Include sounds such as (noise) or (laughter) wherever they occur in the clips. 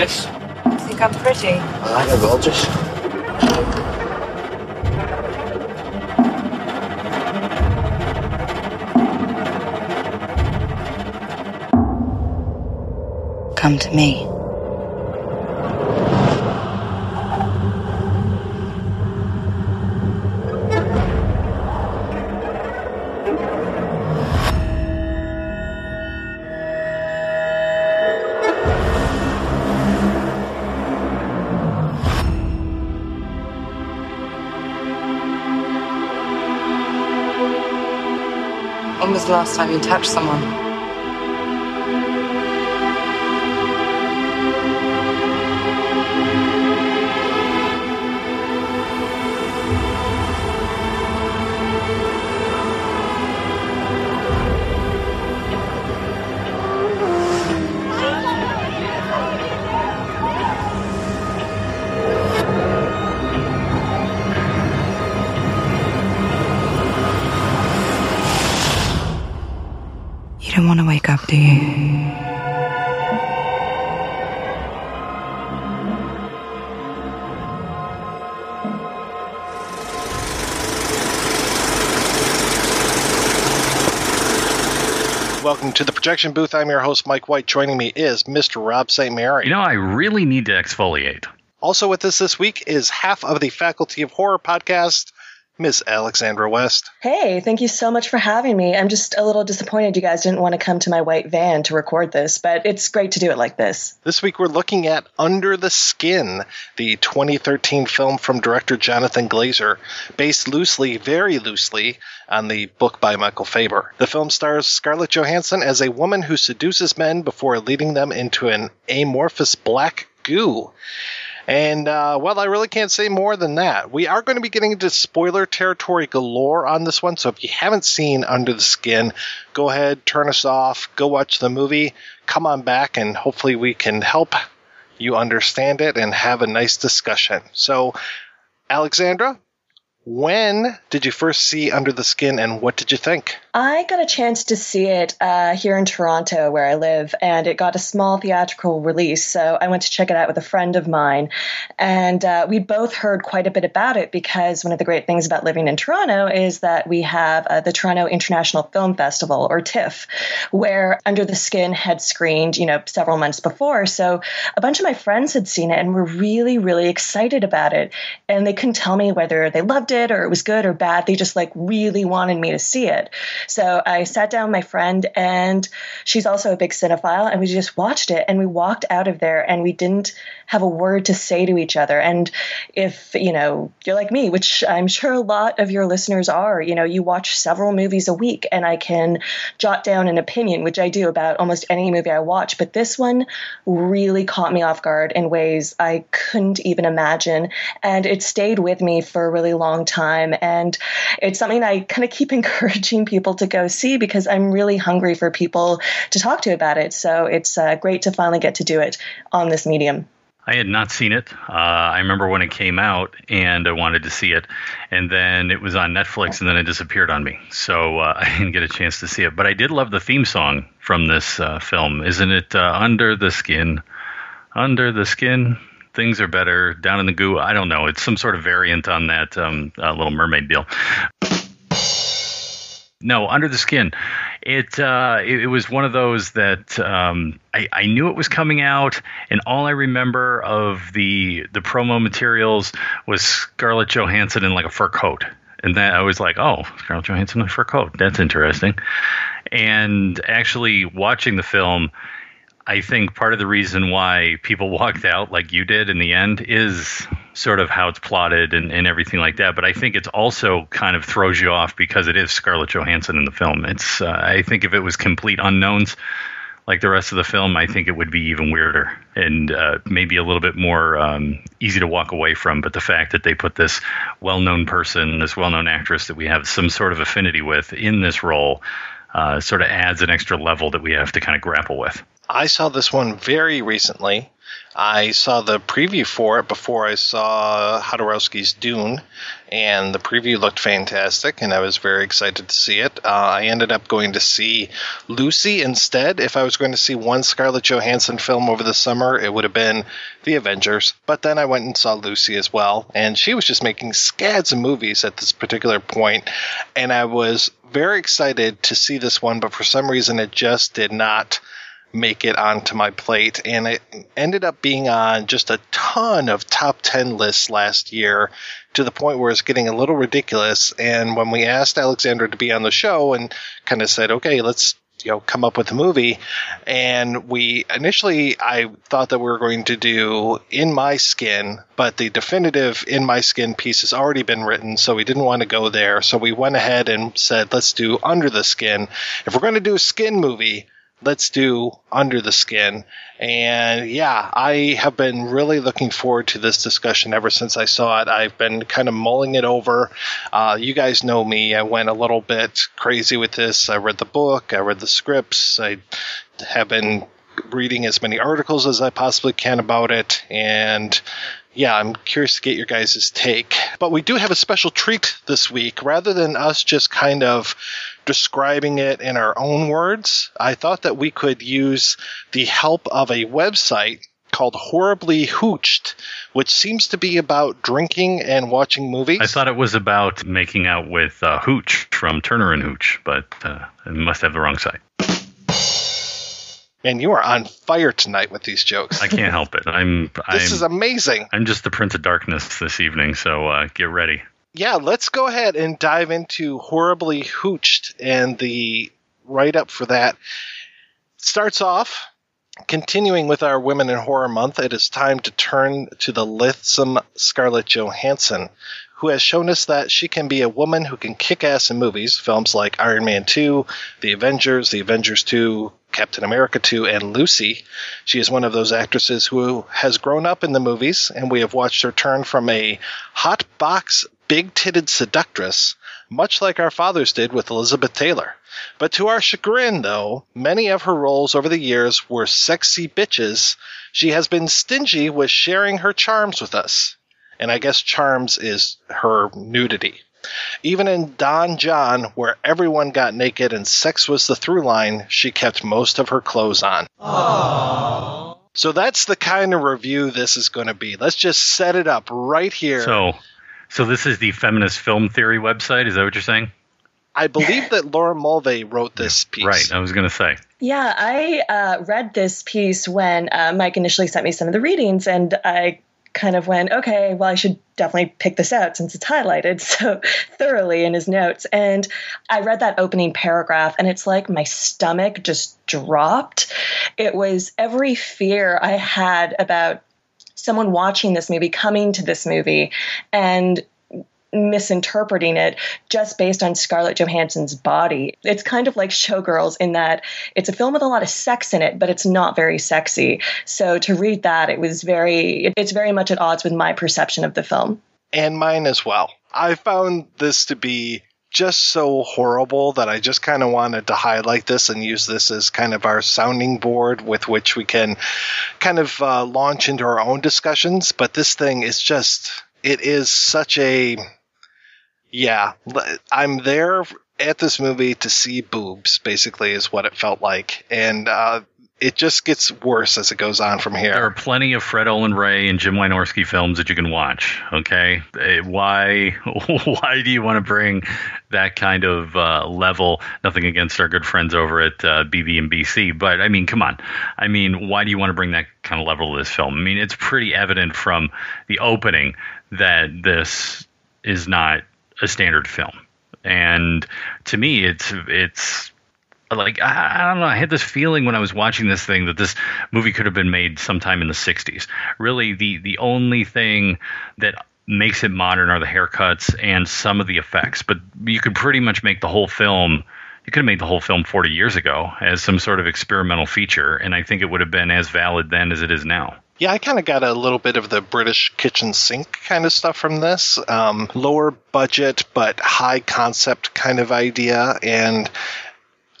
Alone? Yes, Think I'm pretty? I know gorgeous. Come to me. The last time you touched someone? Projection booth. I'm your host, Mike White. Joining me is Mr. Rob St. Mary. You know, I really need to exfoliate. also with us this week is half of the Faculty of Horror podcast, Miss Alexandra West. Hey, thank you so much for having me. I'm just a little disappointed you guys didn't want to come to my white van to record this, but it's great to do it like this. This week we're looking at Under the Skin, the 2013 film from director Jonathan Glazer, based loosely, very loosely, on the book by Michael Faber. The film stars Scarlett Johansson as a woman who seduces men before leading them into an amorphous black goo. And, uh, well, I really can't say more than that. We are going to be getting into spoiler territory galore on this one, so if you haven't seen Under the Skin, go ahead, turn us off, go watch the movie, come on back, and hopefully we can help you understand it and have a nice discussion. So, Alexandra, when did you first see Under the Skin and what did you think? I got a chance to see it uh, here in Toronto, where I live, and it got a small theatrical release. So I went to check it out with a friend of mine, and uh, we both heard quite a bit about it because one of the great things about living in Toronto is that we have uh, the Toronto International Film Festival, or TIFF, where Under the Skin had screened, you know, several months before. So a bunch of my friends had seen it and were really, really excited about it, and they couldn't tell me whether they loved it or it was good or bad. They just like really wanted me to see it. So I sat down with my friend, and she's also a big cinephile, and we just watched it. And we walked out of there, and we didn't have a word to say to each other. And if you know you're like me, which I'm sure a lot of your listeners are, you know, you watch several movies a week, and I can jot down an opinion, which I do about almost any movie I watch. But this one really caught me off guard in ways I couldn't even imagine, and it stayed with me for a really long time. And it's something I kind of keep (laughs) encouraging people to go see because I'm really hungry for people to talk to about it. So it's uh, great to finally get to do it on this medium. I had not seen it. Uh, I remember when it came out and I wanted to see it. And then it was on Netflix and then it disappeared on me. So uh, (laughs) I didn't get a chance to see it. But I did love the theme song from this uh, film. Isn't it uh, Under the Skin? Under the Skin? Things are better down in the goo. I don't know. It's some sort of variant on that um, uh, Little Mermaid deal. No, Under the Skin. It uh, it, it was one of those that um, I, I knew it was coming out, and all I remember of the the promo materials was Scarlett Johansson in like a fur coat, and then I was like, oh, Scarlett Johansson in a fur coat. That's interesting. And actually watching the film, I think part of the reason why people (laughs) walked out like you did in the end is sort of how it's plotted and, and everything like that. But I think it's also kind of throws you off because it is Scarlett Johansson in the film. It's uh, I think if it was complete unknowns like the rest of the film, I think it would be even weirder and uh, maybe a little bit more um, easy to walk away from. But the fact that they put this well-known person, this well-known actress that we have some sort of affinity with in this role, uh, sort of adds an extra level that we have to kind of grapple with. I saw this one very recently. I saw the preview for it before I saw Jodorowsky's Dune, and the preview looked fantastic, and I was very excited to see it. Uh, I ended up going to see Lucy instead. If I was going to see one Scarlett Johansson film over the summer, it would have been The Avengers. But then I went and saw Lucy as well, and she was just making scads of movies at this particular point, and I was very excited to see this one, but for some reason it just did not make it onto my plate. And it ended up being on just a ton of top 10 lists last year to the point where it's getting a little ridiculous. And when we asked Alexandra to be on the show and kind of said, okay, let's you know come up with a movie and we initially i thought that we were going to do in my skin but the definitive in my skin piece has already been written so we didn't want to go there so we went ahead and said let's do under the skin if we're going to do a skin movie let's do Under the Skin. And yeah, I have been really looking forward to this discussion ever since I saw it. I've been kind of mulling it over. Uh, you guys know me. I went a little bit crazy with this. I read the book, I read the scripts, I have been reading as many articles as I possibly can about it. And yeah, I'm curious to get your guys' take. But we do have a special treat this week. Rather than us just kind of describing it in our own words, I thought that we could use the help of a website called Horribly Hooched, which seems to be about drinking and watching movies. I thought it was about making out with uh, Hooch from Turner and Hooch, but uh, I must have the wrong site. And you are on fire tonight with these jokes. I can't help it. I'm. this I'm, is amazing. I'm just the Prince of Darkness this evening, so uh, get ready. Yeah, let's go ahead and dive into Horribly Hooched and the write up for that. Starts off continuing with our Women in Horror Month. It is time to turn to the lithesome Scarlett Johansson, who has shown us that she can be a woman who can kick ass in movies, films like Iron Man 2, The Avengers, The Avengers 2, Captain America 2, and Lucy. She is one of those actresses who has grown up in the movies, and we have watched her turn from a hot box, big titted seductress, much like our fathers did with Elizabeth Taylor. But to our chagrin, though, many of her roles over the years were sexy bitches. She has been stingy with sharing her charms with us. And I guess charms is her nudity. Even in Don Jon, where everyone got naked and sex was the through line, she kept most of her clothes on. So that's the kind of review this is going to be. Let's just set it up right here. So, so this is the feminist film theory website. Is that what you're saying? I believe that Laura Mulvey wrote this piece. Right. I was going to say. Yeah, I uh, read this piece when uh, Mike initially sent me some of the readings, and I kind of went, okay, well, I should definitely pick this out since it's highlighted (laughs) so thoroughly in his notes. And I read that opening paragraph, and it's like my stomach just dropped. It was every fear I had about someone watching this movie, coming to this movie, and misinterpreting it just based on Scarlett Johansson's body. It's kind of like Showgirls in that it's a film with a lot of sex in it, but it's not very sexy. So to read that, it was very, it's very much at odds with my perception of the film. And mine as well. I found this to be just so horrible that I just kind of wanted to highlight this and use this as kind of our sounding board with which we can kind of uh, launch into our own discussions. But this thing is just, it is such a yeah, I'm there at this movie to see boobs. Basically, is what it felt like, and uh, it just gets worse as it goes on from here. There are plenty of Fred Olen Ray and Jim Wynorski films that you can watch. Okay, Eh, why (laughs) why do you want to bring that kind of uh, level? Nothing against our good friends over at uh, BB and BC, but I mean, come on. I mean, why do you want to bring that kind of level to this film? I mean, it's pretty evident from the opening that this is not a standard film. And to me, it's it's like I, I, don't know. I had this feeling when I was watching this thing that this movie could have been made sometime in the '60s. Really, the the only thing that makes it modern are the haircuts and some of the effects. But you could pretty much make the whole film. You could have made the whole film 40 years ago as some sort of experimental feature, and I think it would have been as valid then as it is now. Yeah, I kind of got a little bit of the British kitchen sink kind of stuff from this. Um, lower budget, but high concept kind of idea. And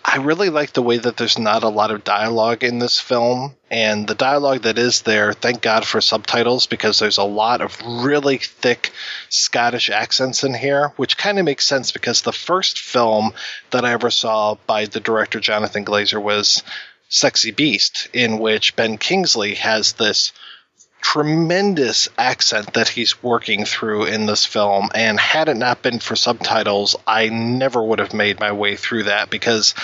I really like the way that there's not a lot of dialogue in this film. And the dialogue that is there, thank God for subtitles because there's a lot of really thick Scottish accents in here, which kind of makes sense because the first film that I ever saw by the director Jonathan Glazer was Sexy Beast, in which Ben Kingsley has this tremendous accent that he's working through in this film. And had it not been for subtitles, I never would have made my way through that because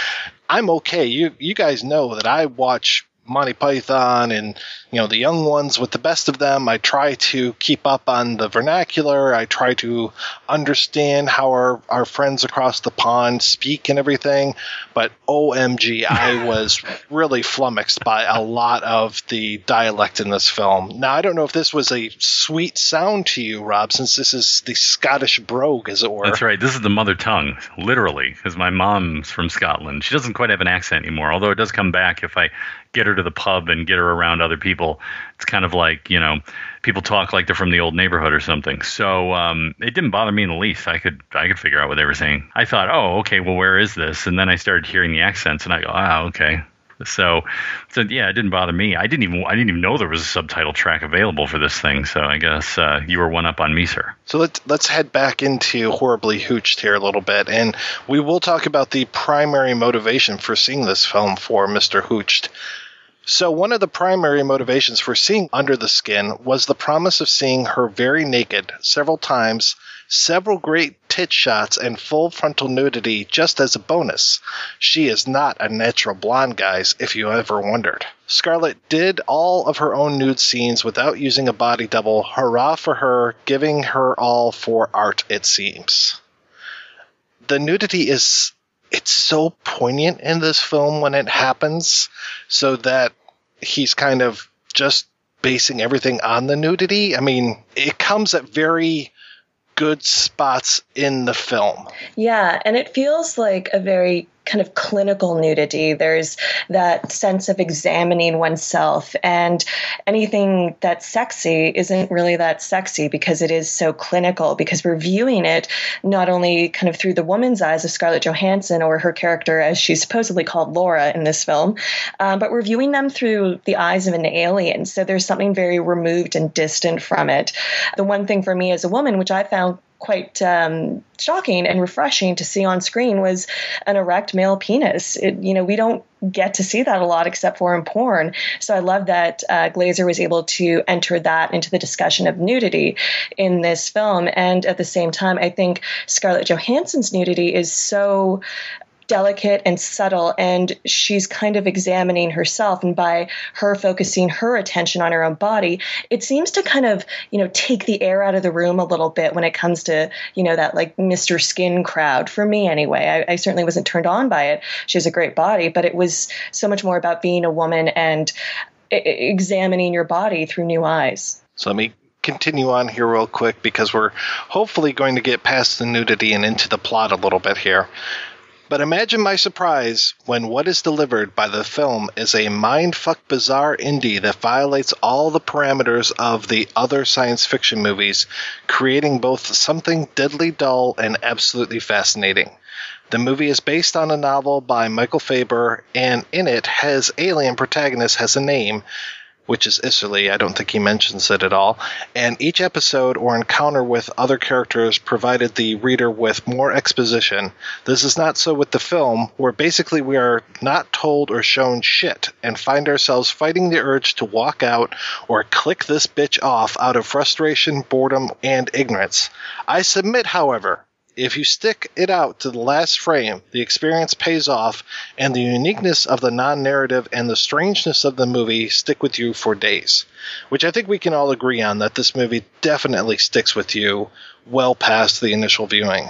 I'm okay. You you guys know that I watch Monty Python and you know the young ones with the best of them. I try to keep up on the vernacular. I try to understand how our, our friends across the pond speak and everything. But OMG, I (laughs) was really flummoxed by a lot of the dialect in this film. Now I don't know if this was a sweet sound to you, Rob, since this is the Scottish brogue, as it were. That's right. This is the mother tongue, literally, because my mom's from Scotland. She doesn't quite have an accent anymore, although it does come back if I get her to the pub and get her around other people. It's kind of like you know, people talk like they're from the old neighborhood or something. So um, it didn't bother me in the least. I could I could figure out what they were saying. I thought, oh, okay, well, where is this? And then I started hearing the accents, and I go, ah, okay, so, so yeah, it didn't bother me. I didn't even I didn't even know there was a subtitle track available for this thing. So I guess uh, you were one up on me, sir. So let's let's head back into horribly hooched here a little bit, and we will talk about the primary motivation for seeing this film for Mister Hooched. So, one of the primary motivations for seeing Under the Skin was the promise of seeing her very naked several times, several great tit shots, and full frontal nudity just as a bonus. She is not a natural blonde, guys, if you ever wondered. Scarlett did all of her own nude scenes without using a body double. Hurrah for her, giving her all for art, it seems. The nudity is it's so poignant in this film when it happens, so that he's kind of just basing everything on the nudity. I mean, it comes at very good spots in the film. Yeah, and it feels like a very kind of clinical nudity. There's that sense of examining oneself, and anything that's sexy isn't really that sexy because it is so clinical, because we're viewing it not only kind of through the woman's eyes of Scarlett Johansson or her character as she's supposedly called Laura in this film, um, but we're viewing them through the eyes of an alien. So there's something very removed and distant from it. The one thing for me as a woman, which I found quite um, shocking and refreshing to see on screen was an erect male penis. It, you know, we don't get to see that a lot except for in porn. So I love that uh, Glazer was able to enter that into the discussion of nudity in this film. And at the same time, I think Scarlett Johansson's nudity is so delicate and subtle and she's kind of examining herself and by her focusing her attention on her own body it seems to kind of you know take the air out of the room a little bit when it comes to you know that like mr skin crowd. For me anyway I, I certainly wasn't turned on by it. She has a great body but it was so much more about being a woman and I- examining your body through new eyes. So let me continue on here real quick because we're hopefully going to get past the nudity and into the plot a little bit here. But imagine my surprise when what is delivered by the film is a mindfuck bizarre indie that violates all the parameters of the other science fiction movies, creating both something deadly dull and absolutely fascinating. The movie is based on a novel by Michael Faber, and in it, his alien protagonist has a name, which is Isserley. I don't think he mentions it at all. And each episode or encounter with other characters provided the reader with more exposition. This is not so with the film, where basically we are not told or shown shit and find ourselves fighting the urge to walk out or click this bitch off out of frustration, boredom, and ignorance. I submit, however, if you stick it out to the last frame, the experience pays off, and the uniqueness of the non narrative and the strangeness of the movie stick with you for days. Which I think we can all agree on that this movie definitely sticks with you well past the initial viewing.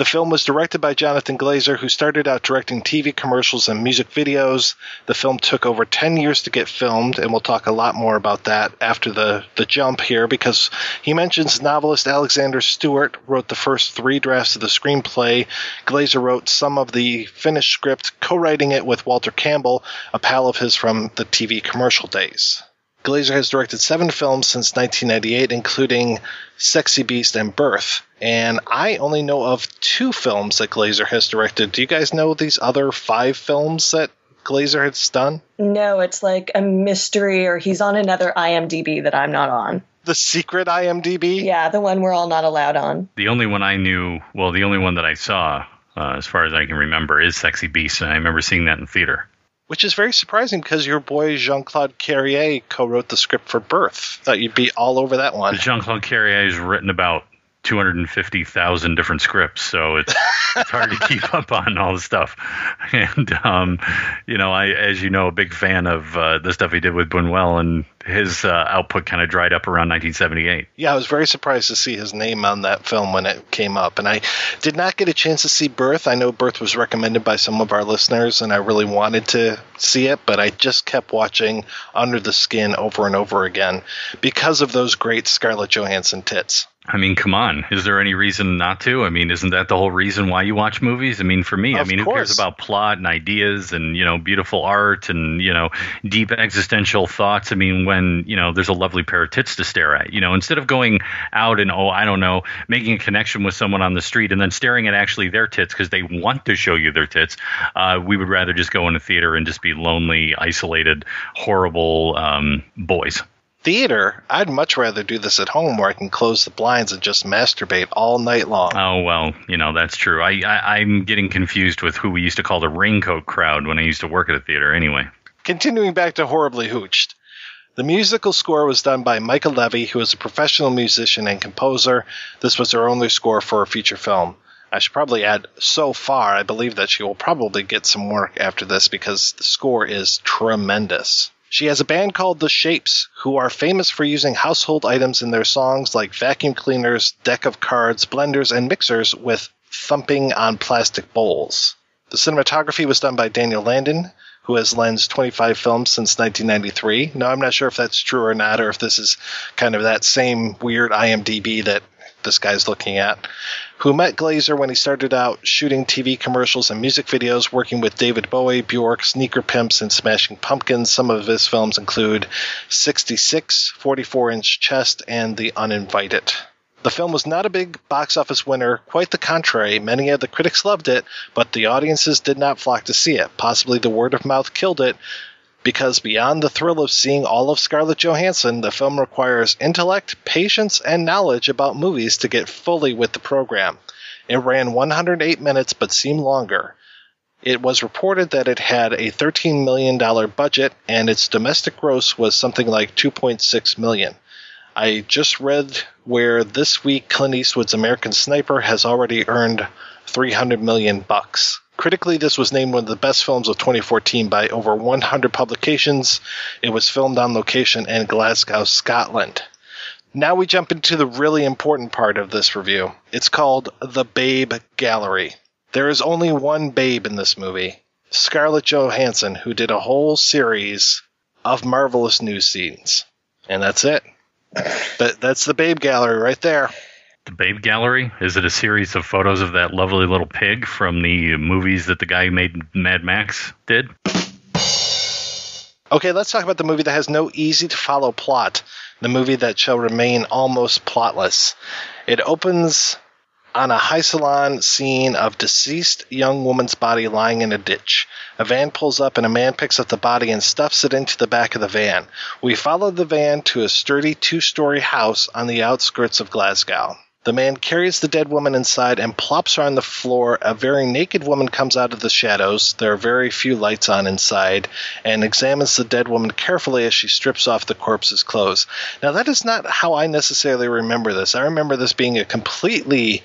The film was directed by Jonathan Glazer, who started out directing TV commercials and music videos. The film took over 10 years to get filmed, and we'll talk a lot more about that after the, the jump here because he mentions novelist Alexander Stewart wrote the first three drafts of the screenplay. Glazer wrote some of the finished script, co writing it with Walter Campbell, a pal of his from the TV commercial days. Glazer has directed seven films since 1998, including Sexy Beast and Birth. And I only know of two films that Glazer has directed. Do you guys know these other five films that Glazer has done? No, it's like a mystery, or he's on another IMDb that I'm not on. The secret IMDb? Yeah, the one we're all not allowed on. The only one I knew, well, the only one that I saw, uh, as far as I can remember, is Sexy Beast, and I remember seeing that in theater. Which is very surprising because your boy Jean Claude Carrière co wrote the script for Birth. Thought you'd be all over that one. Jean Claude Carrière has written about 250,000 different scripts, so it's it's hard to (laughs) keep up on all the stuff. (laughs) And um, you know, I as you know, a big fan of uh, the stuff he did with Buñuel, and his uh, output kind of dried up around 1978. Yeah, I was very surprised to see his name on that film when it came up, and I did not get a chance to see Birth. I know Birth was recommended by some of our listeners, and I really wanted to see it, but I just kept watching Under the Skin over and over again because of those great Scarlett Johansson tits. I mean, come on. Is there any reason not to? I mean, isn't that the whole reason why you watch movies? I mean, for me, Of I mean, who cares about plot and ideas and, you know, beautiful art and, you know, deep existential thoughts? I mean, when, you know, there's a lovely pair of tits to stare at, you know, instead of going out and, oh, I don't know, making a connection with someone on the street and then staring at actually their tits because they want to show you their tits, uh, we would rather just go in a theater and just be lonely, isolated, horrible um, boys. Theater, I'd much rather do this at home where I can close the blinds and just masturbate all night long. Oh well, you know that's true. I, I I'm getting confused with who we used to call the raincoat crowd when I used to work at a theater. Anyway, Continuing back to Horribly Hooched. The musical score was done by Mica Levi, who is a professional musician and composer. This was her only score for a feature film. I should probably add, so far, I believe that she will probably get some work after this because the score is tremendous. She has a band called The Shapes, who are famous for using household items in their songs like vacuum cleaners, deck of cards, blenders, and mixers with thumping on plastic bowls. The cinematography was done by Daniel Landin, who has lensed 25 films since 1993. Now, I'm not sure if that's true or not, or if this is kind of that same weird IMDb that this guy's looking at. Who met Glazer when he started out shooting TV commercials and music videos, working with David Bowie, Bjork, Sneaker Pimps, and Smashing Pumpkins. Some of his films include 66, 44 Inch Chest, and The Uninvited. The film was not a big box office winner, quite the contrary. Many of the critics loved it, but the audiences did not flock to see it. Possibly the word of mouth killed it, because beyond the thrill of seeing all of Scarlett Johansson, the film requires intellect, patience, and knowledge about movies to get fully with the program. It ran 108 minutes but seemed longer. It was reported that it had a $13 million budget and its domestic gross was something like 2.6 million. I just read where this week Clint Eastwood's American Sniper has already earned 300 million bucks. Critically, this was named one of the best films of 2014 by over 100 publications. It was filmed on location in Glasgow, Scotland. Now we jump into the really important part of this review. It's called The Babe Gallery. There is only one babe in this movie Scarlett Johansson, who did a whole series of marvelous news scenes. And that's it. That, that's the Babe Gallery right there. The Babe Gallery is it a series of photos of that lovely little pig from the movies that the guy who made Mad Max did? Okay, let's talk about the movie that has no easy to follow plot. The movie that shall remain almost plotless. It opens on a high salon scene of deceased young woman's body lying in a ditch. A van pulls up and a man picks up the body and stuffs it into the back of the van. We follow the van to a sturdy two story house on the outskirts of Glasgow. The man carries the dead woman inside and plops her on the floor. A very naked woman comes out of the shadows. There are very few lights on inside and examines the dead woman carefully as she strips off the corpse's clothes. Now, that is not how I necessarily remember this. I remember this being a completely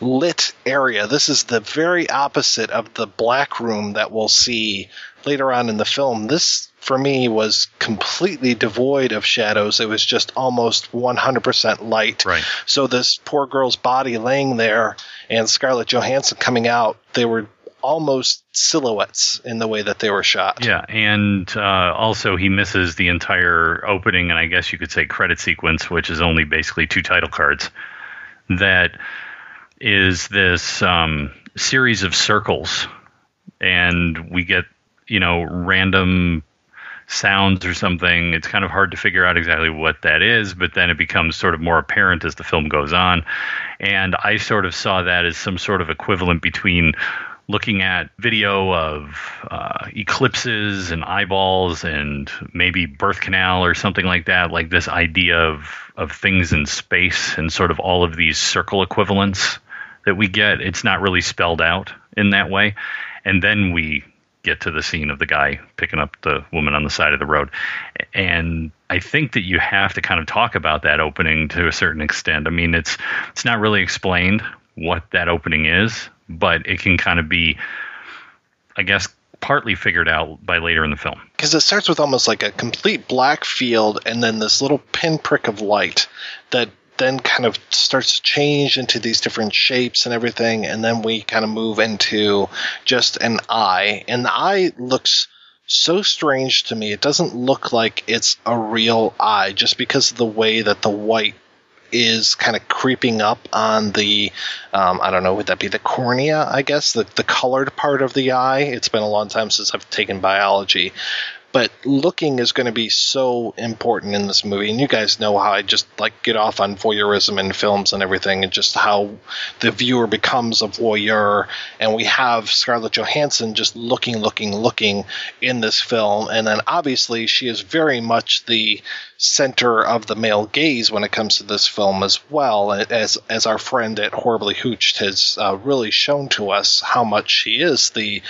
lit area. This is the very opposite of the black room that we'll see later on in the film. This for me was completely devoid of shadows. It was just almost 100% light. Right. So this poor girl's body laying there and Scarlett Johansson coming out, they were almost silhouettes in the way that they were shot. Yeah, and uh, also he misses the entire opening and I guess you could say credit sequence, which is only basically two title cards. That is this um, series of circles, and we get you know random sounds or something. It's kind of hard to figure out exactly what that is, but then it becomes sort of more apparent as the film goes on. And I sort of saw that as some sort of equivalent between looking at video of uh, eclipses and eyeballs and maybe birth canal or something like that, like this idea of, of things in space and sort of all of these circle equivalents that we get. It's not really spelled out in that way. And then we get to the scene of the guy picking up the woman on the side of the road. And I think that you have to kind of talk about that opening to a certain extent. I mean, it's it's not really explained what that opening is, but it can kind of be I guess partly figured out by later in the film. Because it starts with almost like a complete black field and then this little pinprick of light that then kind of starts to change into these different shapes and everything, and then we kind of move into just an eye, and the eye looks so strange to me. It doesn't look like it's a real eye just because of the way that the white is kind of creeping up on the um, I don't know would that be the cornea I guess? The the colored part of the eye. It's been a long time since I've taken biology but looking is going to be so important in this movie and you guys know how i just like get off on voyeurism in films and everything and just how the viewer becomes a voyeur and we have scarlett johansson just looking looking looking in this film and then obviously she is very much the center of the male gaze when it comes to this film as well as as our friend at horribly hooched has uh, really shown to us how much she is the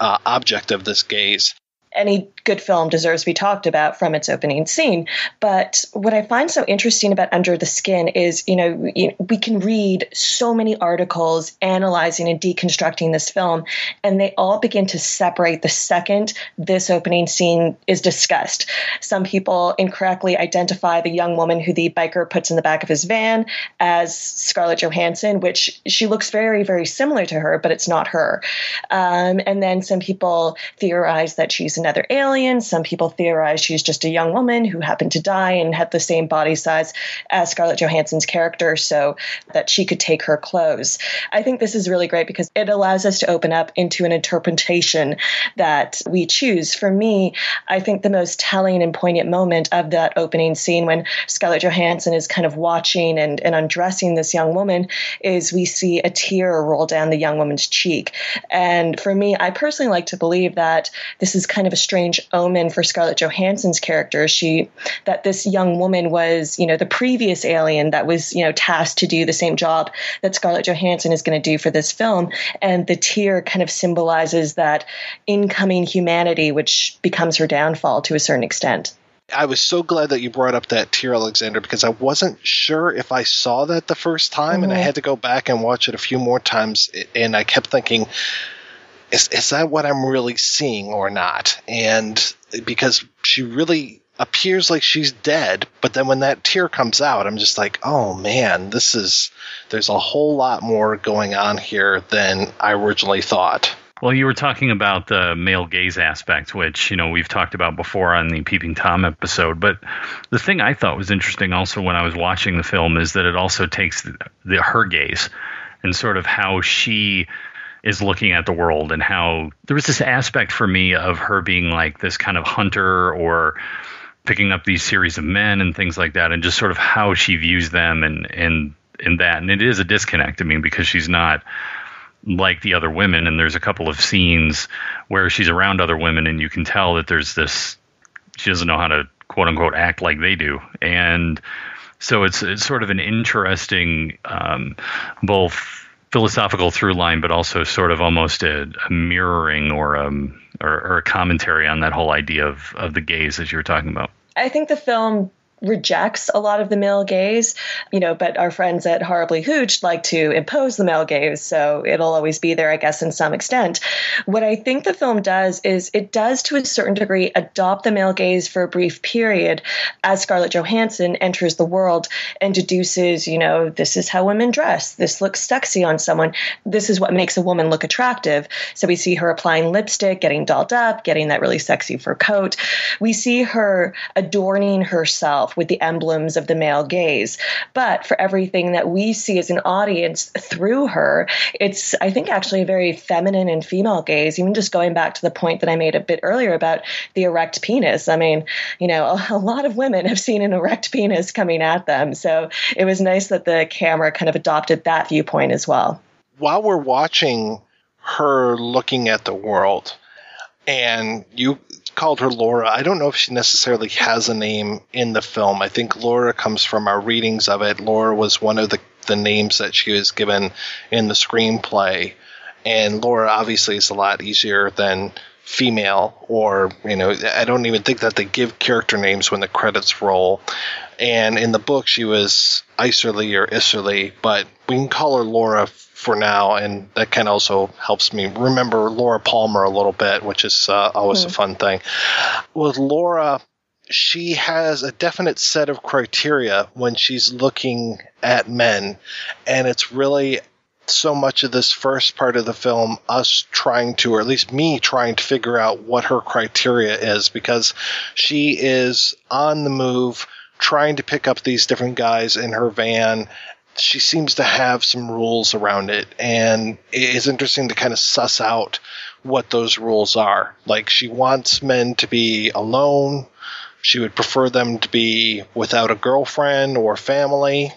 uh, object of this gaze. Any good film deserves to be talked about from its opening scene. But what I find so interesting about Under the Skin is, you know, we can read so many articles analyzing and deconstructing this film, and they all begin to separate the second this opening scene is discussed. Some people incorrectly identify the young woman who the biker puts in the back of his van as Scarlett Johansson, which she looks very, very similar to her, but it's not her. Um, and then some people theorize that she's another alien. Some people theorize she's just a young woman who happened to die and had the same body size as Scarlett Johansson's character so that she could take her clothes. I think this is really great because it allows us to open up into an interpretation that we choose. For me, I think the most telling and poignant moment of that opening scene when Scarlett Johansson is kind of watching and, and undressing this young woman is we see a tear roll down the young woman's cheek. And for me, I personally like to believe that this is kind of a strange omen for Scarlett Johansson's character. She that this young woman was, you know, the previous alien that was, you know, tasked to do the same job that Scarlett Johansson is going to do for this film, and the tear kind of symbolizes that incoming humanity, which becomes her downfall to a certain extent. I was so glad that you brought up that tear, Alexandra, because I wasn't sure if I saw that the first time, mm-hmm. and I mm-hmm. had to go back and watch it a few more times, and I kept thinking, is, is that what I'm really seeing or not? And because she really appears like she's dead, but then when that tear comes out, I'm just like, oh man, this is, there's a whole lot more going on here than I originally thought. Well, you were talking about the male gaze aspect, which, you know, we've talked about before on the Peeping Tom episode. But the thing I thought was interesting also when I was watching the film is that it also takes the, the her gaze and sort of how she is looking at the world and how there was this aspect for me of her being like this kind of hunter or picking up these series of men and things like that and just sort of how she views them and and and that. And it is a disconnect i mean because she's not like the other women. And there's a couple of scenes where she's around other women and you can tell that there's this she doesn't know how to quote unquote act like they do. And so it's it's sort of an interesting um, both philosophical through line, but also sort of almost a, a mirroring or, um, or, or a commentary on that whole idea of, of the gaze as you were talking about. I think the film rejects a lot of the male gaze, you know, but our friends at Horribly Hooch like to impose the male gaze, so it'll always be there, I guess, in some extent. What I think the film does is it does, to a certain degree, adopt the male gaze for a brief period as Scarlett Johansson enters the world and deduces, you know, this is how women dress, this looks sexy on someone, this is what makes a woman look attractive. So we see her applying lipstick, getting dolled up, getting that really sexy fur coat. We see her adorning herself with the emblems of the male gaze. But for everything that we see as an audience through her, it's, I think, actually a very feminine and female gaze, even just going back to the point that I made a bit earlier about the erect penis. I mean, you know, a, (laughs) a lot of women have seen an erect penis coming at them. So it was nice that the camera kind of adopted that viewpoint as well. While we're watching her looking at the world, and you called her Laura. I don't know if she necessarily has a name in the film. I think Laura comes from our readings of it. Laura was one of the, the names that she was given in the screenplay. And Laura obviously is a lot easier than female or you know i don't even think that they give character names when the credits roll and in the book she was isserley or isserley but we can call her laura for now and that kind of also helps me remember laura palmer a little bit which is uh, always mm. a fun thing with laura she has a definite set of criteria when she's looking at men and it's really so much of this first part of the film us trying to, or at least me trying to figure out what her criteria is because she is on the move trying to pick up these different guys in her van. She seems to have some rules around it, and it's interesting to kind of suss out what those rules are. Like, she wants men to be alone. She would prefer them to be without a girlfriend or family,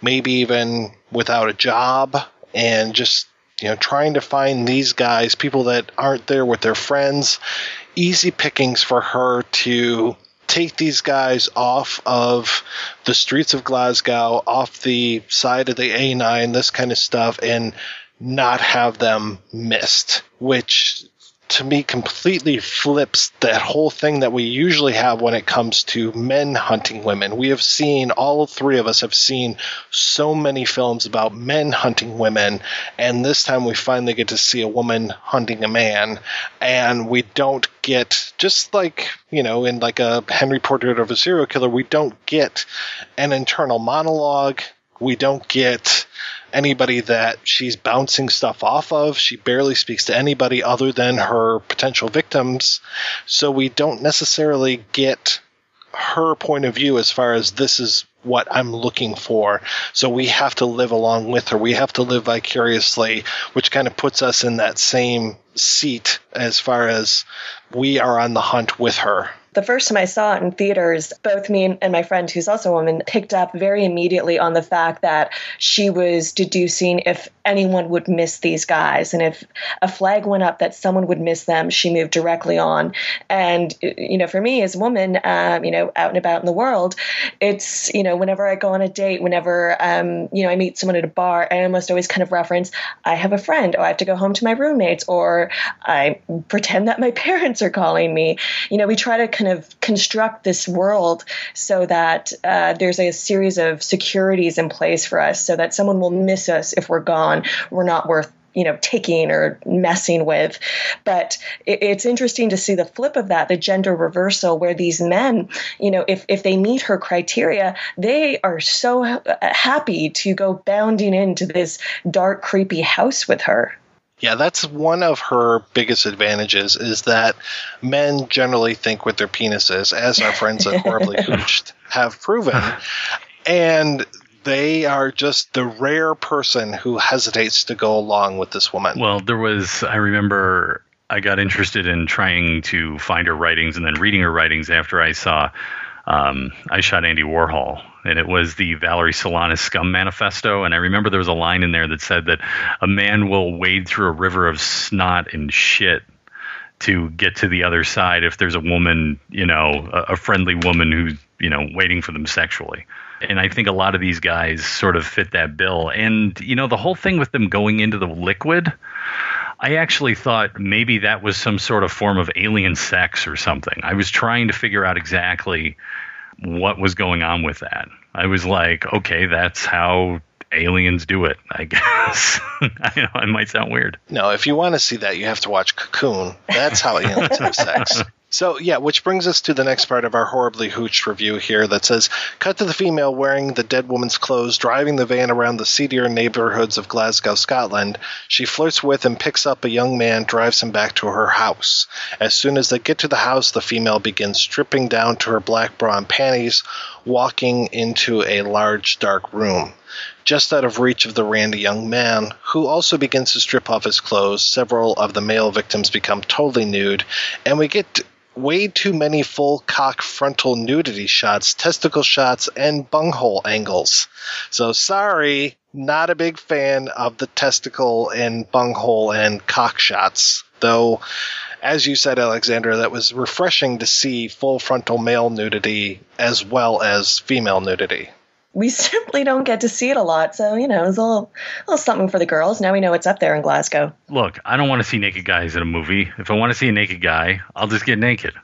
maybe even without a job and just you know trying to find these guys, people that aren't there with their friends, easy pickings for her to take these guys off of the streets of Glasgow, off the side of the A9, this kind of stuff, and not have them missed, which to me completely flips that whole thing that we usually have when it comes to men hunting women. We have seen, all three of us have seen so many films about men hunting women, and this time we finally get to see a woman hunting a man, and we don't get, just like, you know, in like a Henry Portrait of a Serial Killer, we don't get an internal monologue. We don't get anybody that she's bouncing stuff off of. She barely speaks to anybody other than her potential victims. So we don't necessarily get her point of view as far as this is what I'm looking for. So we have to live along with her. We have to live vicariously, which kind of puts us in that same seat as far as we are on the hunt with her. The first time I saw it in theaters, both me and my friend, who's also a woman, picked up very immediately on the fact that she was deducing if anyone would miss these guys. And if a flag went up that someone would miss them, she moved directly on. And, you know, for me as a woman, um, you know, out and about in the world, it's, you know, whenever I go on a date, whenever, um, you know, I meet someone at a bar, I almost always kind of reference, I have a friend, or I have to go home to my roommates, or I pretend that my (laughs) parents are calling me. You know, we try to kind of construct this world so that uh, there's a series of securities in place for us so that someone will miss us if we're gone. We're not worth you know taking or messing with but it's interesting to see the flip of that the gender reversal where these men you know if if they meet her criteria they are so happy to go bounding into this dark creepy house with her yeah, that's one of her biggest advantages is that men generally think with their penises, as our friends at Horribly (laughs) Hooched have proven. And they are just the rare person who hesitates to go along with this woman. Well, there was, I remember I got interested in trying to find her writings and then reading her writings after I saw um, I Shot Andy Warhol, and it was the Valerie Solanas Scum Manifesto. And I remember there was a line in there that said that a man will wade through a river of snot and shit to get to the other side if there's a woman, you know, a, a friendly woman who's, you know, waiting for them sexually. And I think a lot of these guys sort of fit that bill. And, you know, the whole thing with them going into the liquid, I actually thought maybe that was some sort of form of alien sex or something. I was trying to figure out exactly what was going on with that. I was like, okay, that's how aliens do it, I (laughs) guess. I know it might sound weird. No, if you want to see that, you have to watch Cocoon. That's how aliens have sex. (laughs) So, yeah, which brings us to the next part of our horribly hooched review here that says Cut to the female wearing the dead woman's clothes, driving the van around the seedier neighborhoods of Glasgow, Scotland. She flirts with and picks up a young man, drives him back to her house. As soon as they get to the house, the female begins stripping down to her black bra and panties, walking into a large, dark room. Just out of reach of the randy young man, who also begins to strip off his clothes, several of the male victims become totally nude, and we get way too many full cock frontal nudity shots, testicle shots, and bunghole angles. So sorry, not a big fan of the testicle and bunghole and cock shots. Though, as you said, Alexandra, that was refreshing to see full frontal male nudity as well as female nudity we (laughs) simply don't get to see it a lot. So, you know, it's a little, a little something for the girls. Now we know it's up there in Glasgow. Look, I don't want to see naked guys in a movie. If I want to see a naked guy, I'll just get naked.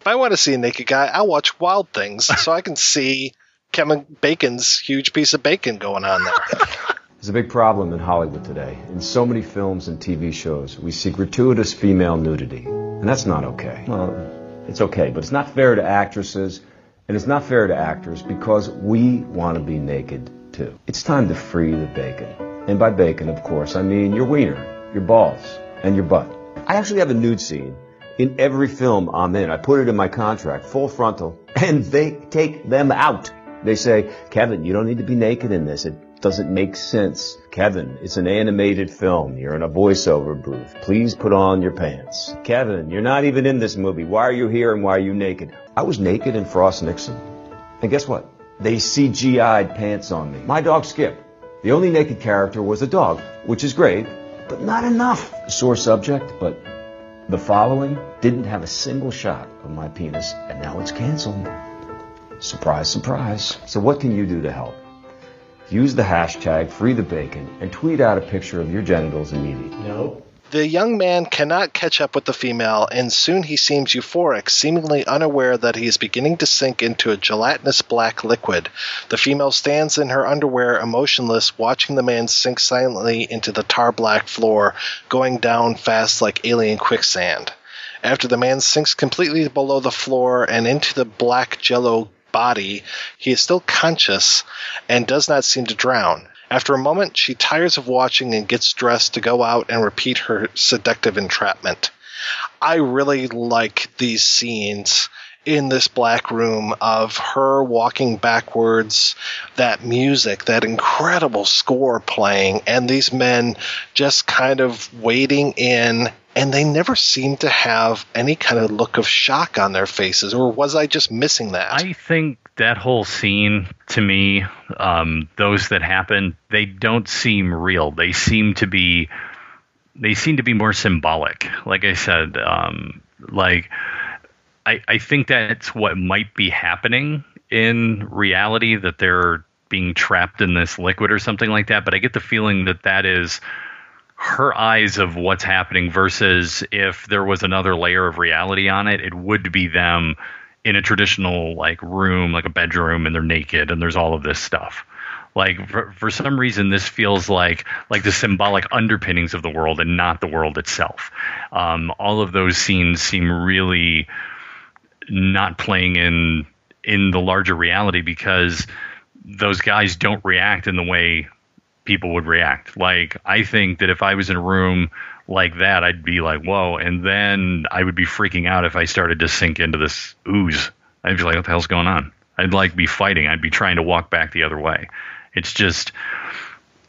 If I want to see a naked guy, I'll watch Wild Things so I can see Kevin Bacon's huge piece of bacon going on there. (laughs) There's a big problem in Hollywood today. In so many films and TV shows, we see gratuitous female nudity. And that's not okay. Well, it's okay, but it's not fair to actresses and it's not fair to actors because we want to be naked too. It's time to free the bacon. And by bacon, of course, I mean your wiener, your balls, and your butt. I actually have a nude scene in every film I'm in. I put it in my contract, full frontal, (laughs) and they take them out. They say, Kevin, you don't need to be naked in this. It doesn't make sense. Kevin, it's an animated film. You're in a voiceover booth. Please put on your pants. Kevin, you're not even in this movie. Why are you here and why are you naked? I was naked in Frost Nixon. And guess what? They CGI'd pants on me. My dog Skip. The only naked character was a dog, which is great, but not enough. Sore subject, but the following didn't have a single shot of my penis, and now it's canceled. Surprise, surprise. So what can you do to help? Use the hashtag FreeTheBacon and tweet out a picture of your genitals immediately. No. The young man cannot catch up with the female, and soon he seems euphoric, seemingly unaware that he is beginning to sink into a gelatinous black liquid. The female stands in her underwear, emotionless, watching the man sink silently into the tar black floor, going down fast like alien quicksand. After the man sinks completely below the floor and into the black jello body, he is still conscious and does not seem to drown. After a moment, she tires of watching and gets dressed to go out and repeat her seductive entrapment. I really like these scenes in this black room of her walking backwards, that music, that incredible score playing, and these men just kind of wading in. And they never seem to have any kind of look of shock on their faces, or was I just missing that? I think that whole scene to me, um, those that happen, they don't seem real. They seem to be, they seem to be more symbolic. Like I said, um, like I, I think that's what might be happening in reality that they're being trapped in this liquid or something like that. But I get the feeling that that is her eyes of what's happening versus if there was another layer of reality on it, it would be them in a traditional like room, like a bedroom, and they're naked and there's all of this stuff. Like for, for some reason, this feels like like the symbolic underpinnings of the world and not the world itself. Um, all of those scenes seem really not playing in in the larger reality because those guys don't react in the way people would react. Like I think that if I was in a room like that, I'd be like, "Whoa!" And then I would be freaking out if I started to sink into this ooze. I'd be like, "What the hell's going on?" I'd like be fighting. I'd be trying to walk back the other way. It's just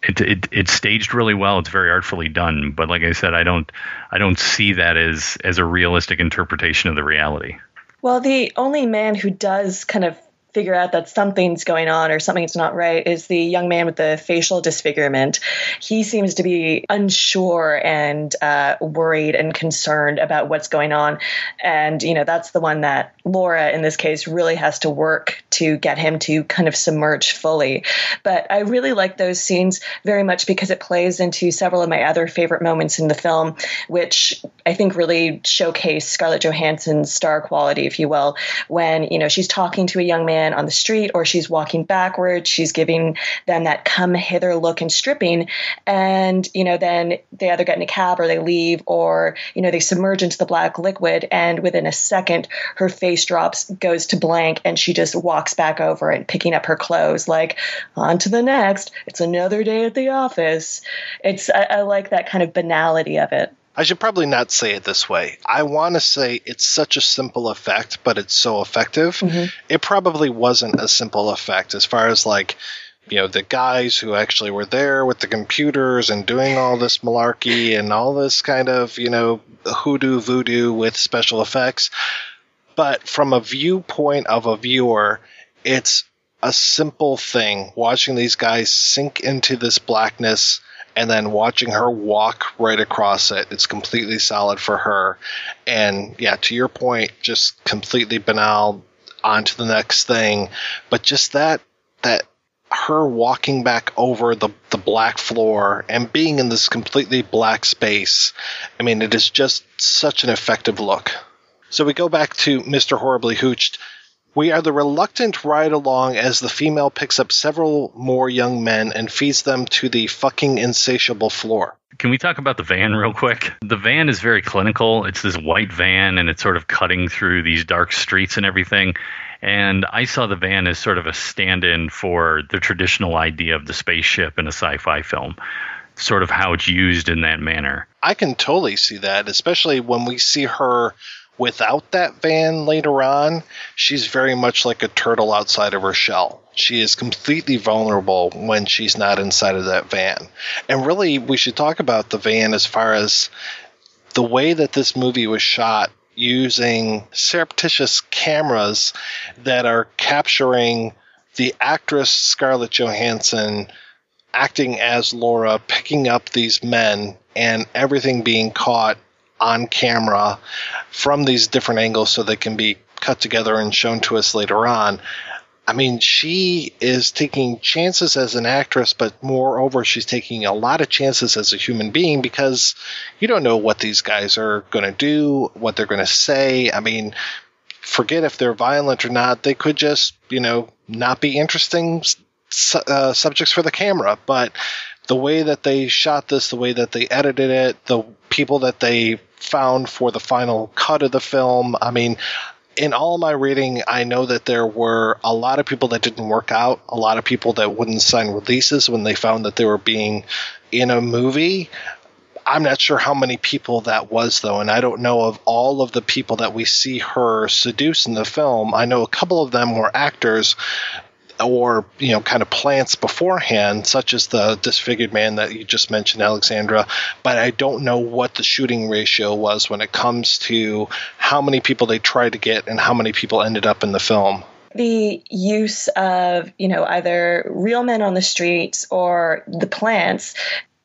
it, it it's staged really well. It's very artfully done. But like I said, I don't I don't see that as as a realistic interpretation of the reality. Well, the only man who does kind of figure out that something's going on or something's not right is the young man with the facial disfigurement. He seems to be unsure and uh, worried and concerned about what's going on. And, you know, that's the one that Laura, in this case, really has to work to get him to kind of submerge fully. But I really like those scenes very much because it plays into several of my other favorite moments in the film, which I think really showcase Scarlett Johansson's star quality, if you will, when, you know, she's talking to a young man on the street or she's walking backwards. She's giving them that come hither look and stripping. And, you know, then they either get in a cab or they leave or, you know, they submerge into the black liquid. And within a second, her face drops, goes to blank, and she just walks back over and picking up her clothes, like, on to the next. It's another day at the office. It's, I, I like that kind of banality of it. I should probably not say it this way. I want to say it's such a simple effect, but it's so effective. Mhm. It probably wasn't a simple effect as far as like, you know, the guys who actually were there with the computers and doing all this malarkey and all this kind of, you know, hoodoo voodoo with special effects. But from a viewpoint of a viewer, it's a simple thing watching these guys sink into this blackness and then watching her walk right across it. It's completely solid for her. And yeah, to your point, just completely banal on to the next thing. But just that, that her walking back over the, the black floor and being in this completely black space. I mean, it is just such an effective look. So we go back to Mr. Horribly Hooched. We are the reluctant ride along as the female picks up several more young men and feeds them to the fucking insatiable floor. Can we talk about the van real quick? The van is very clinical. It's this white van and it's sort of cutting through these dark streets and everything. And I saw the van as sort of a stand in for the traditional idea of the spaceship in a sci fi film, sort of how it's used in that manner. I can totally see that, especially when we see her without that van later on. She's very much like a turtle outside of her shell. She is completely vulnerable when she's not inside of that van. And really, we should talk about the van as far as the way that this movie was shot using surreptitious cameras that are capturing the actress Scarlett Johansson acting as Laura, picking up these men, and everything being caught on camera from these different angles so they can be cut together and shown to us later on. I mean, she is taking chances as an actress, but moreover, she's taking a lot of chances as a human being because you don't know what these guys are going to do, what they're going to say. I mean, forget if they're violent or not. They could just, you know, not be interesting uh, subjects for the camera. But the way that they shot this, the way that they edited it, the people that they found for the final cut of the film, I mean, in all my reading, I know that there were a lot of people that didn't work out, a lot of people that wouldn't sign releases when they found that they were being in a movie. I'm not sure how many people that was though, and I don't know of all of the people that we see her seduce in the film. I know a couple of them were actors or you know kind of plants beforehand such as the disfigured man that you just mentioned alexandra but i don't know what the shooting ratio was when it comes to how many people they tried to get and how many people ended up in the film. The use of you know either real men on the streets or the plants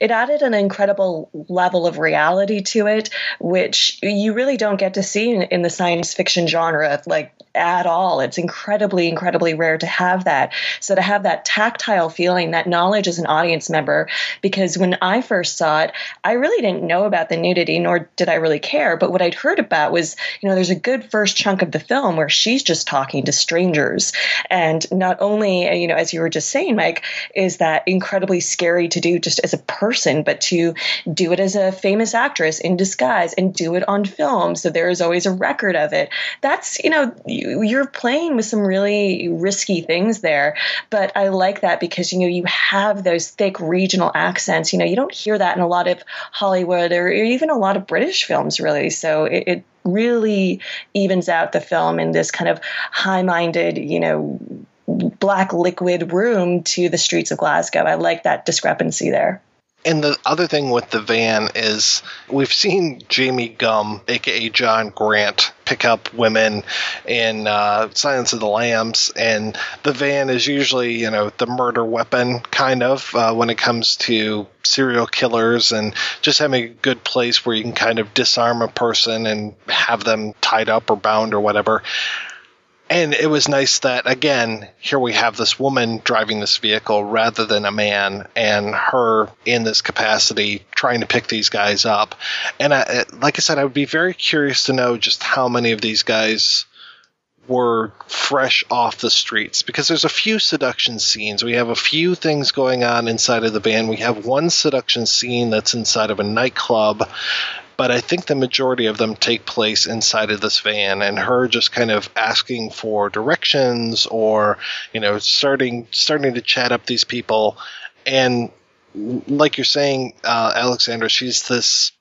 it added an incredible level of reality to it, which you really don't get to see in, in, the science fiction genre, like at all. It's incredibly, incredibly rare to have that. So to have that tactile feeling, that knowledge as an audience member, because when I first saw it, I really didn't know about the nudity, nor did I really care. But what I'd heard about was, you know, there's a good first chunk of the film where she's just talking to strangers. And not only, you know, as you were just saying, Mike, is that incredibly scary to do just as a person but to do it as a famous actress in disguise and do it on film. So there is always a record of it. That's, you know, you're playing with some really risky things there. But I like that because, you know, you have those thick regional accents. You know, you don't hear that in a lot of Hollywood or even a lot of British films, really. So it, it really evens out the film in this kind of high minded, you know, black liquid room to the streets of Glasgow. I like that discrepancy there. And the other thing with the van is we've seen Jamie Gumb, aka John Grant, pick up women in uh, Silence of the Lambs, and the van is usually, you know, the murder weapon kind of uh, when it comes to serial killers and just having a good place where you can kind of disarm a person and have them tied up or bound or whatever and it was nice that again here we have this woman driving this vehicle rather than a man and her in this capacity trying to pick these guys up and I, uh, like i said i would be very curious to know just how many of these guys were fresh off the streets because there's a few seduction scenes. We have a few things going on inside of the van. We have one seduction scene that's inside of a nightclub, but I think the majority of them take place inside of this van and her just kind of asking for directions or, you know, starting starting to chat up these people. And like you're saying, uh, Alexandra, she's this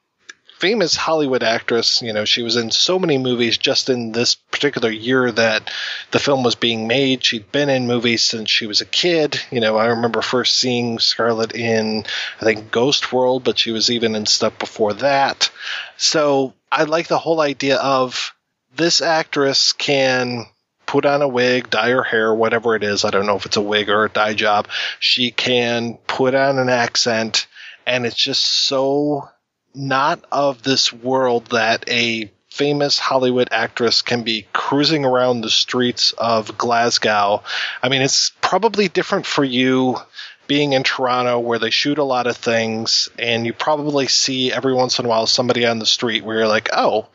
famous Hollywood actress. You know, she was in so many movies just in this particular year that the film was being made. She'd been in movies since she was a kid. You know, I remember first seeing Scarlett in, I think, Ghost World, but she was even in stuff before that. So I like the whole idea of this actress can put on a wig, dye her hair, whatever it is. I don't know if it's a wig or a dye job. She can put on an accent, and it's just so not of this world that a famous Hollywood actress can be cruising around the streets of Glasgow. I mean, it's probably different for you being in Toronto where they shoot a lot of things and you probably see every once in a while somebody on the street where you're like, "Oh,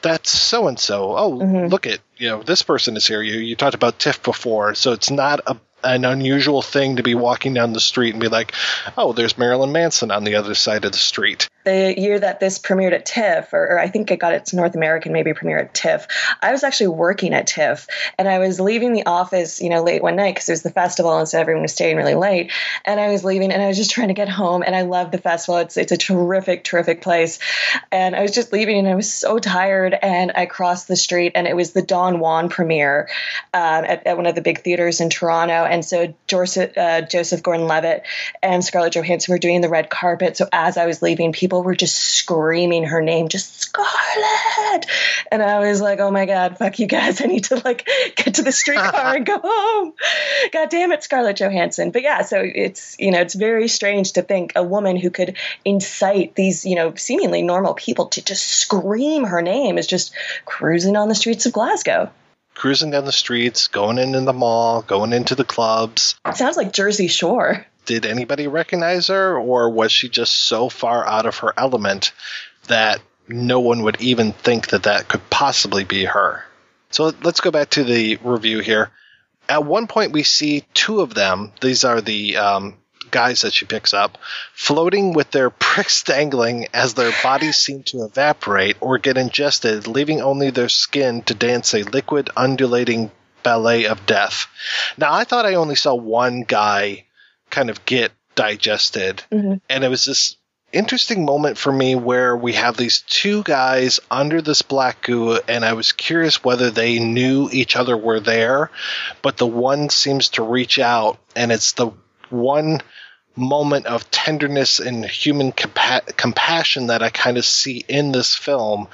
that's so and so. Oh, mm-hmm. look at, you know, this person is here. You you talked about TIFF before." So it's not a an unusual thing to be walking down the street and be like, oh, there's Marilyn Manson on the other side of the street. The year that this premiered at TIFF, or, or I think it got its North American maybe premiere at TIFF, I was actually working at TIFF and I was leaving the office, you know, late one night because it was the festival and so everyone was staying really late. And I was leaving and I was just trying to get home and I love the festival. It's, it's a terrific, terrific place. And I was just leaving and I was so tired and I crossed the street and it was the Don Jon premiere um, at, at one of the big theaters in Toronto and so Joseph, uh, Joseph Gordon-Levitt and Scarlett Johansson were doing the red carpet. So as I was leaving, people were just screaming her name, just Scarlett, and I was like, oh my god, fuck you guys! (laughs) I need to like get to the streetcar and go home. God damn it, Scarlett Johansson. But yeah, so it's you know it's very strange to think a woman who could incite these you know seemingly normal people to just scream her name is just cruising on the streets of Glasgow cruising down the streets, going in in the mall, going into the clubs. It sounds like Jersey Shore. Did anybody recognize her, or was she just so far out of her element that no one would even think that that could possibly be her? So let's go back to the review here. At one point, we see two of them. These are the um, guys that she picks up, floating with their (laughs) pricks dangling as their bodies seem to evaporate or get ingested, leaving only their skin to dance a liquid, undulating ballet of death. Now, I thought I only saw one guy kind of get digested, mm-hmm. and it was this interesting moment for me where we have these two guys under this black goo, and I was curious whether they knew each other were there, but the one seems to reach out, and it's the one moment of tenderness and human compa- compassion that I kind of see in this film,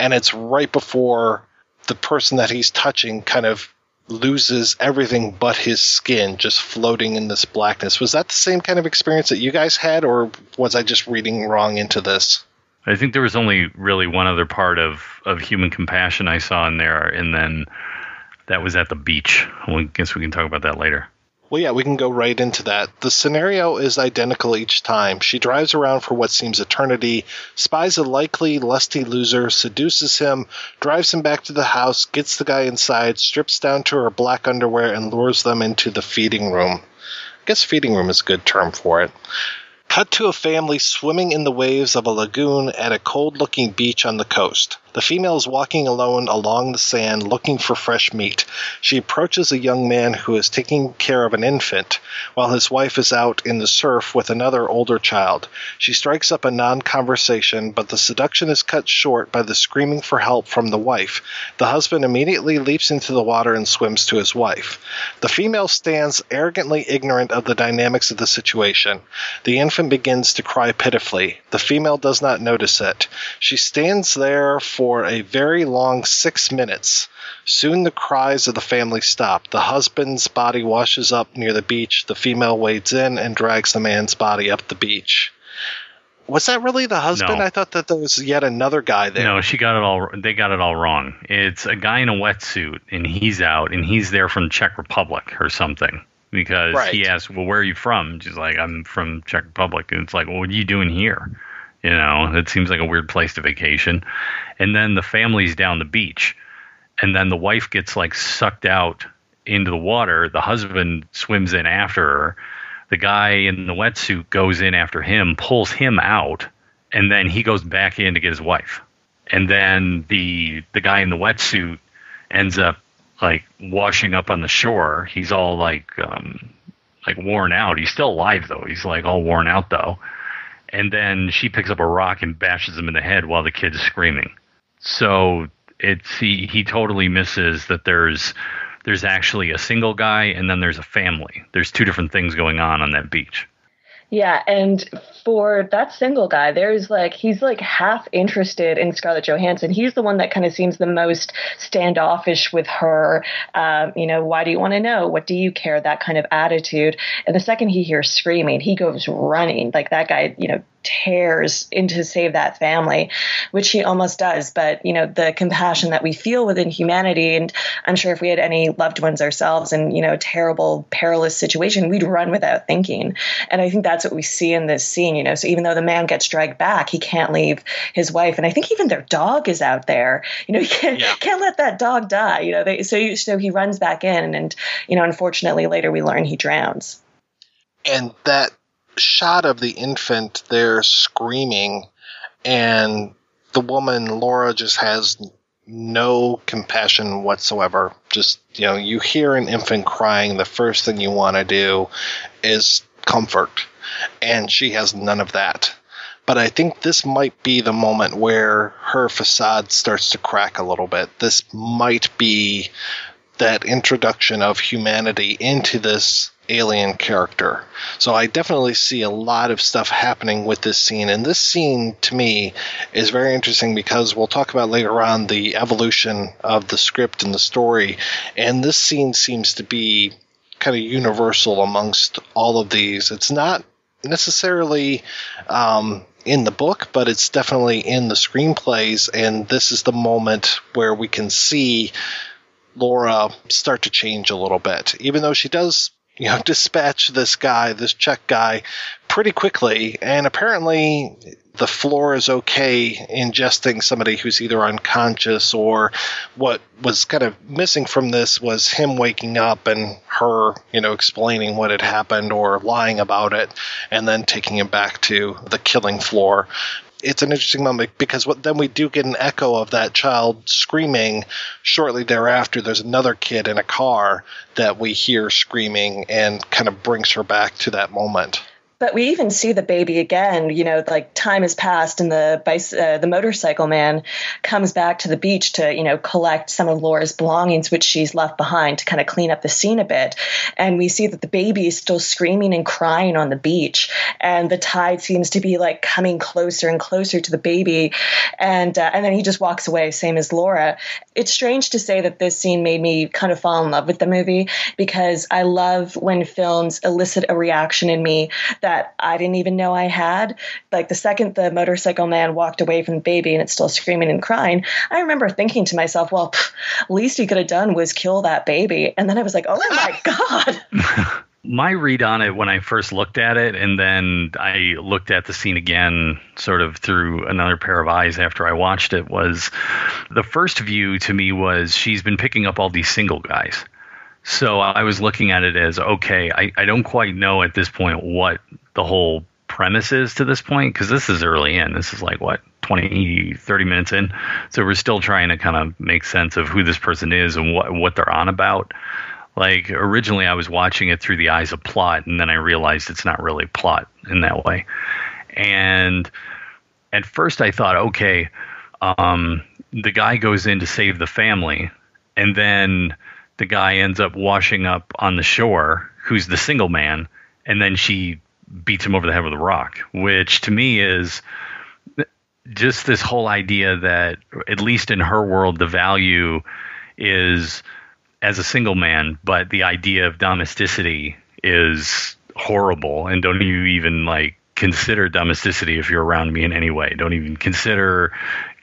and it's right before the person that he's touching kind of loses everything but his skin just floating in this blackness. Was that the same kind of experience that you guys had, or was I just reading wrong into this? I think there was only really one other part of, of human compassion I saw in there, and then that was at the beach. I guess we can talk about that later. Well, yeah, we can go right into that. The scenario is identical each time. She drives around for what seems eternity, spies a likely lusty loser, seduces him, drives him back to the house, gets the guy inside, strips down to her black underwear, and lures them into the feeding room. I guess feeding room is a good term for it. Cut to a family swimming in the waves of a lagoon at a cold looking beach on the coast. The female is walking alone along the sand looking for fresh meat. She approaches a young man who is taking care of an infant, while his wife is out in the surf with another older child. She strikes up a non conversation, but the seduction is cut short by the screaming for help from the wife. The husband immediately leaps into the water and swims to his wife. The female stands arrogantly ignorant of the dynamics of the situation. The infant begins to cry pitifully. The female does not notice it. She stands there for for a very long six minutes. Soon the cries of the family stop. The husband's body washes up near the beach. The female wades in and drags the man's body up the beach. Was that really the husband? No. I thought that there was yet another guy there. No, she got it all. They got it all wrong. It's a guy in a wetsuit, and he's out, and he's there from Czech Republic or something. Because right. he asks, "Well, where are you from?" She's like, "I'm from Czech Republic," and it's like, "Well, what are you doing here?" You know, it seems like a weird place to vacation. And then the family's down the beach. and then the wife gets like sucked out into the water. The husband swims in after her. The guy in the wetsuit goes in after him, pulls him out, and then he goes back in to get his wife. And then the the guy in the wetsuit ends up like washing up on the shore. He's all like um, like worn out. He's still alive though. He's like all worn out though. And then she picks up a rock and bashes him in the head while the kid's screaming. So it's he he totally misses that there's there's actually a single guy and then there's a family. There's two different things going on on that beach. Yeah, and for that single guy, there's like he's like half interested in Scarlett Johansson. He's the one that kind of seems the most standoffish with her. Um, you know, why do you want to know? What do you care? That kind of attitude. And the second he hears screaming, he goes running. Like that guy, you know, tears into save that family, which he almost does. But, you know, the compassion that we feel within humanity, and I'm sure if we had any loved ones ourselves in, you know, terrible, perilous situation, we'd run without thinking. And I think that's what we see in this scene, you know. So even though the man gets dragged back, he can't leave his wife. And I think even their dog is out there. You know, you can't, yeah. can't let that dog die, you know. They, so, so he runs back in, and, you know, unfortunately later we learn he drowns. And that shot of the infant there screaming, and the woman, Laura, just has no compassion whatsoever. Just, you know, you hear an infant crying, the first thing you want to do is comfort. And she has none of that. But I think this might be the moment where her facade starts to crack a little bit. This might be that introduction of humanity into this alien character. So I definitely see a lot of stuff happening with this scene. And this scene, to me, is very interesting because we'll talk about later on the evolution of the script and the story. And this scene seems to be kind of universal amongst all of these. It's not necessarily um, in the book, but it's definitely in the screenplays. And this is the moment where we can see Laura start to change a little bit. Even though she does you know, (laughs) dispatch this guy, this Czech guy, pretty quickly. And apparently, the floor is okay ingesting somebody who's either unconscious or what was kind of missing from this was him waking up and her, you know, explaining what had happened or lying about it and then taking him back to the killing floor it's an interesting moment because what, then we do get an echo of that child screaming. Shortly thereafter, there's another kid in a car that we hear screaming and kind of brings her back to that moment. But we even see the baby again. You know, like time has passed, and the uh, the motorcycle man comes back to the beach to you know collect some of Laura's belongings, which she's left behind to kind of clean up the scene a bit. And we see that the baby is still screaming and crying on the beach, and the tide seems to be like coming closer and closer to the baby. And uh, and then he just walks away, same as Laura. It's strange to say that this scene made me kind of fall in love with the movie because I love when films elicit a reaction in me that I didn't even know I had. Like the second the motorcycle man walked away from the baby and it's still screaming and crying, I remember thinking to myself, well, pff, least he could have done was kill that baby. And then I was like, oh my (laughs) God. (laughs) my read on it when I first looked at it, and then I looked at the scene again, sort of through another pair of eyes after I watched it, was the first view to me was she's been picking up all these single guys. So I was looking at it as okay, I, I don't quite know at this point what the whole premise is to this point because this is early in. This is like what 20, 30 minutes in. So we're still trying to kind of make sense of who this person is and what what they're on about. Like originally I was watching it through the eyes of plot and then I realized it's not really plot in that way. And at first I thought, okay, um, the guy goes in to save the family and then the guy ends up washing up on the shore, who's the single man, and then she beats him over the head with a rock, which to me is just this whole idea that, at least in her world, the value is as a single man, but the idea of domesticity is horrible. And don't you even like consider domesticity if you're around me in any way. Don't even consider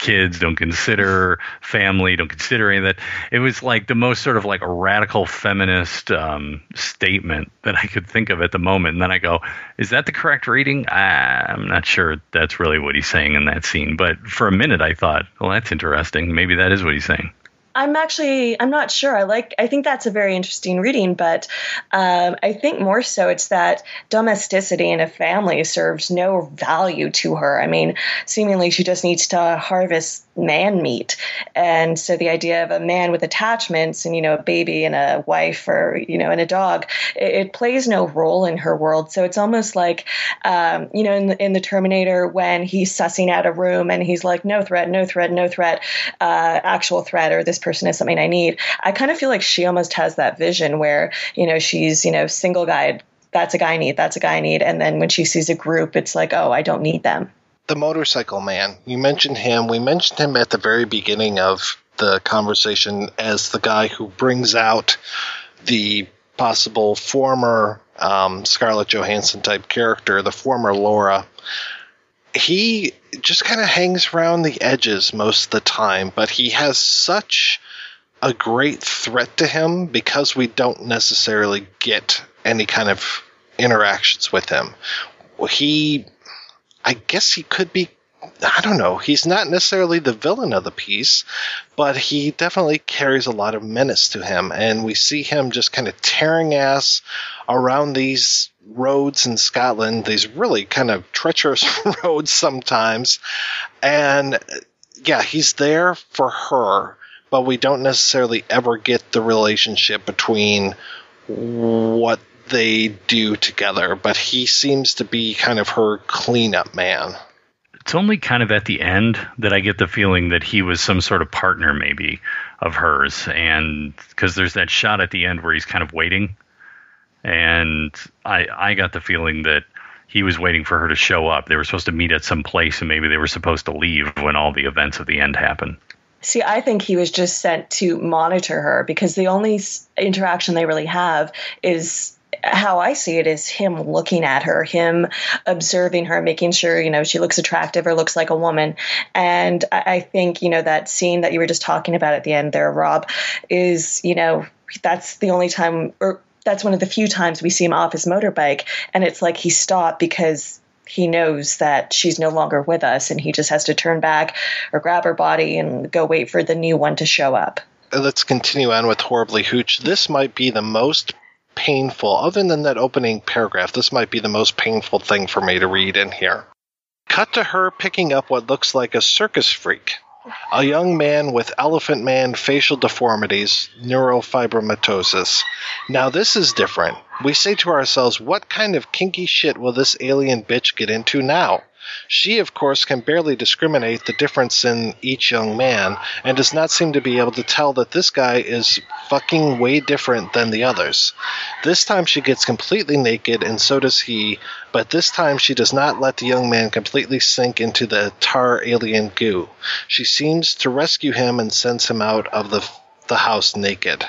kids, don't consider family, don't consider any of that. It was like the most sort of like a radical feminist um, statement that I could think of at the moment. And then I go, is that the correct reading? I'm not sure that's really what he's saying in that scene. But for a minute, I thought, well, that's interesting. Maybe that is what he's saying. I'm actually I'm not sure. I like I think that's a very interesting reading, but um, I think more so it's that domesticity in a family serves no value to her. I mean, seemingly she just needs to harvest man meat, and so the idea of a man with attachments and you know a baby and a wife or you know and a dog, it, it plays no role in her world. So it's almost like um, you know in the, in the Terminator when he's sussing out a room and he's like no threat, no threat, no threat, uh, actual threat or this person is something I need. I kind of feel like she almost has that vision where, you know, she's, you know, single guy, that's a guy I need, that's a guy I need. And then when she sees a group, it's like, oh, I don't need them. The motorcycle man, you mentioned him. We mentioned him at the very beginning of the conversation as the guy who brings out the possible former um, Scarlett Johansson type character, the former Laura. He just kind of hangs around the edges most of the time, but he has such a great threat to him because we don't necessarily get any kind of interactions with him. He, I guess he could be. I don't know. He's not necessarily the villain of the piece, but he definitely carries a lot of menace to him. And we see him just kind of tearing ass around these roads in Scotland, these really kind of treacherous (laughs) roads sometimes. And yeah, he's there for her, but we don't necessarily ever get the relationship between what they do together. But he seems to be kind of her cleanup man. It's only kind of at the end that I get the feeling that he was some sort of partner, maybe, of hers. And because there's that shot at the end where he's kind of waiting and I I got the feeling that he was waiting for her to show up. They were supposed to meet at some place, and maybe they were supposed to leave when all the events of the end happen. See, I think he was just sent to monitor her because the only interaction they really have is how I see it is him looking at her, him observing her, making sure, you know, she looks attractive or looks like a woman. And I, think, you know, that scene that you were just talking about at the end there, Rob, is, you know, that's the only time, or that's one of the few times we see him off his motorbike, and it's like he stopped because he knows that she's no longer with us, and he just has to turn back or grab her body and go wait for the new one to show up. Let's continue on with Horribly Hooch. This might be the most painful, other than that opening paragraph, this might be the most painful thing for me to read in here. Cut to her picking up what looks like a circus freak a young man with elephant man facial deformities, neurofibromatosis. Now, this is different. We say to ourselves, what kind of kinky shit will this alien bitch get into now? She, of course, can barely discriminate the difference in each young man, and does not seem to be able to tell that this guy is fucking way different than the others. This time she gets completely naked, and so does he, but this time she does not let the young man completely sink into the tar alien goo. She seems to rescue him and sends him out of the, the house naked.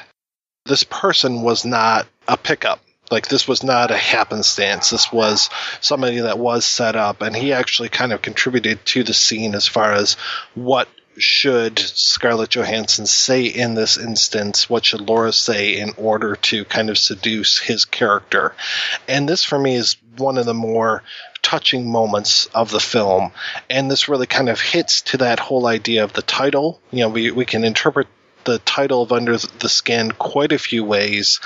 This person was not a pickup. Like this was not a happenstance. This was somebody that was set up, and he actually kind of contributed to the scene as far as what should Scarlett Johansson say in this instance? What should Laura say in order to kind of seduce his character? And this, for me, is one of the more touching moments of the film. And this really kind of hits to that whole idea of the title. You know, we, we can interpret the title of Under the Skin quite a few ways,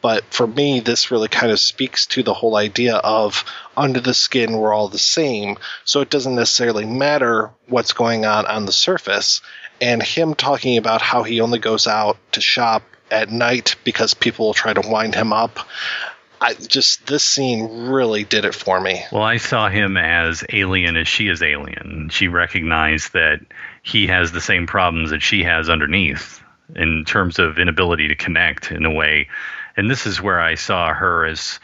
but for me, this really kind of speaks to the whole idea of under the skin, we're all the same. So it doesn't necessarily matter what's going on on the surface. And him talking about how he only goes out to shop at night because people will try to wind him up. I just this scene really did it for me. Well, I saw him as alien as she is alien. She recognized that he has the same problems that she has underneath in terms of inability to connect in a way. And this is where I saw her as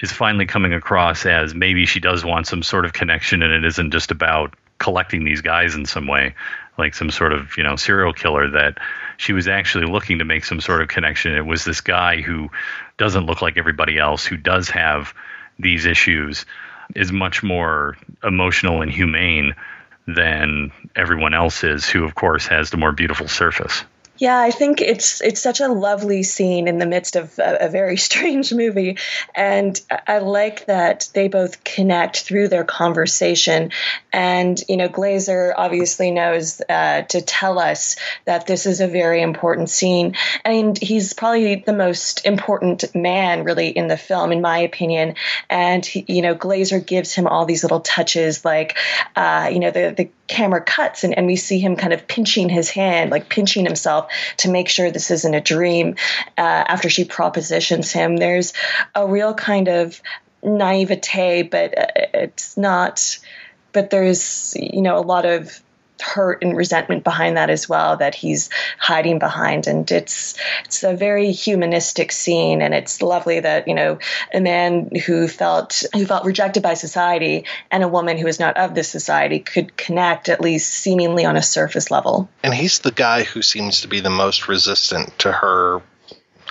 is finally coming across as maybe she does want some sort of connection and it isn't just about collecting these guys in some way like some sort of you know serial killer that she was actually looking to make some sort of connection. It was this guy who doesn't look like everybody else who does have these issues is much more emotional and humane than everyone else is who of course has the more beautiful surface Yeah, I think it's it's such a lovely scene in the midst of a, a very (laughs) strange movie, and I like that they both connect through their conversation. And you know, Glazer obviously knows uh, to tell us that this is a very important scene, and he's probably the most important man really in the film, in my opinion. And he, you know, Glazer gives him all these little touches, like uh, you know, the the camera cuts and, and we see him kind of pinching his hand, like pinching himself to make sure this isn't a dream uh, after she propositions him. There's a real kind of naivete, but uh, it's not, but there's, you know, a lot of hurt and resentment behind that as well that he's hiding behind. And it's it's a very humanistic scene. And it's lovely that you know a man who felt who felt rejected by society and a woman who is not of this society could connect at least seemingly on a surface level. And he's the guy who seems to be the most resistant to her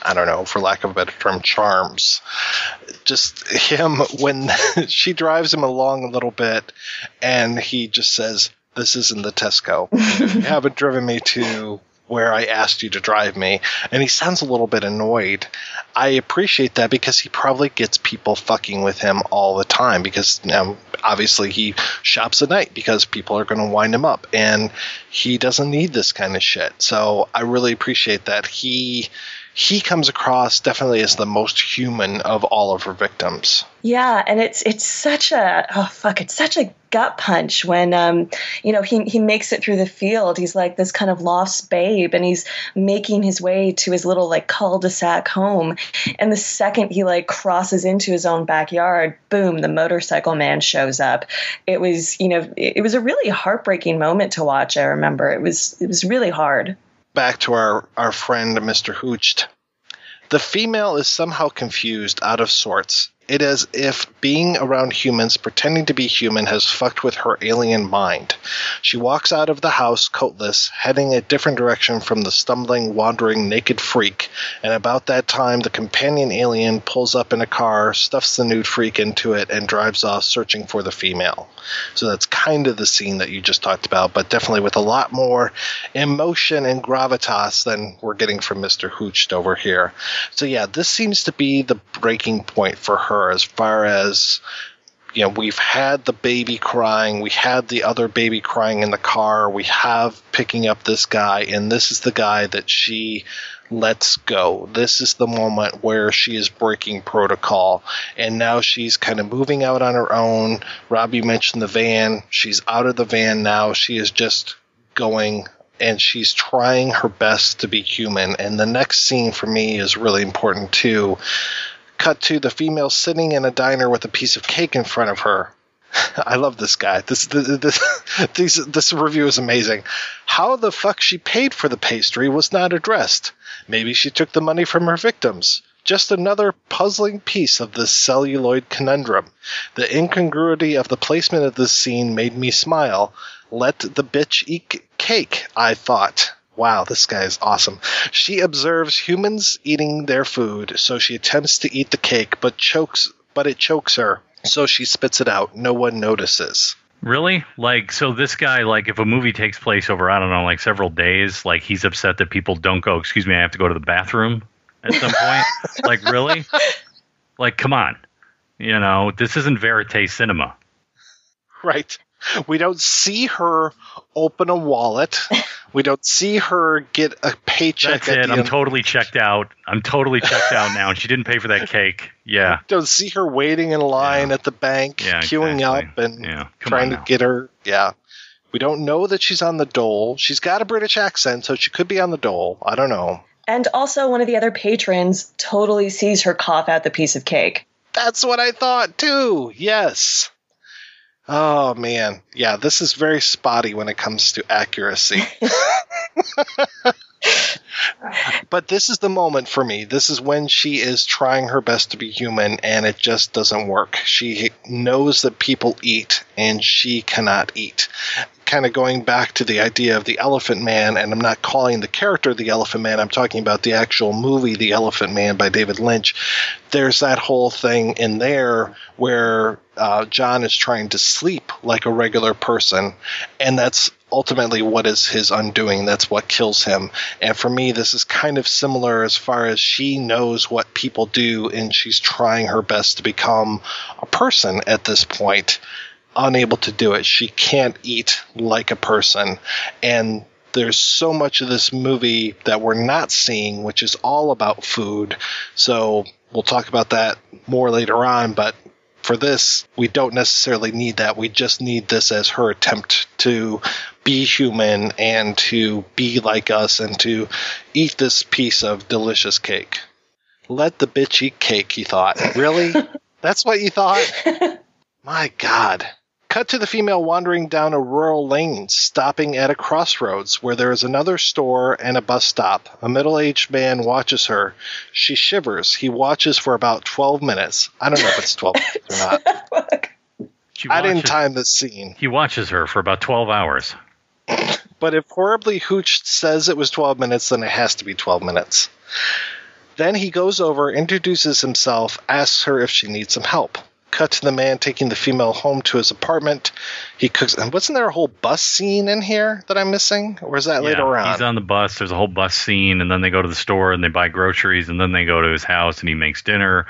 I don't know, for lack of a better term, charms. Just him when (laughs) she drives him along a little bit and he just says, this isn't the Tesco. (laughs) you haven't driven me to where I asked you to drive me. And he sounds a little bit annoyed. I appreciate that because he probably gets people fucking with him all the time because obviously he shops at night because people are going to wind him up and he doesn't need this kind of shit. So I really appreciate that he he comes across definitely as the most human of all of her victims. Yeah, and it's it's such a oh fuck, it's such a gut punch when um you know he he makes it through the field. He's like this kind of lost babe and he's making his way to his little like cul-de-sac home. And the second he like crosses into his own backyard, boom, the motorcycle man shows up. It was, you know, it, it was a really heartbreaking moment to watch, I remember. It was it was really hard back to our, our friend Mr. Hooched. The female is somehow confused, out of sorts. It is if being around humans, pretending to be human, has fucked with her alien mind. She walks out of the house coatless, heading a different direction from the stumbling, wandering, naked freak, and about that time the companion alien pulls up in a car, stuffs the nude freak into it, and drives off searching for the female. So that's kind of the scene that you just talked about, but definitely with a lot more emotion and gravitas than we're getting from Mr. Hooched over here. So yeah, this seems to be the breaking point for her as far as you know we've had the baby crying we had the other baby crying in the car we have picking up this guy and this is the guy that she lets go. This is the moment where she is breaking protocol and now she's kind of moving out on her own. Robbie mentioned the van she's out of the van now she is just going and she's trying her best to be human. And the next scene for me is really important too cut to the female sitting in a diner with a piece of cake in front of her. (laughs) I love this guy. This this this, (laughs) this review is amazing. How the fuck she paid for the pastry was not addressed. Maybe she took the money from her victims. Just another puzzling piece of this celluloid conundrum. The incongruity of the placement of this scene made me smile. Let the bitch eat cake, I thought. Wow, this guy is awesome. She observes humans eating their food, so she attempts to eat the cake, but chokes, but it chokes her. So she spits it out. No one notices. Really? Like, so this guy, like, if a movie takes place over, I don't know, like several days, like, he's upset that people don't go, excuse me, I have to go to the bathroom at some point? (laughs) like, really? Like, come on. You know, this isn't verite cinema. Right. We don't see her open a wallet. We don't see her get a paycheck. That's it. I'm totally checked out. I'm totally checked out now. And she didn't pay for that cake. Yeah. Don't see her waiting in line yeah. at the bank, yeah, queuing exactly. up and yeah. trying to get her. Yeah. We don't know that she's on the dole. She's got a British accent, so she could be on the dole. I don't know. And also, one of the other patrons totally sees her cough out the piece of cake. That's what I thought too. Yes. Oh man, yeah, this is very spotty when it comes to accuracy. (laughs) but this is the moment for me. This is when she is trying her best to be human and it just doesn't work. She knows that people eat and she cannot eat. Kind of going back to the idea of the Elephant Man, and I'm not calling the character the Elephant Man, I'm talking about the actual movie, The Elephant Man by David Lynch. There's that whole thing in there where uh, John is trying to sleep like a regular person, and that's ultimately what is his undoing. That's what kills him. And for me, this is kind of similar as far as she knows what people do, and she's trying her best to become a person at this point unable to do it. She can't eat like a person. And there's so much of this movie that we're not seeing, which is all about food. So we'll talk about that more later on. But for this, we don't necessarily need that. We just need this as her attempt to be human and to be like us and to eat this piece of delicious cake. Let the bitch eat cake, he thought. Really? (laughs) That's what you thought? (laughs) My God. Cut to the female wandering down a rural lane, stopping at a crossroads where there is another store and a bus stop. A middle aged man watches her. She shivers. He watches for about 12 minutes. I don't know if it's 12 minutes or not. (laughs) I didn't time the scene. He watches her for about 12 hours. But if Horribly Hooch says it was 12 minutes, then it has to be 12 minutes. Then he goes over, introduces himself, asks her if she needs some help. Cut to the man taking the female home to his apartment. He cooks. And wasn't there a whole bus scene in here that I'm missing? Or is that later on? He's on the bus. There's a whole bus scene, and then they go to the store and they buy groceries, and then they go to his house and he makes dinner,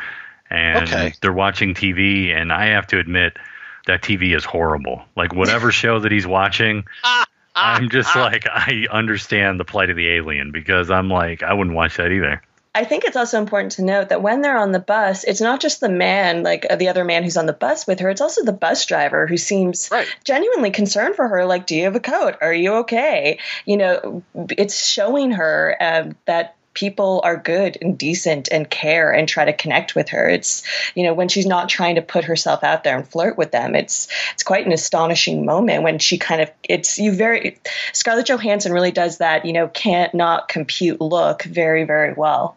and Okay. they're watching TV. And I have to admit, that TV is horrible. Like whatever show that he's watching, (laughs) I'm just like I understand the plight of the alien because I'm like I wouldn't watch that either. I think it's also important to note that when they're on the bus, it's not just the man, like uh, the other man who's on the bus with her. It's also the bus driver who seems Right. genuinely concerned for her. Like, do you have a coat? Are you okay? You know, it's showing her um, that people are good and decent and care and try to connect with her. It's you know when she's not trying to put herself out there and flirt with them. It's it's quite an astonishing moment when she kind of it's you very Scarlett Johansson really does that. You know, can't not compute look very very well.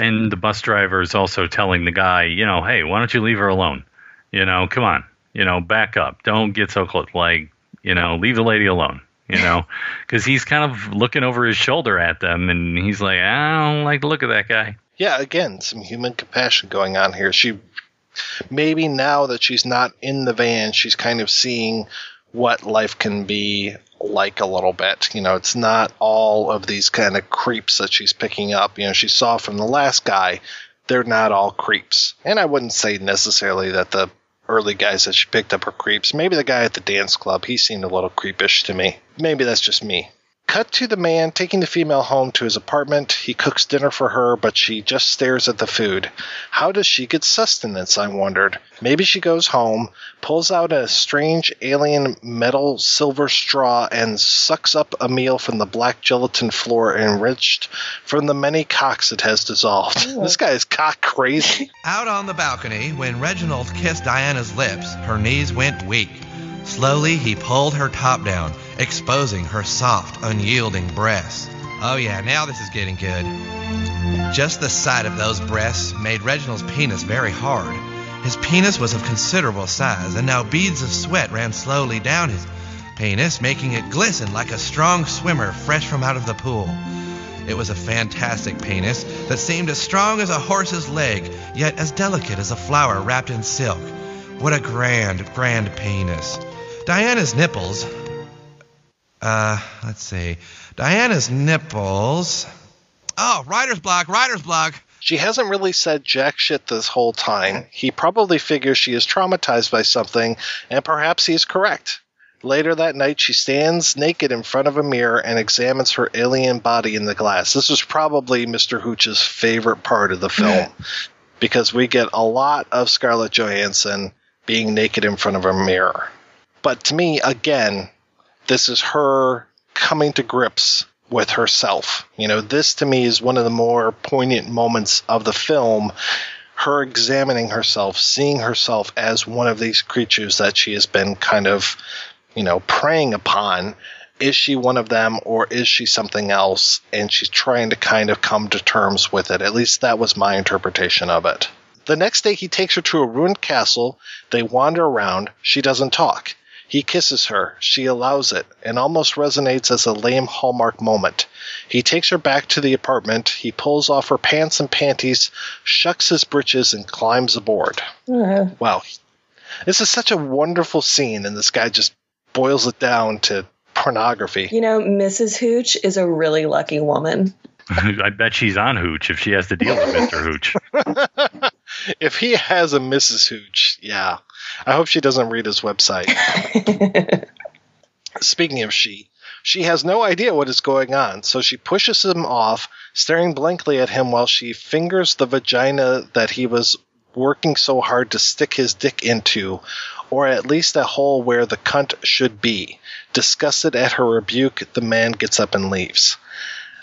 And the bus driver is also telling the guy, you know, hey, why don't you leave her alone? You know, come on, you know, back up. Don't get so close. Like, you know, leave the lady alone. You know, (laughs) because he's kind of looking over his shoulder at them, and he's like, I don't like the look of that guy. Yeah, again, some human compassion going on here. She maybe now that she's not in the van, she's kind of seeing what life can be like a little bit. You know, it's not all of these kind of creeps that she's picking up. You know, she saw from the last guy, they're not all creeps. And I wouldn't say necessarily that the early guys that she picked up are creeps. Maybe the guy at the dance club, he seemed a little creepish to me. Maybe that's just me. Cut to the man taking the female home to his apartment. He cooks dinner for her, but she just stares at the food. How does she get sustenance? I wondered. Maybe she goes home, pulls out a strange alien metal silver straw, and sucks up a meal from the black gelatin floor enriched from the many cocks it has dissolved. Oh. this guy is cock crazy. Out on the balcony, when Reginald kissed Diana's lips, her knees went weak. Slowly, he pulled her top down, exposing her soft, unyielding breasts. Oh, yeah, now this is getting good. Just the sight of those breasts made Reginald's penis very hard. His penis was of considerable size, and now beads of sweat ran slowly down his penis, making it glisten like a strong swimmer fresh from out of the pool. It was a fantastic penis that seemed as strong as a horse's leg, yet as delicate as a flower wrapped in silk. What a grand, grand penis. Diana's nipples. Uh, let's see. Diana's nipples. Oh, writer's block, writer's block. She hasn't really said jack shit this whole time. He probably figures she is traumatized by something, and perhaps he is correct. Later that night, she stands naked in front of a mirror and examines her alien body in the glass. This was probably Mr. Hooch's favorite part of the film (laughs) because we get a lot of Scarlett Johansson being naked in front of a mirror. But to me, again, this is her coming to grips with herself. You know, this to me is one of the more poignant moments of the film. Her examining herself, seeing herself as one of these creatures that she has been kind of, you know, preying upon. Is she one of them or is she something else? And she's trying to kind of come to terms with it. At least that was my interpretation of it. The next day, he takes her to a ruined castle. They wander around. She doesn't talk. He kisses her. She allows it, and almost resonates as a lame Hallmark moment. He takes her back to the apartment. He pulls off her pants and panties, shucks his britches, and climbs aboard. Uh, Wow. This is such a wonderful scene, and this guy just boils it down to pornography. you know, Mrs. Hooch is a really lucky woman. (laughs) I bet she's on Hooch if she has to deal with Mr. Hooch. (laughs) If he has a Mrs. Hooch, yeah. I hope she doesn't read his website. (laughs) Speaking of she, she has no idea what is going on, so she pushes him off, staring blankly at him while she fingers the vagina that he was working so hard to stick his dick into, or at least a hole where the cunt should be. Disgusted at her rebuke, the man gets up and leaves.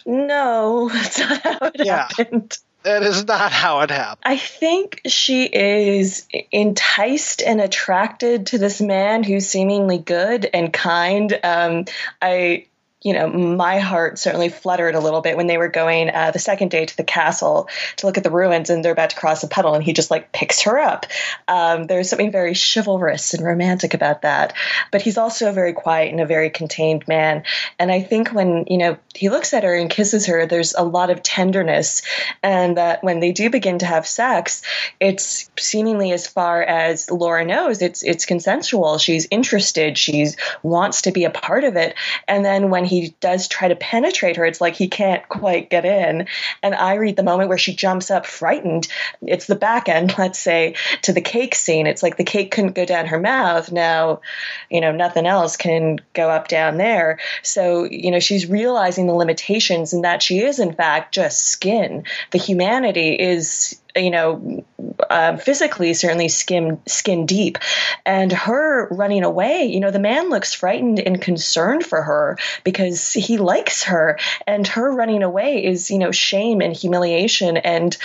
no, (laughs) that's not how it Yeah. happened. That is not how it happened. I think she is enticed and attracted to this man who's seemingly good and kind. Um, I, you know, my heart certainly fluttered a little bit when they were going uh, the second day to the castle to look at the ruins and they're about to cross a puddle and he just like picks her up. Um, there's something very chivalrous and romantic about that. But he's also a very quiet and a very contained man. And I think when, you know, he looks at her and kisses her, there's a lot of tenderness. And that when they do begin to have sex, it's seemingly as far as Laura knows, it's it's consensual. She's interested. She's wants to be a part of it. And then when he does try to penetrate her, it's like he can't quite get in. And I read the moment where she jumps up frightened. It's the back end, (laughs) let's say, to the cake scene. It's like the cake couldn't go down her mouth. Now, you know, nothing else can go up down there. So, you know, she's realizing the limitations and that she is, in fact, just skin. The humanity is you know, uh, physically certainly skin skin deep, and her running away. You know, the man looks frightened and concerned for her because he likes her, and her running away is you know shame and humiliation and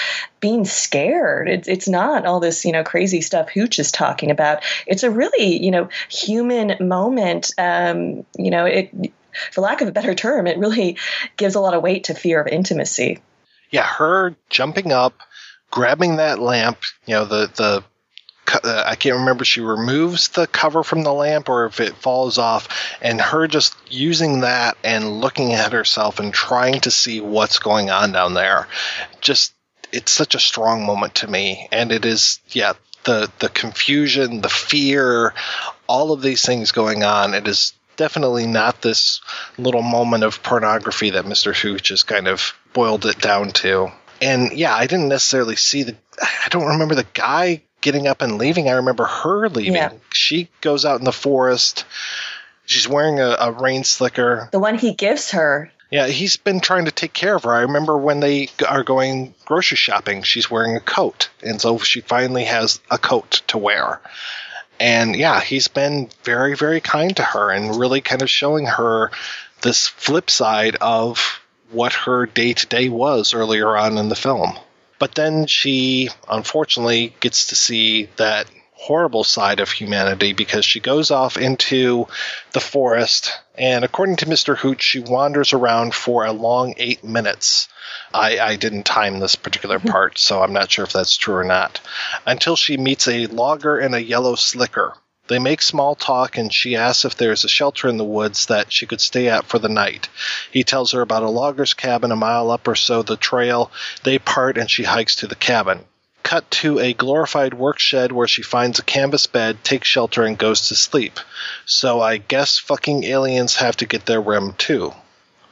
being scared. It's it's not all this you know crazy stuff Hooch is talking about. It's a really you know human moment. Um, you know, it for lack of a better term, it really gives a lot of weight to fear of intimacy. Yeah, her jumping up, grabbing that lamp, you know, the the uh, I can't remember she removes the cover from the lamp or if it falls off, and her just using that and looking at herself and trying to see what's going on down there. Just it's such a strong moment to me, and it is yeah the the confusion, the fear, all of these things going on. It is definitely not this little moment of pornography that Mr. Hooch has kind of boiled it down to. And yeah, I didn't necessarily see the. I don't remember the guy getting up and leaving. I remember her leaving. Yeah. She goes out in the forest. She's wearing a, a rain slicker. The one he gives her Yeah, he's been trying to take care of her. I remember when they are going grocery shopping, she's wearing a coat. And so she finally has a coat to wear. And yeah, he's been very, very kind to her and really kind of showing her this flip side of what her day to day was earlier on in the film. But then she unfortunately gets to see that horrible side of humanity because she goes off into the forest and according to Mr. Hooch, she wanders around for a long eight minutes. I, I didn't time this particular (laughs) part, so I'm not sure if that's true or not. Until she meets a logger and a yellow slicker. They make small talk, and she asks if there's a shelter in the woods that she could stay at for the night. He tells her about a logger's cabin a mile up or so the trail. They part, and she hikes to the cabin. Cut to a glorified work shed where she finds a canvas bed, takes shelter, and goes to sleep. So I guess fucking aliens have to get their rim too.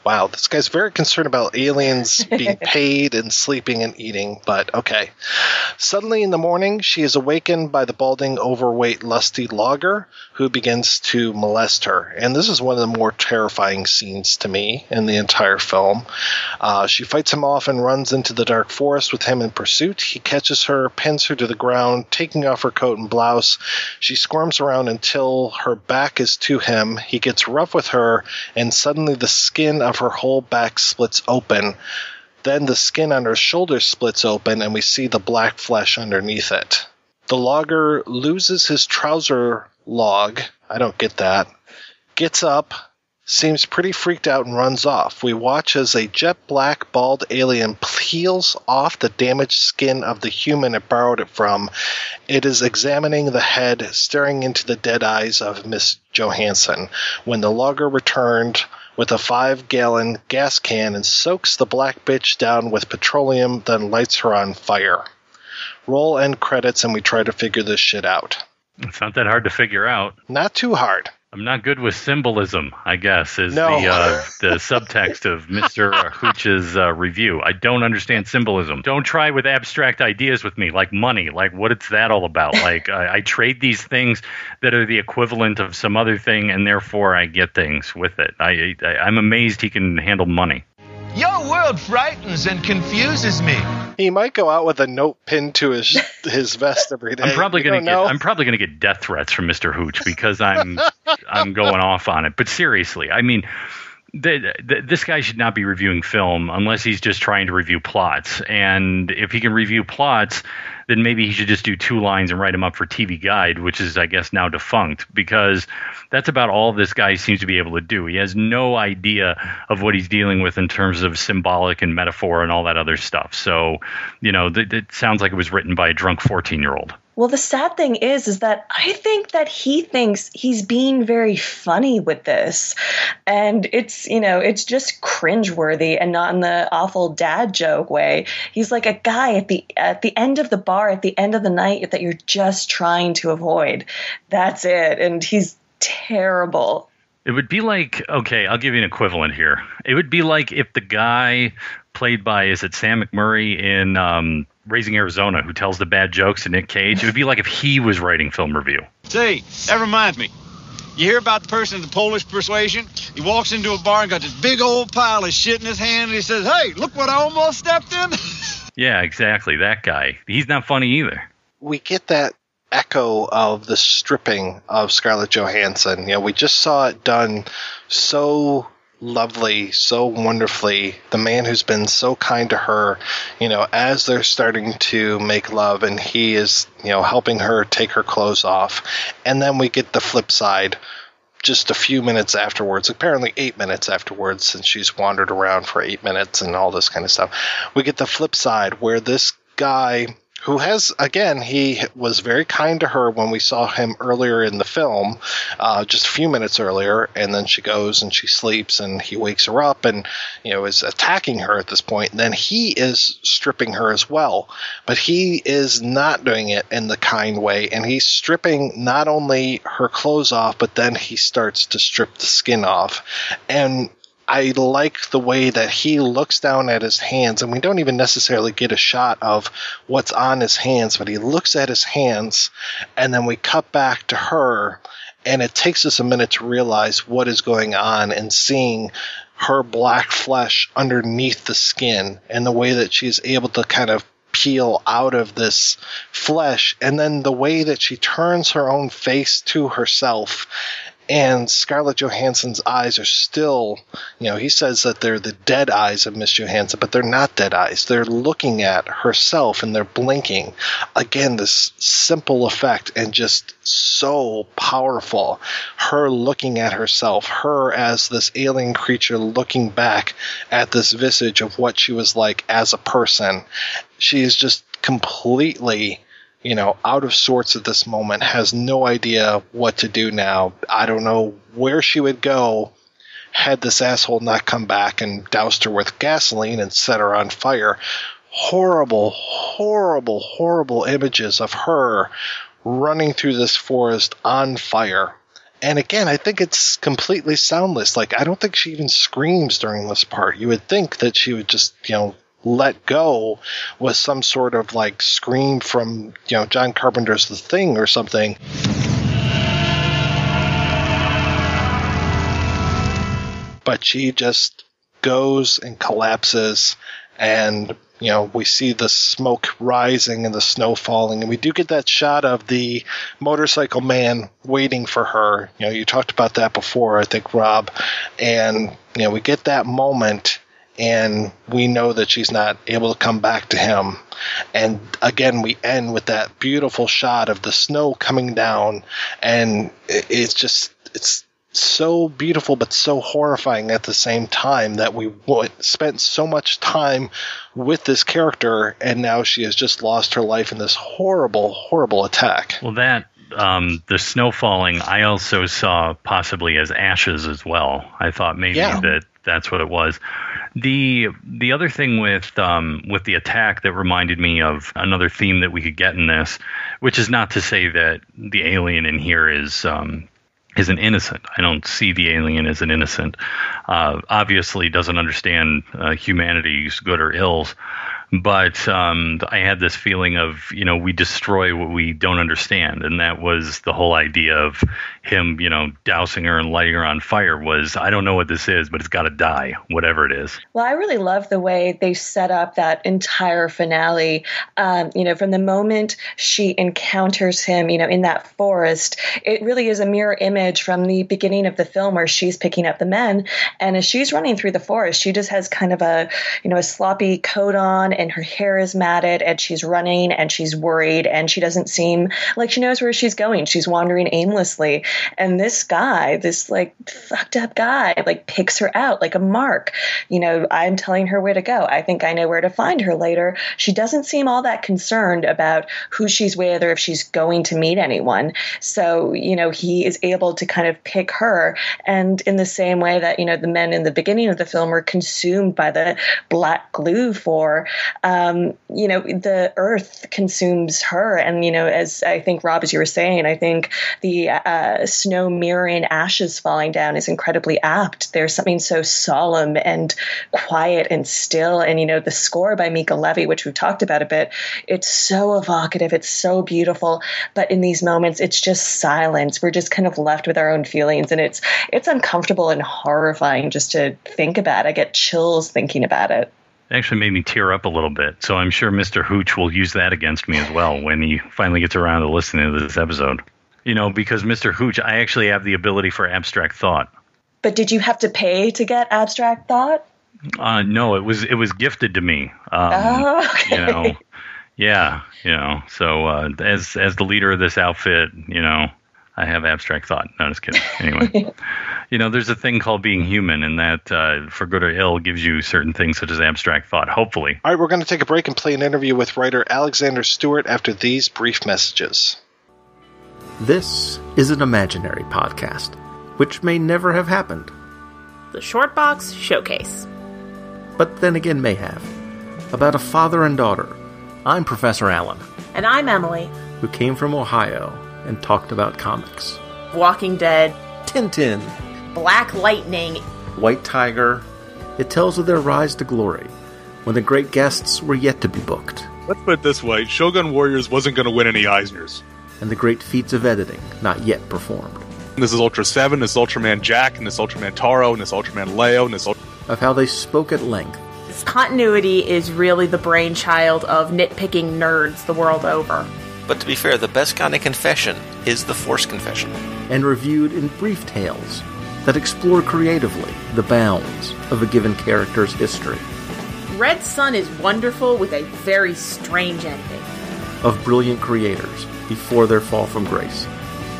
Wow, this guy's very concerned about aliens (laughs) being paid and sleeping and eating, but okay. Suddenly in the morning, she is awakened by the balding, overweight, lusty logger who begins to molest her. And this is one of the more terrifying scenes to me in the entire film. Uh, she fights him off and runs into the dark forest with him in pursuit. He catches her, pins her to the ground, taking off her coat and blouse. She squirms around until her back is to him. He gets rough with her, and suddenly the skin of her whole back splits open. Then the skin on her shoulders splits open, and we see the black flesh underneath it. The logger loses his trouser log. I don't get that. Gets up, seems pretty freaked out and runs off. We watch as a jet black, bald alien peels off the damaged skin of the human it borrowed it from. It is examining the head, staring into the dead eyes of Miss Johansson. When the logger returned, with a five gallon gas can and soaks the black bitch down with petroleum, then lights her on fire. Roll end credits and we try to figure this shit out. It's not that hard to figure out. Not too hard. I'm not good with symbolism, I guess, is No. the uh, the (laughs) subtext of Mr. Hooch's uh, review. I don't understand symbolism. Don't try with abstract ideas with me, like money. Like, what is that all about? (laughs) Like, I, I trade these things that are the equivalent of some other thing, and therefore I get things with it. I, I I'm amazed he can handle money. Your world frightens and confuses me. He might go out with a note pinned to his (laughs) his vest every day. I'm probably You gonna get know. I'm probably gonna get death threats from Mr. Hooch because I'm (laughs) I'm going off on it. But seriously, I mean, the, the, this guy should not be reviewing film unless he's just trying to review plots. And if he can review plots, then maybe he should just do two lines and write them up for TV Guide, which is I guess now defunct because that's about all this guy seems to be able to do. He has no idea of what he's dealing with in terms of symbolic and metaphor and all that other stuff. So, you know, th- it sounds like it was written by a drunk 14 year old. Well, the sad thing is, is that I think that he thinks he's being very funny with this, and it's you know it's just cringeworthy and not in the awful dad joke way. He's like a guy at the at the end of the bar at the end of the night that you're just trying to avoid. That's it, and he's terrible. It would be like okay, I'll give you an equivalent here. It would be like if the guy played by is it Sam McMurray in um, Raising Arizona who tells the bad jokes to Nick Cage. It would be like if he was writing film review. Say, that reminds me. You hear about the person of the Polish persuasion? He walks into a bar and got this big old pile of shit in his hand, and he says, "Hey, look what I almost stepped in." (laughs) Yeah, exactly. That guy. He's not funny either. we get that echo of the stripping of Scarlett Johansson. You know, we just saw it done so lovely, so wonderfully. The man who's been so kind to her, you know, as they're starting to make love and he is, you know, helping her take her clothes off. And then we get the flip side just a few minutes afterwards, apparently eight minutes afterwards, since she's wandered around for eight minutes and all this kind of stuff. We get the flip side where this guy who has again he was very kind to her when we saw him earlier in the film uh, just a few minutes earlier and then she goes and she sleeps and he wakes her up and you know is attacking her at this point. Then he is stripping her as well. But he is not doing it in the kind way and he's stripping not only her clothes off but then he starts to strip the skin off. And I like the way that he looks down at his hands, and we don't even necessarily get a shot of what's on his hands, but he looks at his hands, and then we cut back to her, and it takes us a minute to realize what is going on and seeing her black flesh underneath the skin and the way that she's able to kind of peel out of this flesh, and then the way that she turns her own face to herself and Scarlett Johansson's eyes are still, you know, he says that they're the dead eyes of Miss Johansson, but they're not dead eyes. They're looking at herself and they're blinking. Again, this simple effect and just so powerful. Her looking at herself, her as this alien creature looking back at this visage of what she was like as a person. She is just completely you know, out of sorts at this moment, has no idea what to do now. I don't know where she would go had this asshole not come back and doused her with gasoline and set her on fire. Horrible, horrible, horrible images of her running through this forest on fire. And again, I think it's completely soundless. Like, I don't think she even screams during this part. You would think that she would just, you know, let go with some sort of like scream from you know John Carpenter's The Thing or something. But she just goes and collapses and you know we see the smoke rising and the snow falling. And we do get that shot of the motorcycle man waiting for her. You know you talked about that before i think rob. And you know we get that moment and we know that she's not able to come back to him. And again, we end with that beautiful shot of the snow coming down, and it's just it's so beautiful but so horrifying at the same time that we spent so much time with this character and now she has just lost her life in this horrible horrible attack Well, that um, the snow falling, I also saw possibly as ashes as well. I thought maybe Yeah. that that's what it was. The the other thing with um, with the attack that reminded me of another theme that we could get in this, which is not to say that the alien in here is um, is an innocent. I don't see the alien as an innocent. Uh, obviously, doesn't understand uh, humanity's good or ills. But um, I had this feeling of, you know, we destroy what we don't understand, and that was the whole idea of him, you know, dousing her and lighting her on fire. Was I don't know what this is, but it's got to die, whatever it is. Well, I really love the way they set up that entire finale. Um, you know, from the moment she encounters him, you know, in that forest, it really is a mirror image from the beginning of the film where she's picking up the men. And as she's running through the forest, she just has kind of a, you know, a sloppy coat on and her hair is matted and she's running and she's worried and she doesn't seem like she knows where she's going. She's wandering aimlessly. And this guy, this like fucked up guy, like picks her out like a mark. You know, I'm telling her where to go. I think I know where to find her later. She doesn't seem all that concerned about who she's with or if she's going to meet anyone. So, you know, he is able to kind of pick her. And in the same way that, you know, the men in the beginning of the film were consumed by the black glue for, um, you know, the earth consumes her. And, you know, as I think, Rob, as you were saying, I think the uh, snow mirroring ashes falling down is incredibly apt. There's something so solemn and quiet and still. And, you know, the score by Mica Levi, which we've talked about a bit, it's so evocative. It's so beautiful. But in these moments, it's just silence. We're just kind of left with our own feelings. And it's, it's uncomfortable and horrifying just to think about. I get chills thinking about it. It actually made me tear up a little bit. So I'm sure Mr. Hooch will use that against me as well when he finally gets around to listening to this episode. You know, because Mr. Hooch, I actually have the ability for abstract thought. But did you have to pay to get abstract thought? Uh, no, it was it was gifted to me. Um, oh, okay. You know, yeah, you know. So uh, as as the leader of this outfit, you know, I have abstract thought. No, just kidding. Anyway, (laughs) you know, there's a thing called being human, and that uh, for good or ill gives you certain things such as abstract thought. Hopefully, all right we're going to take a break and play an interview with writer alexander stuart after these brief messages This is an imaginary podcast, which may never have happened, The Shortbox Showcase. but then again may have. About a father and daughter. I'm Professor Allen, And I'm Emily. who came from Ohio and talked about comics. Walking Dead, Tintin, Black Lightning, White Tiger. It tells of their rise to glory when the great guests were yet to be booked, Let's put it this way Shogun Warriors wasn't going to win any Eisners. and the great feats of editing not yet performed. This is Ultra 7, this is Ultraman Jack, and this Ultraman Taro, and this Ultraman Leo, and this Ultra. Of how they spoke at length This continuity is really the brainchild of nitpicking nerds the world over. But to be fair, the best kind of confession is the Force confession. and reviewed in brief tales that explore creatively the bounds of a given character's history, Red Sun is wonderful with a very strange ending. of brilliant creators before their fall from grace.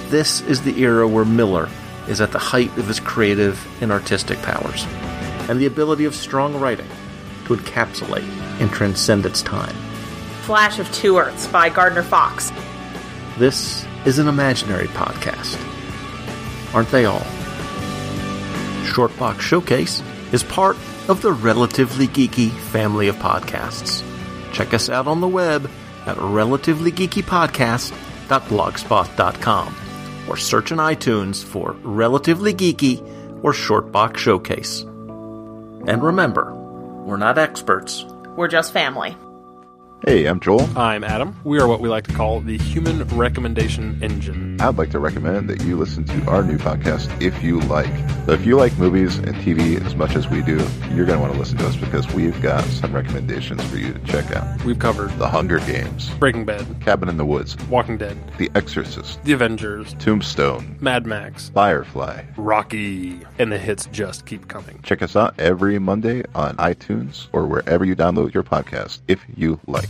This is the era where Miller is at the height of his creative and artistic powers, and the ability of strong writing to encapsulate and transcend its time. Flash of Two Earths by Gardner Fox. This is an imaginary podcast. Aren't they all? Shortbox Showcase is part of the Relatively Geeky family of podcasts. Check us out on the web at relativelygeekypodcast.blogspot.com or search in iTunes for Relatively Geeky or Shortbox Showcase. And remember, we're not experts. We're just family. Hey, I'm Joel. I'm Adam. We are what we like to call the Human Recommendation Engine. I'd like to recommend that you listen to our new podcast, If You Like. So if you like movies and TV as much as we do, you're going to want to listen to us because we've got some recommendations for you to check out. We've covered The Hunger Games, Breaking Bad, Cabin in the Woods, Walking Dead, The Exorcist, The Avengers, Tombstone, Mad Max, Firefly, Rocky, and the hits just keep coming. Check us out every Monday on iTunes or wherever you download your podcast, if you like.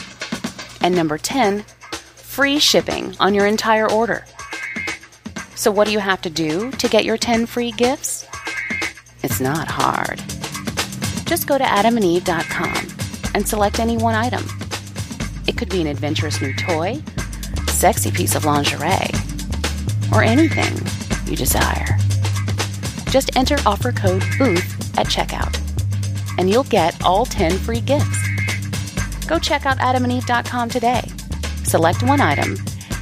And number 10, free shipping on your entire order. So, what do you have to do to get your 10 free gifts? It's not hard. Just go to adamandeve.com and select any one item. It could be an adventurous new toy, sexy piece of lingerie, or anything you desire. Just enter offer code BOOTH at checkout, and you'll get all 10 free gifts. Go check out adamandeve.com today. Select one item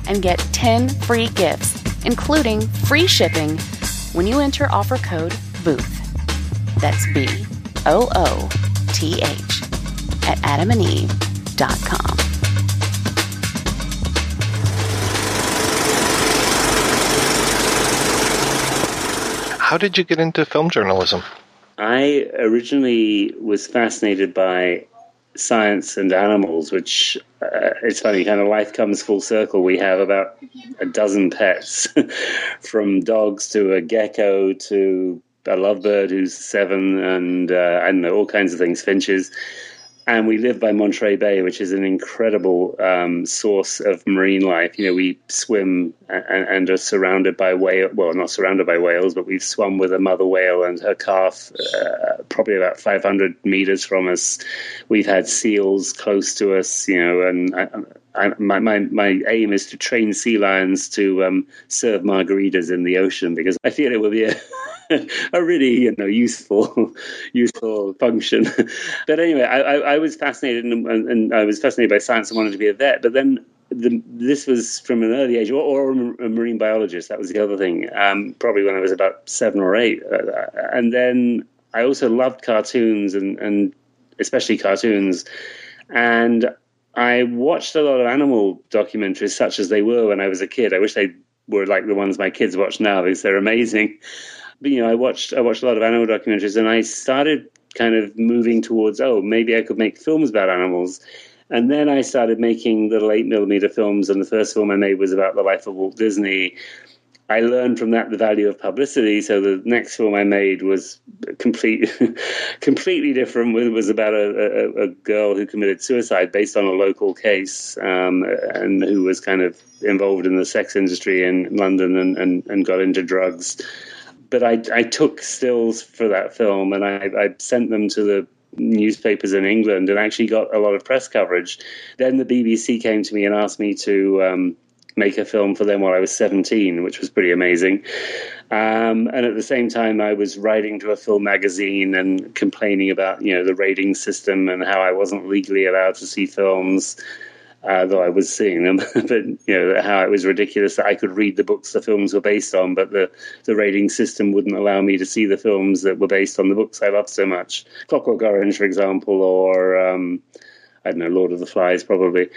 and get 10 free gifts, including free shipping, when you enter offer code BOOTH. That's B O O T H at adamandeve.com. How did you get into film journalism? I originally was fascinated by science and animals, which uh, it's funny, kind of life comes full circle. We have about a dozen pets, (laughs) from dogs to a gecko to a lovebird who's seven, and uh, all kinds of things, finches. And we live by Monterey Bay, which is an incredible um, source of marine life. You know, we swim and, and, are surrounded by whale. Well, not surrounded by whales, but we've swum with a mother whale and her calf, uh, probably about 500 meters from us. We've had seals close to us. You know, and I, my, my my aim is to train sea lions to um, serve margaritas in the ocean because I feel it will be a (laughs) a really you know useful (laughs) useful function. (laughs) but anyway, I, I, I was fascinated and, and, I was fascinated by science and wanted to be a vet. But then the, this was from an early age, or, or, a marine biologist. That was the other thing. Um, probably when I was about seven or eight, uh, and then I also loved cartoons and and especially cartoons and. I watched a lot of animal documentaries, such as they were when I was a kid. I wish they were like the ones my kids watch now because they're amazing but, you know, I watched I watched a lot of animal documentaries, and I started kind of moving towards oh maybe I could make films about animals. And then I started making little eight millimeter films, and the first film I made was about the life of Walt Disney. I learned from that the value of publicity. So the next film I made was complete, (laughs) completely different. It was about a, a, a, girl who committed suicide based on a local case, um, and who was kind of involved in the sex industry in London and, and, and got into drugs but I, I took stills for that film and I, I sent them to the newspapers in England and actually got a lot of press coverage. Then the BBC came to me and asked me to um, make a film for them while I was 17, which was pretty amazing. Um, and at the same time, I was writing to a film magazine and complaining about you know the rating system and how I wasn't legally allowed to see films uh, though I was seeing them, (laughs) but you know how it was ridiculous that I could read the books the films were based on, but the the rating system wouldn't allow me to see the films that were based on the books I loved so much. Clockwork Orange, for example, or um, I don't know, Lord of the Flies, probably.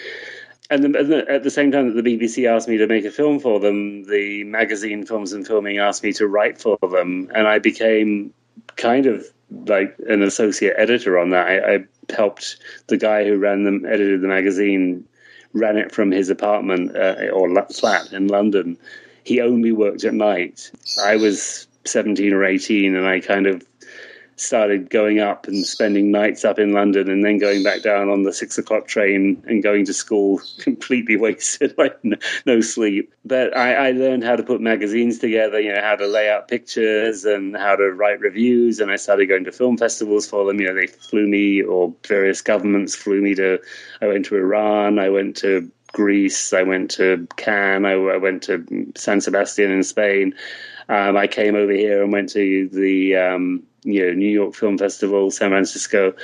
And, at the same time that the BBC asked me to make a film for them, the magazine Films and Filming asked me to write for them, and I became kind of like an associate editor on that. I, I helped the guy who ran them, edited the magazine, ran it from his apartment uh, or flat in London. He only worked at night. I was 17 or 18 and I kind of started going up and spending nights up in London and then going back down on the six o'clock train and going to school (laughs) completely wasted, (laughs) like no, sleep. But I, I, learned how to put magazines together, you know, how to lay out pictures and how to write reviews. And I started going to film festivals for them. You know, they flew me, or various governments flew me to. I went to Iran. I went to Greece. I went to Cannes. I, I went to San Sebastian in Spain. Um, I came over here and went to the um, you know New York Film Festival, San Francisco,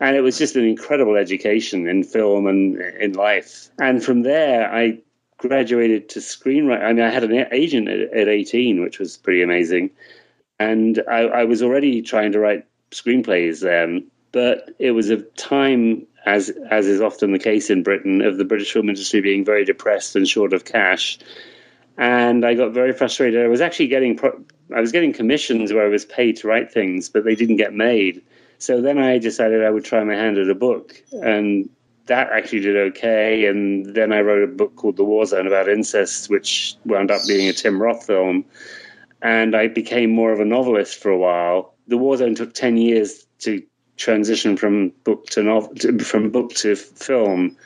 and it was just an incredible education in film and in life. And from there, I graduated to screenwriting. I mean, I had an agent at, at 18, which was pretty amazing, and I, I was already trying to write screenplays then. But it was a time, as as is often the case in Britain, of the British film industry being very depressed and short of cash and I got very frustrated. I was actually getting pro- I was getting commissions where I was paid to write things, but they didn't get made. So then I decided I would try my hand at a book, and that actually did okay. And then I wrote a book called The War Zone about incest, which wound up being a Tim Roth film. And I became more of a novelist for a while. The War Zone took ten years to transition from book to novel, from book to film,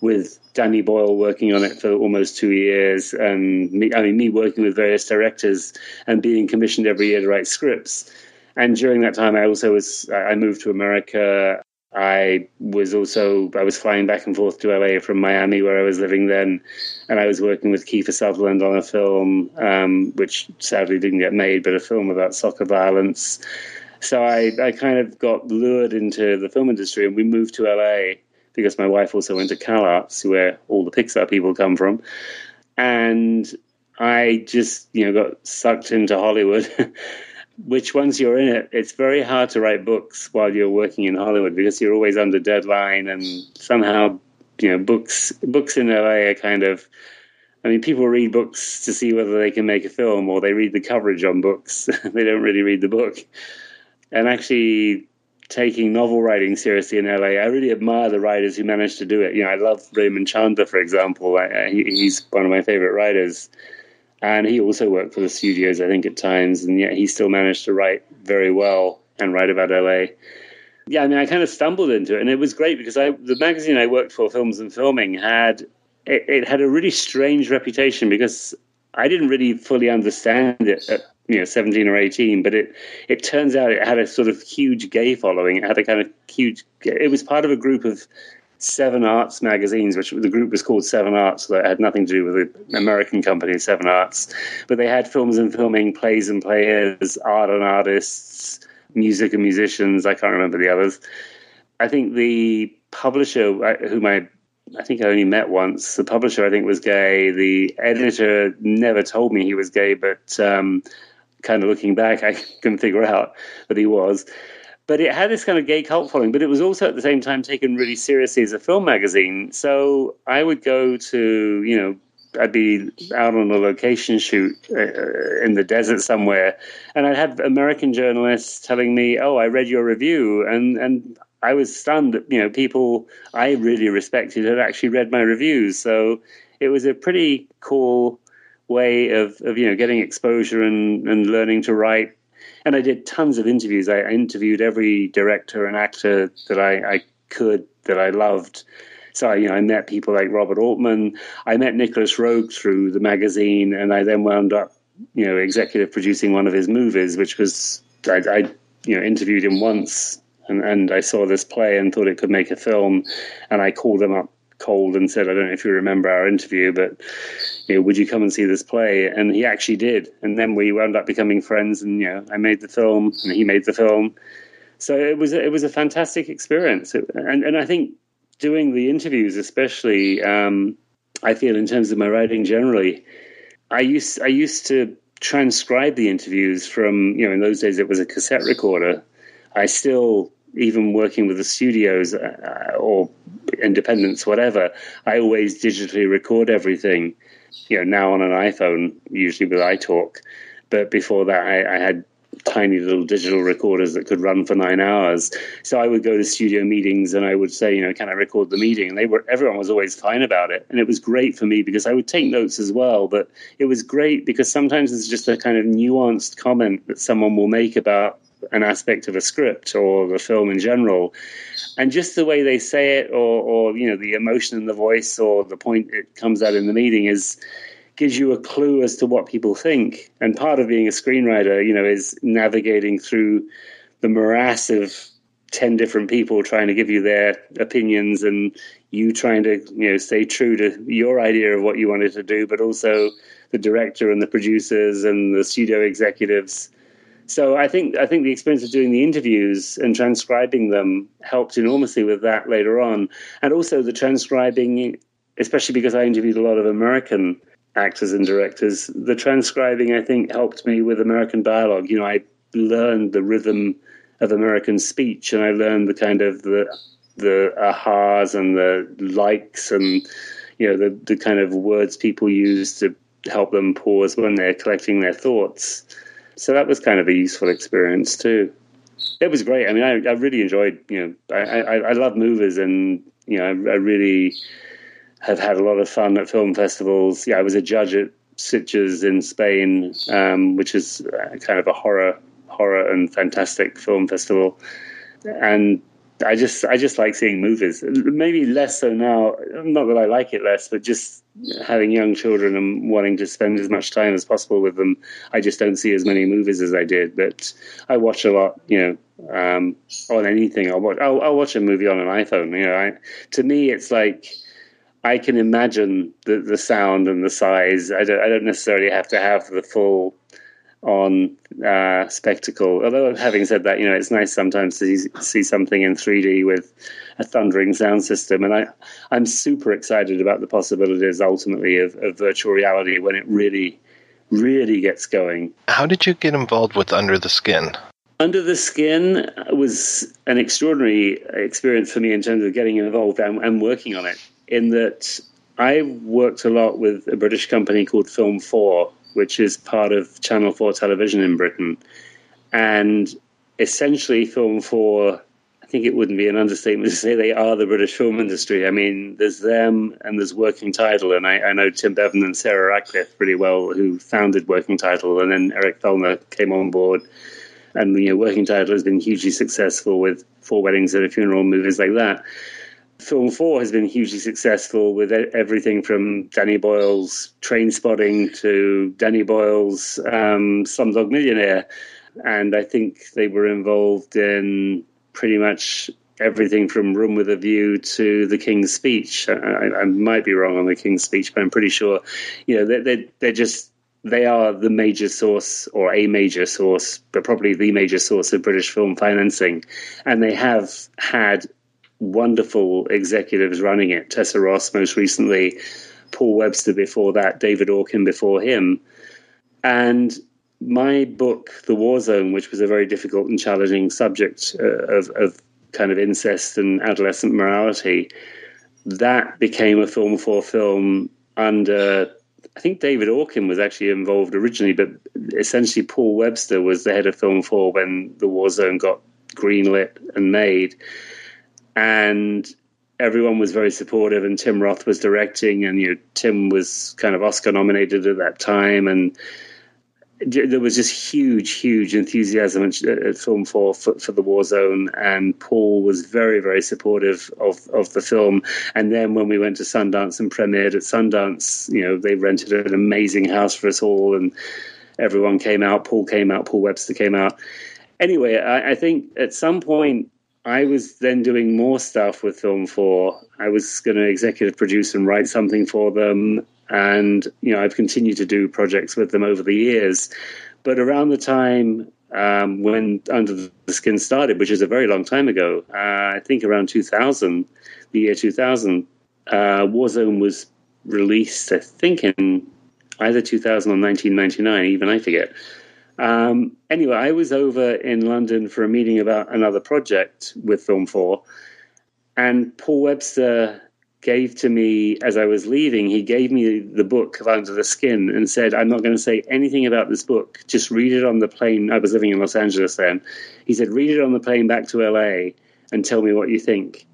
with Danny Boyle working on it for almost two years, and me, I mean me working with various directors and being commissioned every year to write scripts. And during that time, I also was I moved to America. I was also I was flying back and forth to LA from Miami, where I was living then, and I was working with Kiefer Sutherland on a film, um, which sadly didn't get made, but a film about soccer violence. So I, I kind of got lured into the film industry, and we moved to LA because my wife also went to CalArts, where all the Pixar people come from, and I just you know got sucked into Hollywood. (laughs) which once you're in it, it's very hard to write books while you're working in Hollywood because you're always under deadline, and somehow you know books books in LA are kind of. I mean, people read books to see whether they can make a film, or they read the coverage on books. (laughs) they don't really read the book. And actually, taking novel writing seriously in LA, I really admire the writers who manage to do it. You know, I love Raymond Chandler, for example. I, he, he's one of my favorite writers and he also worked for the studios, I think, at times, and yet he still managed to write very well and write about LA. Yeah, I mean, I kind of stumbled into it, and it was great because I, the magazine I worked for, Films and Filming, had it, it had a really strange reputation because I didn't really fully understand it at you know 17 or 18, but it it turns out it had a sort of huge gay following. It had a kind of huge. It was part of a group of Seven Arts magazines, which the group was called Seven Arts, so that had nothing to do with the American company Seven Arts. But they had films and filming, plays and players, art and artists, music and musicians. I can't remember the others. I think the publisher, uh, whom I I think I only met once. The publisher, I think, was gay. The editor never told me he was gay, but um, kind of looking back, I (laughs) can figure out that he was but it had this kind of gay cult following, but it was also at the same time taken really seriously as a film magazine. So I would go to, you know, I'd be out on a location shoot uh, in the desert somewhere, and I'd have American journalists telling me, "Oh, I read your review," and and I was stunned that you know people I really respected had actually read my reviews. So it was a pretty cool way of of you know getting exposure and and learning to write and I did tons of interviews. I, interviewed every director and actor that I, I could that I loved. So you know, I met people like Robert Altman. I met Nicolas Roeg through the magazine, and I then wound up, you know, executive producing one of his movies, which was I, I you know, interviewed him once, and, and I saw this play and thought it could make a film, and I called him up cold and said, I don't know if you remember our interview, but you know, would you come and see this play? And he actually did. And then we wound up becoming friends, and you know, I made the film, and he made the film. So it was it was a fantastic experience, and and I think doing the interviews, especially, um, I feel in terms of my writing generally, I used I used to transcribe the interviews from you know in those days it was a cassette recorder. I still even working with the studios uh, or independents, whatever, I always digitally record everything. You know, now on an iPhone, usually with iTalk, but before that, I, I had tiny little digital recorders that could run for nine hours. So I would go to studio meetings and I would say, you know, can I record the meeting? And they were everyone was always fine about it. And it was great for me because I would take notes as well. But it was great because sometimes it's just a kind of nuanced comment that someone will make about an aspect of a script or the film in general. And just the way they say it or, or you know the emotion in the voice or the point it comes out in the meeting is gives you a clue as to what people think. And part of being a screenwriter you know is navigating through the morass of 10 different people trying to give you their opinions and you trying to you know stay true to your idea of what you wanted to do but also the director and the producers and the studio executives so I think I think the experience of doing the interviews and transcribing them helped enormously with that later on, and also the transcribing, especially because I interviewed a lot of American actors and directors. The transcribing I think helped me with American dialogue. You know, I learned the rhythm of American speech, and I learned the kind of the the ahas and the likes and you know the the kind of words people use to help them pause when they're collecting their thoughts. So that was kind of a useful experience too. It was great. I mean, I, I really enjoyed. You know, I, I, I love movies, and you know, I, I really have had a lot of fun at film festivals. Yeah, I was a judge at Sitges in Spain, um, which is uh, kind of a horror, horror and fantastic film festival, and I just I just like seeing movies. Maybe less so now. Not that I like it less, but just having young children and wanting to spend as much time as possible with them. I just don't see as many movies as I did. But I watch a lot. You know, um, on anything. I'll watch. I'll, I'll, watch a movie on an iPhone. You know, I, to me, it's like. I can imagine the, the sound and the size. I don't, I don't necessarily have to have the full on uh, spectacle. Although, having said that, you know, it's nice sometimes to see, something in 3D with a thundering sound system. And I, I'm super excited about the possibilities ultimately of, of virtual reality when it really, really gets going. How did you get involved with Under the Skin? Under the Skin was an extraordinary experience for me in terms of getting involved and, and working on it. In that I worked a lot with a British company called Film 4, which is part of Channel 4 television in Britain. And essentially, Film 4, I think it wouldn't be an understatement to say they are the British film industry. I mean, there's them and there's Working Title. And I, I know Tim Bevan and Sarah Radclyffe pretty well, who founded Working Title. And then Eric Fellner came on board. And, you know, Working Title has been hugely successful with Four Weddings and a Funeral, movies like that. Film 4 has been hugely successful with everything from Danny Boyle's Trainspotting to Danny Boyle's um, Slumdog Millionaire. And I think they were involved in pretty much everything from Room with a View to The King's Speech. I, I might be wrong on The King's Speech, but I'm pretty sure, you know, they're, they're, they're just they are the major source or a major source, but probably the major source of British film financing. And they have had wonderful executives running it. Tessa Ross, most recently, Paul Webster before that, David Aukin before him. And my book, The War Zone, which was a very difficult and challenging subject uh, of, of kind of incest and adolescent morality, that became a film for film under. I think David Aukin was actually involved originally, but essentially Paul Webster was the head of Film 4 when The War Zone got greenlit and made and everyone was very supportive and Tim Roth was directing and you know, Tim was kind of Oscar nominated at that time and there was just huge huge enthusiasm at, Film 4, for, for the war zone and Paul was very very supportive of of the film. And then when we went to Sundance and premiered at Sundance you know they rented an amazing house for us all and everyone came out. Paul came out. Paul Webster came out. Anyway I, I think at some point I was then doing more stuff with Film 4. I was going to executive produce and write something for them. And, you know, I've continued to do projects with them over the years. But around the time um, when Under the Skin started, which is a very long time ago, uh, I think around 2000, the year 2000, uh, Warzone was released, I think, in either 2000 or 1999, even I forget. Um, anyway, I was over in London for a meeting about another project with Film 4, and Paul Webster gave to me as I was leaving, he gave me the book of Under the Skin and said, I'm not going to say anything about this book. Just read it on the plane. I was living in Los Angeles then. He said, read it on the plane back to LA and tell me what you think.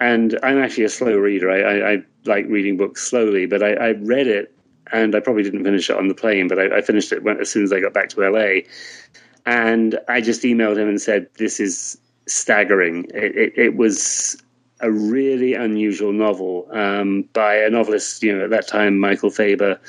And I'm actually a slow reader. I, I, I like reading books slowly, but I, I read it and I probably didn't finish it on the plane, but I, I finished it when, as soon as I got back to LA. And I just emailed him and said, "This is staggering. It, it, it was a really unusual novel um, by a novelist. You know, at that time, Michael Faber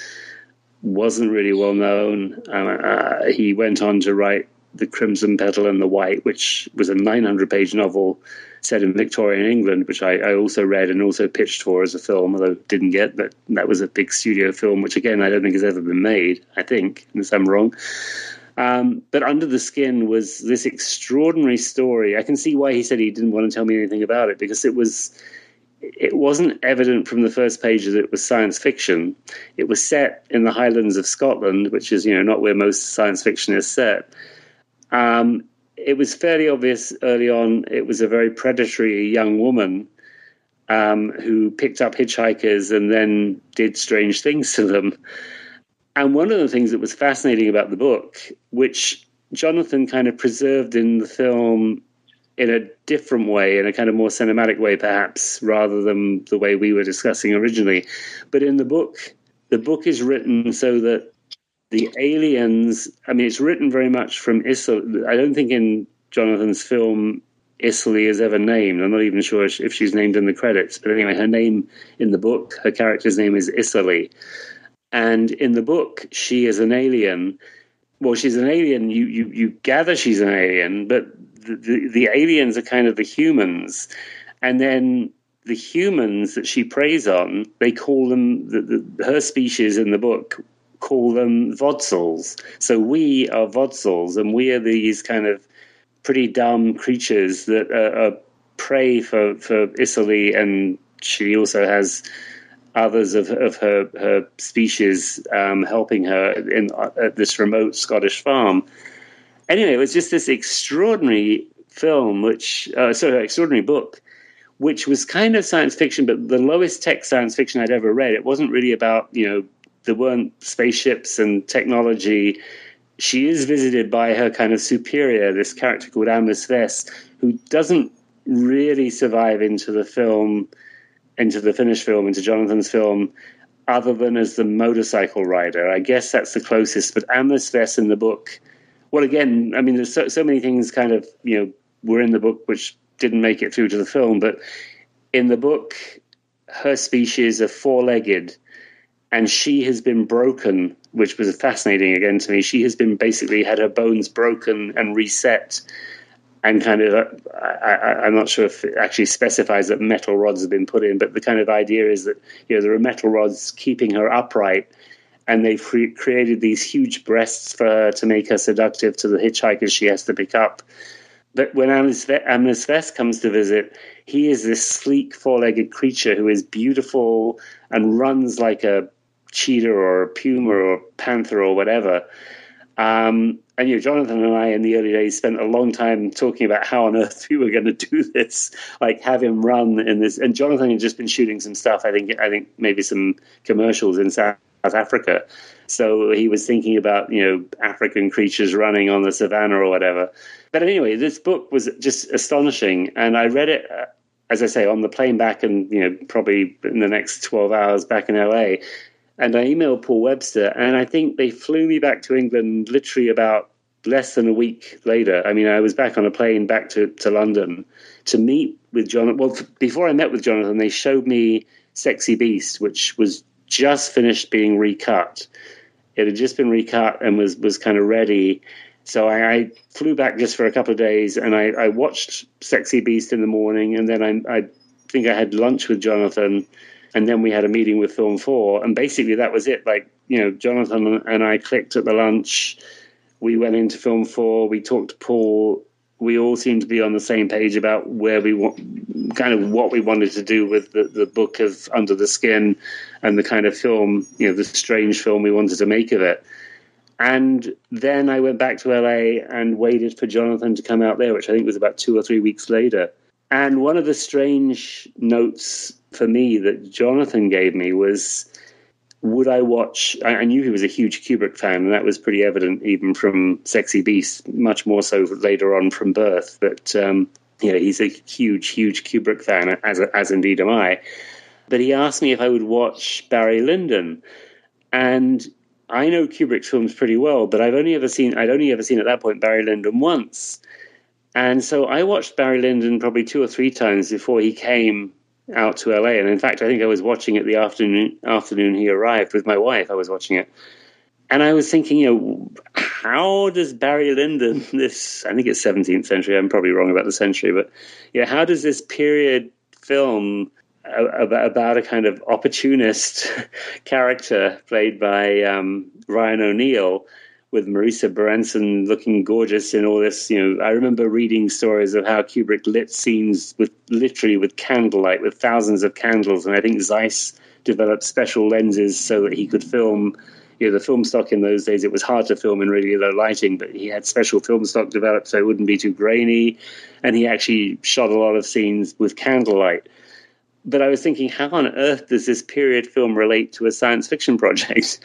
wasn't really well known. Um, uh, he went on to write The Crimson Petal and the White, which was a 900 page novel set in Victorian England, which I, I, also read and also pitched for as a film, although didn't get. But that was a big studio film, which again I don't think has ever been made. I think, unless I'm wrong. Um, but Under the Skin was this extraordinary story. I can see why he said he didn't want to tell me anything about it because it was. It wasn't evident from the first page that it was science fiction. It was set in the Highlands of Scotland, which is, you know, not where most science fiction is set. Um, it was fairly obvious early on it was a very predatory young woman um, who picked up hitchhikers and then did strange things to them. And one of the things that was fascinating about the book, which Jonathan kind of preserved in the film in a different way, in a kind of more cinematic way, perhaps, rather than the way we were discussing originally. But in the book, the book is written so that the aliens, I mean, it's written very much from Isserley. I don't think in Jonathan's film Isserley is ever named. I'm not even sure if she's named in the credits. But anyway, her name in the book, her character's name is Isserley. And in the book, she is an alien. Well, she's an alien. You, you, you gather she's an alien, but the, the, the aliens are kind of the humans. And then the humans that she preys on, they call them, the, the, her species in the book call them vodsels. So we are vodsels, and we are these kind of pretty dumb creatures that are, are prey for, for Isserley, and she also has others of, of her, her species um, helping her in at this remote Scottish farm. Anyway, it was just this extraordinary film, which uh, sorry, extraordinary book, which was kind of science fiction, but the lowest tech science fiction I'd ever read. It wasn't really about you know there weren't spaceships and technology. She is visited by her kind of superior, this character called Amlis Vess, who doesn't really survive into the film, into the finished film, into Jonathan's film, other than as the motorcycle rider. I guess that's the closest. But Amlis Vess in the book, well, again, I mean, there's so, so many things kind of, you know, were in the book which didn't make it through to the film, but in the book, her species are four legged and she has been broken, which was fascinating again to me. She has been basically had her bones broken and reset, and kind of I, am not sure if it actually specifies that metal rods have been put in, but the kind of idea is that you know there are metal rods keeping her upright. And they've cre- created these huge breasts for her to make her seductive to the hitchhikers she has to pick up. But when Amlis Vess comes to visit, he is this sleek four-legged creature who is beautiful and runs like a cheetah or a puma or panther or whatever. Um, and you know, Jonathan and I in the early days spent a long time talking about how on earth (laughs) we were going to do this, like have him run in this. And Jonathan had just been shooting some stuff. I think, I think maybe some commercials in South Africa. So he was thinking about you know African creatures running on the savannah or whatever. But anyway, this book was just astonishing, and I read it. Uh, as I say, on the plane back, and you know, probably in the next twelve hours back in LA, and I emailed Paul Webster, and I think they flew me back to England literally about less than a week later. I mean, I was back on a plane back to, to London to meet with Jonathan. Well, before I met with Jonathan, they showed me Sexy Beast, which was just finished being recut. It had just been recut and was was kind of ready. So I, I flew back just for a couple of days, and I, I watched Sexy Beast in the morning, and then I, I think I had lunch with Jonathan and then we had a meeting with Film Four, and basically that was it. Like you know, Jonathan and I clicked at the lunch. We went into Film Four. We talked to Paul. We all seemed to be on the same page about where we want, kind of what we wanted to do with the, the book of Under the Skin, and the kind of film, you know, the strange film we wanted to make of it. And then I went back to LA and waited for Jonathan to come out there, which I think was about two or three weeks later. And one of the strange notes for me that Jonathan gave me was would I watch? I, knew he was a huge Kubrick fan, and that was pretty evident even from Sexy Beast, much more so later on from Birth. But um, yeah, he's a huge, huge Kubrick fan, as as indeed am I. But he asked me if I would watch Barry Lyndon, and I know Kubrick's films pretty well, but I've only ever seen I'd only ever seen at that point Barry Lyndon once, and so I watched Barry Lyndon probably two or three times before he came out to LA. And in fact, I think I was watching it the afternoon afternoon he arrived with my wife. I was watching it, and I was thinking, you know, how does Barry Lyndon, (laughs) this I think it's 17th century. I'm probably wrong about the century, but yeah, how does this period film about a kind of opportunist (laughs) character played by um, Ryan O'Neal? With Marisa Berenson looking gorgeous in all this. You know, I remember reading stories of how Kubrick lit scenes with literally with candlelight, with thousands of candles, and I think Zeiss developed special lenses so that he could film. You know, the film stock in those days, it was hard to film in really low lighting, but he had special film stock developed so it wouldn't be too grainy. And he actually shot a lot of scenes with candlelight but I was thinking, how on earth does this period film relate to a science fiction project?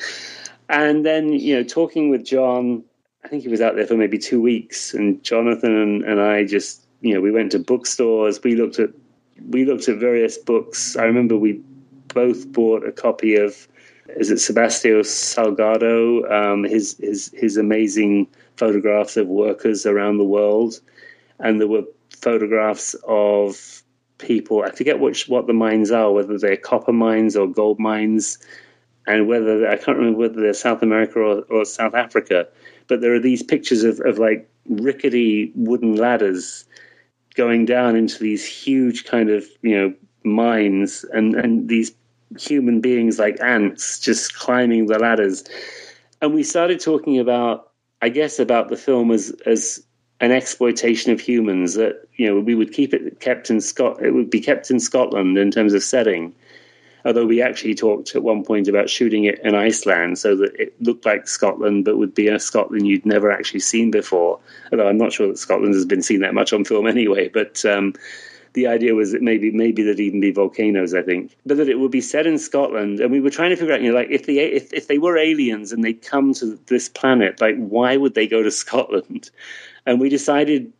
(laughs) And then, you know, talking with John, I think he was out there for maybe two weeks, and Jonathan and, and I just, you know, we went to bookstores. We looked at we looked at various books. I remember we both bought a copy of is it Sebastião Salgado, um, his his his amazing photographs of workers around the world, and there were photographs of people. I forget which what the mines are, whether they're copper mines or gold mines, and whether I can't remember whether they're South America or, or South Africa. But there are these pictures of, of like rickety wooden ladders going down into these huge kind of you know mines, and and these human beings like ants just climbing the ladders. And we started talking about, I guess, about the film as as an exploitation of humans that you know we would keep it kept in Scot it would be kept in Scotland in terms of setting. Although we actually talked at one point about shooting it in Iceland so that it looked like Scotland but would be a Scotland you'd never actually seen before. Although I'm not sure that Scotland has been seen that much on film (laughs) anyway, but um, the idea was that maybe maybe there'd even be volcanoes, I think, but that it would be set in Scotland. And we were trying to figure out, you know, like if they if, if they were aliens and they come to this planet, like why would they go to (laughs) Scotland? And we decided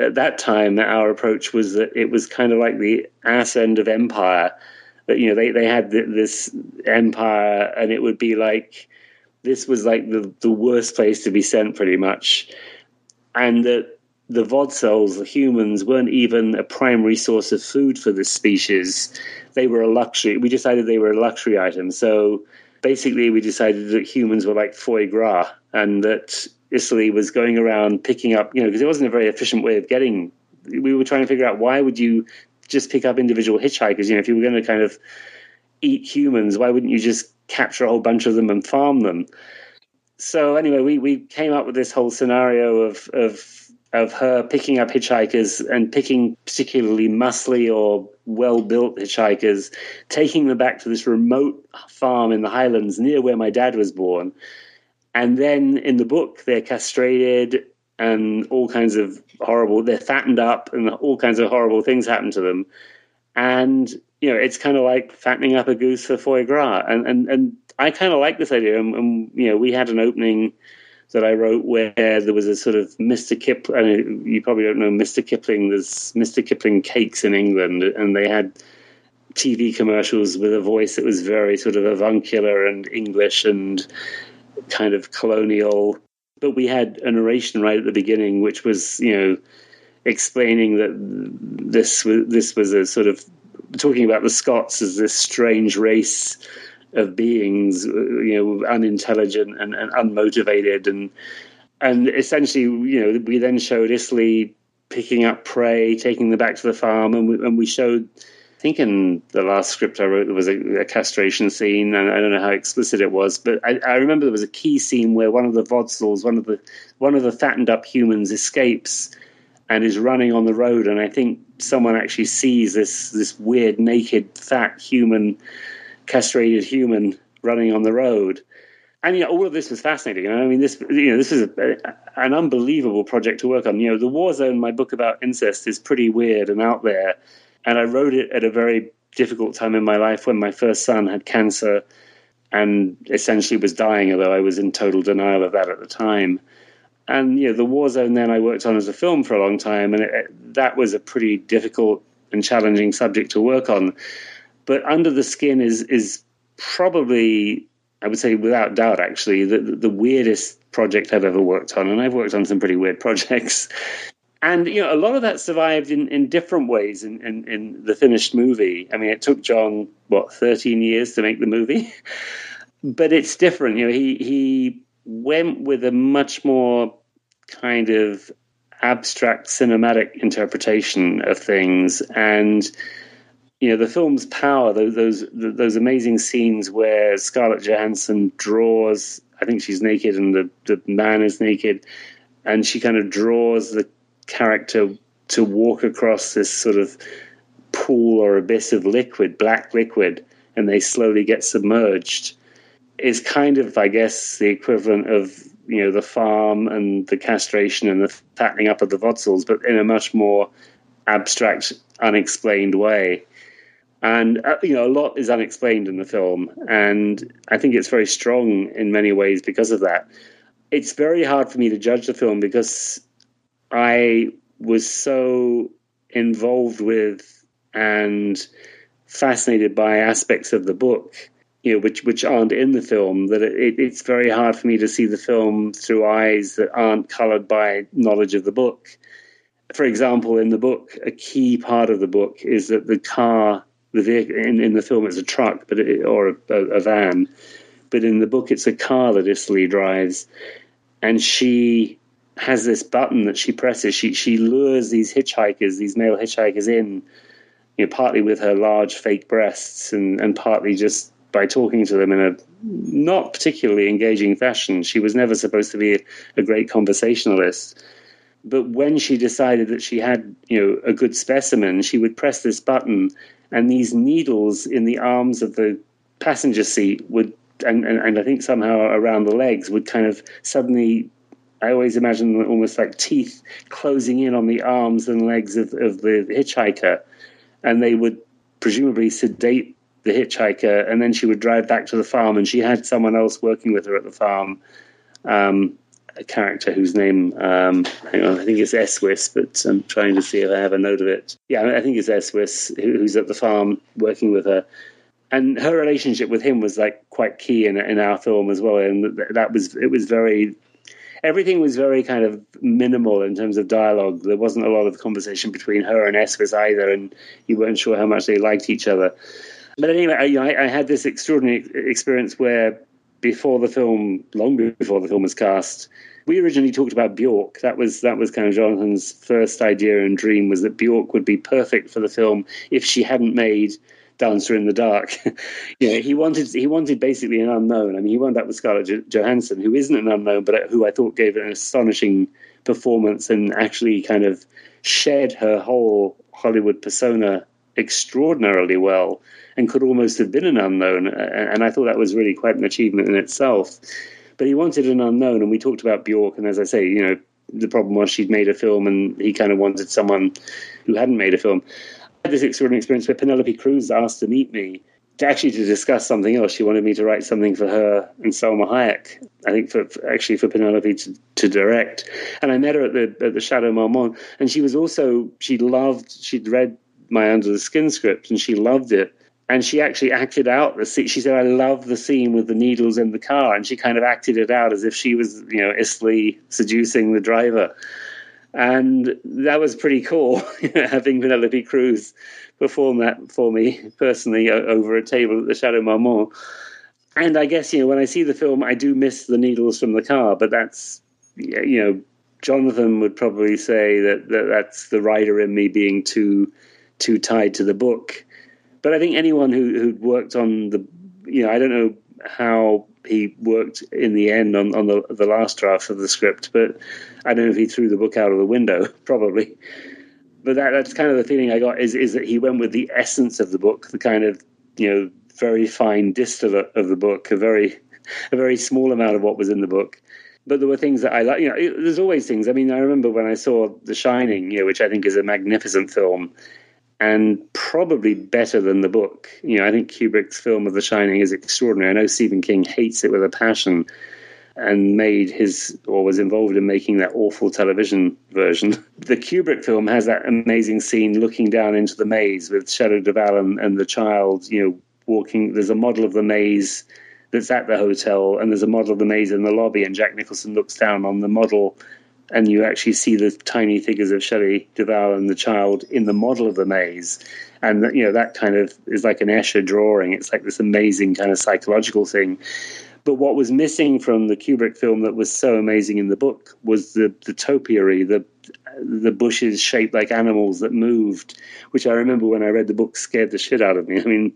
at that time that our approach was that it was kind of like the ass end of empire. That you know they they had this empire, and it would be like this was like the the worst place to be sent, pretty much, and that the Vodsels, the humans, weren't even a primary source of food for this species. They were a luxury. We decided they were a luxury item. So basically, we decided that humans were like foie gras and that Isserley was going around picking up, you know, because it wasn't a very efficient way of getting. We were trying to figure out why would you just pick up individual hitchhikers? You know, if you were going to kind of eat humans, why wouldn't you just capture a whole bunch of them and farm them? So anyway, we, we came up with this whole scenario of of of her picking up hitchhikers and picking particularly muscly or well built hitchhikers, taking them back to this remote farm in the Highlands near where my dad was born. And then in the book, they're castrated and all kinds of horrible, they're fattened up and all kinds of horrible things happen to them. And, you know, it's kind of like fattening up a goose for foie gras. And, and, and I kind of like this idea. And, and, you know, we had an opening that I wrote where there was a sort of Mr. Kipling. You probably don't know Mr. Kipling. There's Mr. Kipling cakes in England, and they had TV commercials with a voice that was very sort of avuncular and English and kind of colonial. But we had a narration right at the beginning, which was you know explaining that this was this was a sort of talking about the Scots as this strange race of beings, uh, you know, unintelligent and, and unmotivated, and and essentially, you know, we then showed Isserley picking up prey, taking them back to the farm, and we, and we showed. I think in the last script I wrote there was a, a castration scene, and I don't know how explicit it was, but I, I, remember there was a key scene where one of the Vodsels, one of the one of the fattened up humans, escapes and is running on the road, and I think someone actually sees this this weird naked fat human castrated human running on the road. And you know, all of this was fascinating. I mean, this you know, this is a, an unbelievable project to work on. You know, the War Zone, my book about incest, is pretty weird and out there. And I wrote it at a very difficult time in my life when my first son had cancer and essentially was dying, although I was in total denial of that at the time. And you know, the War Zone then I worked on as a film for a long time, and it, that was a pretty difficult and challenging subject to work on. But Under the Skin is is probably, I would say, without doubt, actually, the, the weirdest project I've ever worked on. And I've worked on some pretty weird (laughs) projects. And you know, a lot of that survived in, in different ways in, in, in the finished movie. I mean, it took John what thirteen years to make the movie, (laughs) but it's different. You know, he he went with a much more kind of abstract cinematic interpretation of things and you know the film's power those those those amazing scenes where Scarlett Johansson draws I think she's naked and the the man is naked and she kind of draws the character to walk across this sort of pool or abyss of liquid black liquid and they slowly get submerged is kind of I guess the equivalent of you know the farm and the castration and the fattening up of the Vodsels but in a much more abstract unexplained way And uh, you know, a lot is unexplained in the film, and I think it's very strong in many ways because of that. It's very hard for me to judge the film because I was so involved with and fascinated by aspects of the book, you know, which which aren't in the film. That it, it's very hard for me to see the film through eyes that aren't coloured by knowledge of the book. For example, in the book, a key part of the book is that the car, the vehicle in, in the film, it's a truck, but it, or a, a van, but in the book, it's a car that Isserley drives, and she has this button that she presses. She she lures these hitchhikers, these male hitchhikers, in, you know, partly with her large fake breasts, and and partly just by talking to them in a not particularly engaging fashion. She was never supposed to be a, a great conversationalist. But when she decided that she had, you know, a good specimen, she would press this button, and these needles in the arms of the passenger seat would, and, and, and I think somehow around the legs, would kind of suddenly I always imagine almost like teeth closing in on the arms and legs of, of the hitchhiker, and they would presumably sedate the hitchhiker, and then she would drive back to the farm, and she had someone else working with her at the farm, um, a character whose name, um, on, I think it's Esswis, but I'm trying to see if I have a note of it. Yeah, I think it's Esswis who's at the farm working with her. And her relationship with him was like quite key in in our film as well, and that was it was very everything was very kind of minimal in terms of dialogue. There wasn't a lot of conversation between her and Esswis either, and you weren't sure how much they liked each other. But anyway, I, I had this extraordinary experience where before the film, long before the film was cast, we originally talked about Bjork. That was that was kind of Jonathan's first idea and dream was that Bjork would be perfect for the film if she hadn't made Dancer in the Dark. (laughs) you know, he wanted he wanted basically an unknown. I mean, he wound up with Scarlett Johansson, who isn't an unknown, but uh, who I thought gave an astonishing performance and actually kind of shed her whole Hollywood persona extraordinarily well and could almost have been an unknown. And I thought that was really quite an achievement in itself. But he wanted an unknown, and we talked about Bjork, and as I say, you know, the problem was she'd made a film, and he kind of wanted someone who hadn't made a film had this extraordinary experience where Penelope Cruz asked to meet me to actually to discuss something else. She wanted me to write something for her and Salma Hayek. I think for, for actually for Penelope to, to direct. And I met her at the at the Chateau Marmont, and she was also she loved she'd read my Under the Skin script and she loved it. And she actually acted out the scene. She said, "I love the scene with the needles in the car," and she kind of acted it out as if she was, you know, Isserley seducing the driver and that was pretty cool (laughs) having Penelope Cruz perform that for me personally over a table at the Chateau Marmont. And I guess you know when I see the film, I do miss the needles from the car, but that's you know Jonathan would probably say that, that that's the writer in me being too too tied to the book. But I think anyone who who'd worked on the you know I don't know how he worked in the end on, on the, the last draft of the script, but I don't know if he threw the book out of the window, (laughs) probably. But that, that's kind of the feeling I got is is that he went with the essence of the book, the kind of you know very fine distillate of the book, a very a very small amount of what was in the book. But there were things that I like. You know, it, there's always things. I mean, I remember when I saw The Shining, you know, which I think is a magnificent film, and probably better than the book. You know, I think Kubrick's film of The Shining is extraordinary. I know Stephen King hates it with a passion and made his or was involved in making that awful television version. (laughs) The Kubrick film has that amazing scene looking down into the maze with Shelley Duvall and, and the child, you know, walking. There's a model of the maze that's at the hotel, and there's a model of the maze in the lobby, and Jack Nicholson looks down on the model and you actually see the tiny figures of Shelley Duvall and the child in the model of the maze. And you know that kind of is like an Escher drawing. It's like this amazing kind of psychological thing. But what was missing from the Kubrick film that was so amazing in the book was the the topiary, the the bushes shaped like animals that moved, which I remember when I read the book scared the shit out of me. (laughs) I mean,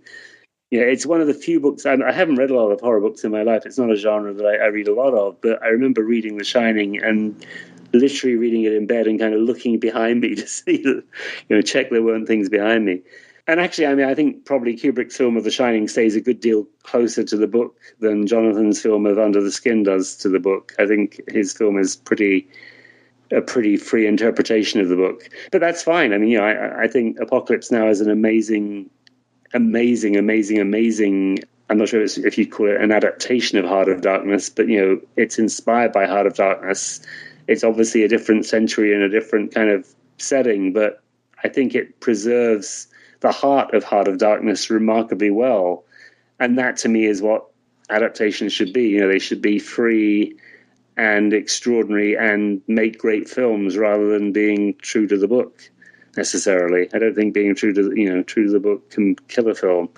yeah, it's one of the few books. I, I, haven't read a lot of horror books in my life. It's not a genre that I, I, read a lot of, but I remember reading The Shining and literally reading it in bed and kind of looking behind me (laughs) to see you know, check there weren't things behind me. And actually, I mean, I think probably Kubrick's film of The Shining stays a good deal closer to the book than Jonathan's film of Under the Skin does to the book. I think his film is pretty a pretty free interpretation of the book, but that's fine. I mean, you know, I, I think Apocalypse Now is an amazing amazing, amazing, amazing. I'm not sure if you'd call it an adaptation of Heart of Darkness, but you know, it's inspired by Heart of Darkness. It's obviously a different century and a different kind of setting, but I think it preserves the heart of Heart of Darkness remarkably well. And that to me is what adaptations should be. You know, they should be free and extraordinary and make great films rather than being true to the book necessarily. I don't think being true to you know true to the book can kill a film.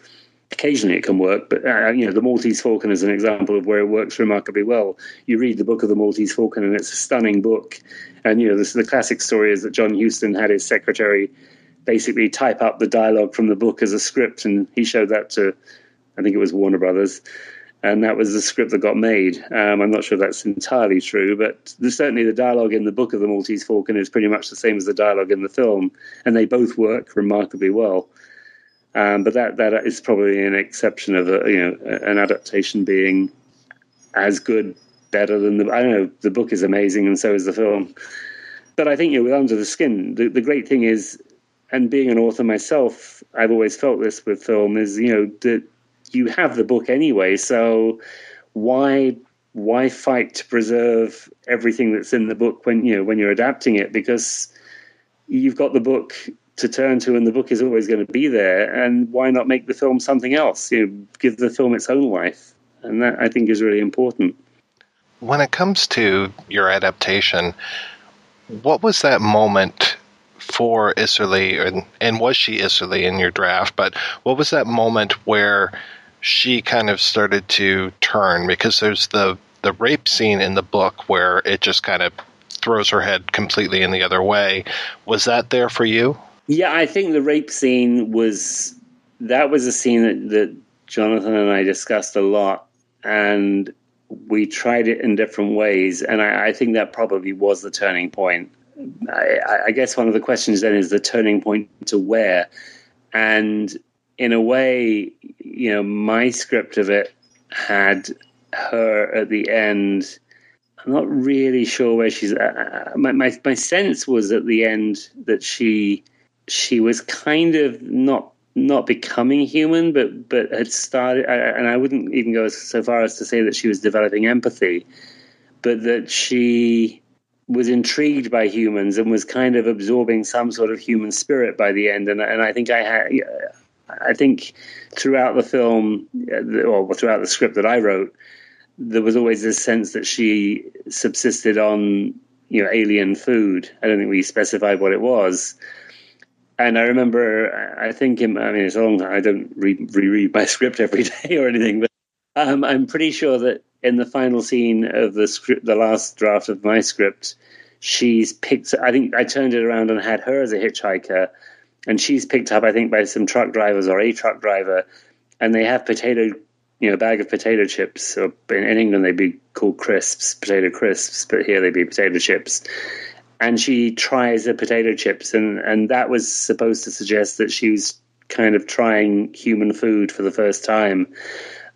Occasionally it can work, but uh, you know the Maltese Falcon is an example of where it works remarkably well. You read the book of the Maltese Falcon, and it's a stunning book. And you know this, the classic story is that John Huston had his secretary basically type up the dialogue from the book as a script, and he showed that to I think it was Warner Brothers and that was the script that got made. Um, I'm not sure that's entirely true, but certainly the dialogue in the book of the Maltese Falcon is pretty much the same as the dialogue in the film, and they both work remarkably well. Um, but that that is probably an exception of a, you know an adaptation being as good, better than the. I don't know. The book is amazing, and so is the film. But I think you know, with Under the Skin, the, the great thing is, and being an author myself, I've always felt this with film is you know that you have the book anyway, so why why fight to preserve everything that's in the book when you know when you're adapting it because you've got the book to turn to and the book is always going to be there and why not make the film something else you know give the film its own life and that i think is really important when it comes to your adaptation what was that moment for Isserley, and, was she Isserley in your draft? But what was that moment where she kind of started to turn because there's the the rape scene in the book where it just kind of throws her head completely in the other way. Was that there for you? Yeah, I think the rape scene was that was a scene that, that Jonathan and I discussed a lot, and we tried it in different ways, and I, I think that probably was the turning point. I, I guess one of the questions then is the turning point to where, and in a way, you know, my script of it had her at the end. I'm not really sure where she's. Uh, my, my my sense was at the end that she she was kind of not not becoming human, but but had started. And I wouldn't even go so far as to say that she was developing empathy, but that she was intrigued by humans and was kind of absorbing some sort of human spirit by the end. And and I think I had I think throughout the film, or throughout the script that I wrote, there was always this sense that she subsisted on, you know, alien food. I don't think we specified what it was. And I remember, I think, in, I mean, it's long. I don't read, reread my (laughs) script every day or anything, but um, I'm pretty sure that in the final scene of the script, the last draft of my script, she's picked. I think I turned it around and had her as a hitchhiker and she's picked up, I think, by some truck drivers or a truck driver, and they have potato, you know, a bag of potato chips. Or in, in England, they'd be called crisps, potato crisps, but here they'd be potato chips. And she tries the potato chips, and and that was supposed to suggest that she was kind of trying human food for the first time.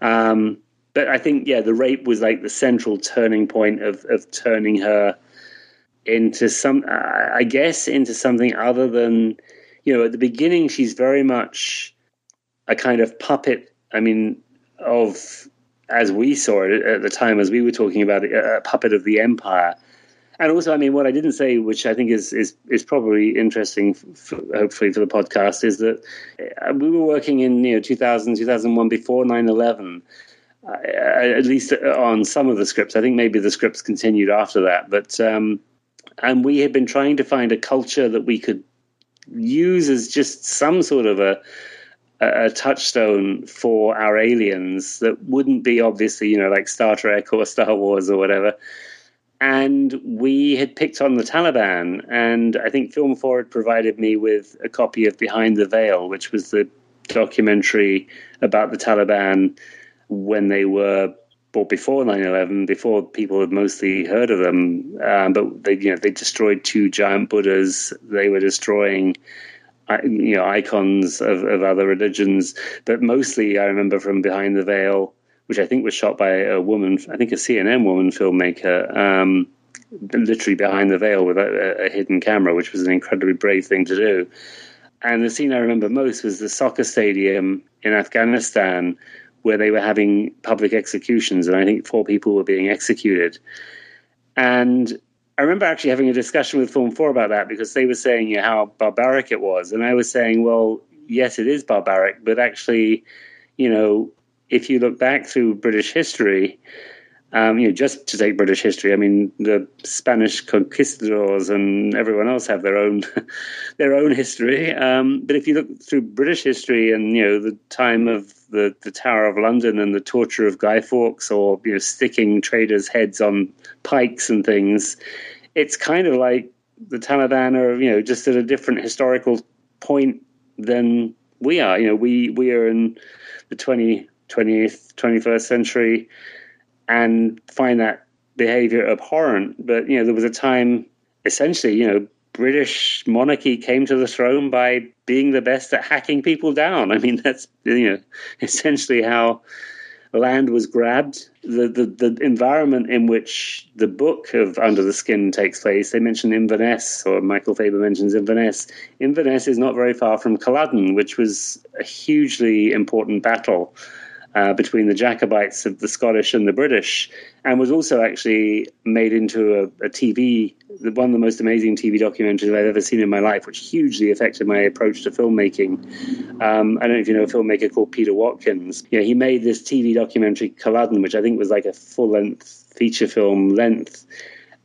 Um, but I think, yeah, the rape was like the central turning point of of turning her into some, I guess, into something other than you know, at the beginning, she's very much a kind of puppet. I mean, of as we saw it at the time, as we were talking about it, a puppet of the empire. And also, I mean, what I didn't say, which I think is is is probably interesting, for, hopefully for the podcast, is that uh, we were working in you know 2000, 2001 before 9-11, uh, at least on some of the scripts. I think maybe the scripts continued after that, but um, and we had been trying to find a culture that we could use as just some sort of a a touchstone for our aliens that wouldn't be obviously, you know, like Star Trek or Star Wars or whatever. And we had picked on the Taliban, and I think Film 4 had provided me with a copy of Behind the Veil, which was the documentary about the Taliban when they were but before 9-11, before people had mostly heard of them, um, but they, you know, they destroyed two giant Buddhas. They were destroying, you know, icons of, of other religions. But mostly, I remember from Behind the Veil, which I think was shot by a woman, I think a CNN woman filmmaker, um, literally behind the veil with a, a hidden camera, which was an incredibly brave thing to do. And the scene I remember most was the soccer stadium in Afghanistan where they were having public executions, and I think four people were being executed. And I remember actually having a discussion with Film 4 about that because they were saying you know, how barbaric it was. And I was saying, well, yes, it is barbaric, but actually, you know, if you look back through British history, um, you know, just to take British history, I mean, the Spanish conquistadors and everyone else have their own (laughs) their own history. Um, but if you look through British history and you know the time of the, the Tower of London and the torture of Guy Fawkes, or you know, sticking traders' heads on pikes and things, it's kind of like the Taliban are you know just at a different historical point than we are. You know, we we are in the 20, 20th, 21st century and find that behavior abhorrent. But you know, there was a time, essentially, you know, British monarchy came to the throne by being the best at hacking people down. I mean, (laughs) that's you know, essentially how land was grabbed. The, the the environment in which the book of Under the Skin takes place. They mention Inverness, or Michael Faber mentions Inverness. Inverness is not very far from Culloden, which was a hugely important battle uh, between the Jacobites of the Scottish and the British, and was also actually made into a, a, TV, one of the most amazing TV documentaries I've ever seen in my life, which hugely affected my approach to filmmaking. Um, I don't know if you know a filmmaker called Peter Watkins. Know, he made this TV documentary, Culloden, which I think was like a full length feature film length,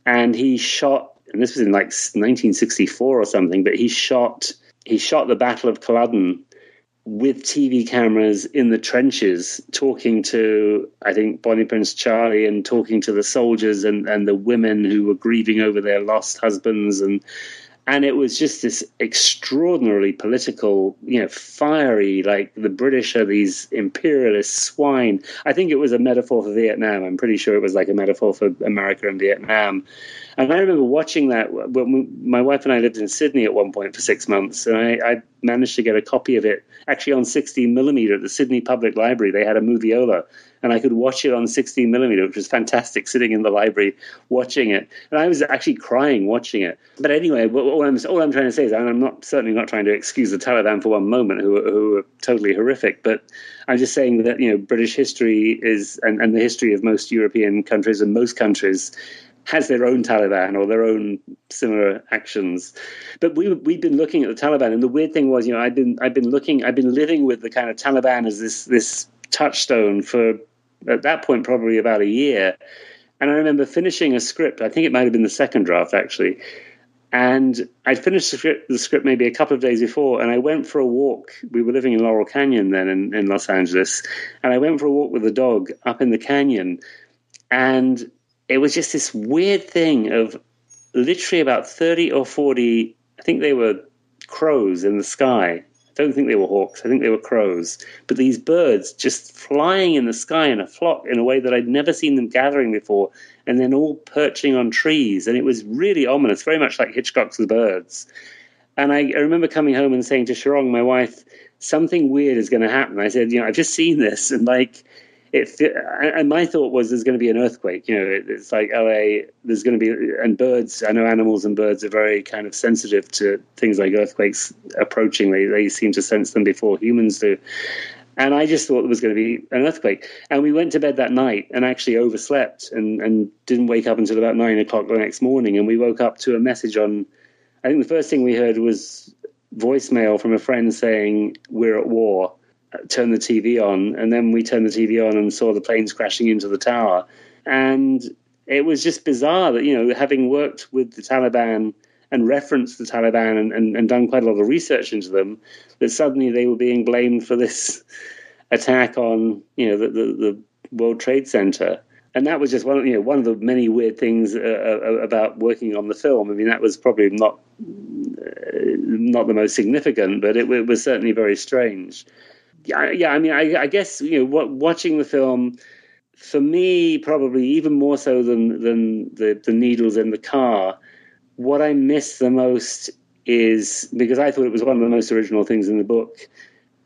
and he shot. And this was in like 1964 or something, but he shot he shot the Battle of Culloden with TV cameras in the trenches, talking to, I think, Bonnie Prince Charlie and talking to the soldiers and, and the women who were grieving over their lost husbands. And, and it was just this extraordinarily political, you know, fiery, like the British are these imperialist swine. I think it was a metaphor for Vietnam. I'm pretty sure it was like a metaphor for America and Vietnam. And I remember watching that when my wife and I lived in Sydney at one point for six months, and I, I managed to get a copy of it actually on 16 millimeter at the Sydney Public Library. They had a moviola, and I could watch it on 16 millimeter, which was fantastic. (laughs) Sitting in the library watching it, and I was actually crying watching it. But anyway, all I'm all I'm trying to say is, I'm not certainly not trying to excuse the Taliban for one moment, who who are totally horrific, but I'm just saying that you know British history is and, and the history of most European countries and most countries has their own Taliban or their own similar actions. But we we've been looking at the Taliban, and the weird thing was, you know, I've been I've been looking, I've been living with the kind of Taliban as this this touchstone for at that point probably about a year. And I remember finishing a script. I think it might have been the second draft actually. And I'd finished the script, the script maybe a couple of days before, and I went for a walk. We were living in Laurel Canyon then in, in Los Angeles, and I went for a walk with the dog up in the canyon. And it was just this weird thing of literally about 30 or 40, I think they were crows in the sky. I don't think they were hawks, I think they were crows. But these birds just flying in the sky in a flock in a way that I'd never seen them gathering before, and then all perching on trees. And it was really ominous, very much like Hitchcock's Birds. And I, I remember coming home and saying to Sharon, my wife, something weird is going to happen. I said, you know, I've just seen this, (laughs) and like, it, and my thought was there's going to be an earthquake. You know, it's like LA. There's going to be and birds. I know animals and birds are very kind of sensitive to things like earthquakes approaching. They they seem to sense them before humans do. And I just thought there was going to be an earthquake. And we went to bed that night and actually overslept and, and didn't wake up until about nine o'clock the next morning. And we woke up to a message on. I think the first thing we heard was voicemail from a friend saying we're at war turned the TV on, and then we turned the TV on and saw the planes crashing into the tower. And it was just bizarre that, you know, having worked with the Taliban and referenced the Taliban and, and, and done quite a lot of research into them, that suddenly they were being blamed for this (laughs) attack on, you know, the, the, the World Trade Center. And that was just one, you know, one of the many weird things uh, uh about working on the film. I mean, that was probably not uh, not the most significant, but it, it was certainly very strange yeah, yeah. I mean, I, I guess you know, what, watching the film for me, probably even more so than than the the needles in the car. What I miss the most is because I thought it was one of the most original things in the book.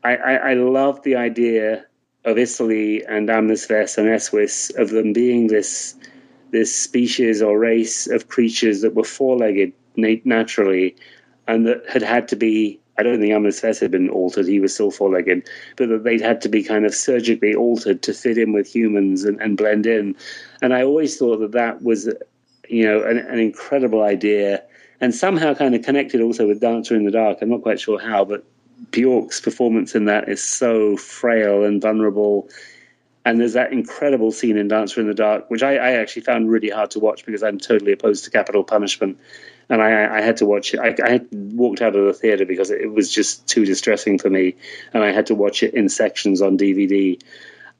I, I, I love the idea of Isserley and Amlis Vess and Esswis of them being this this species or race of creatures that were four legged naturally and that had had to be I don't think Vess had been altered; he was still four-legged, but that they'd had to be kind of surgically altered to fit in with humans and, and blend in. And I always thought that that was, you know, an, an incredible idea, and somehow kind of connected also with Dancer in the Dark. I'm not quite sure how, but Bjork's performance in that is so frail and vulnerable. And there's that incredible scene in Dancer in the Dark, which I, I actually found really hard to watch because I'm totally opposed to capital punishment and I, I, had to watch it. I, I walked out of the theater because it was just too distressing for me, and I had to watch it in sections on DVD.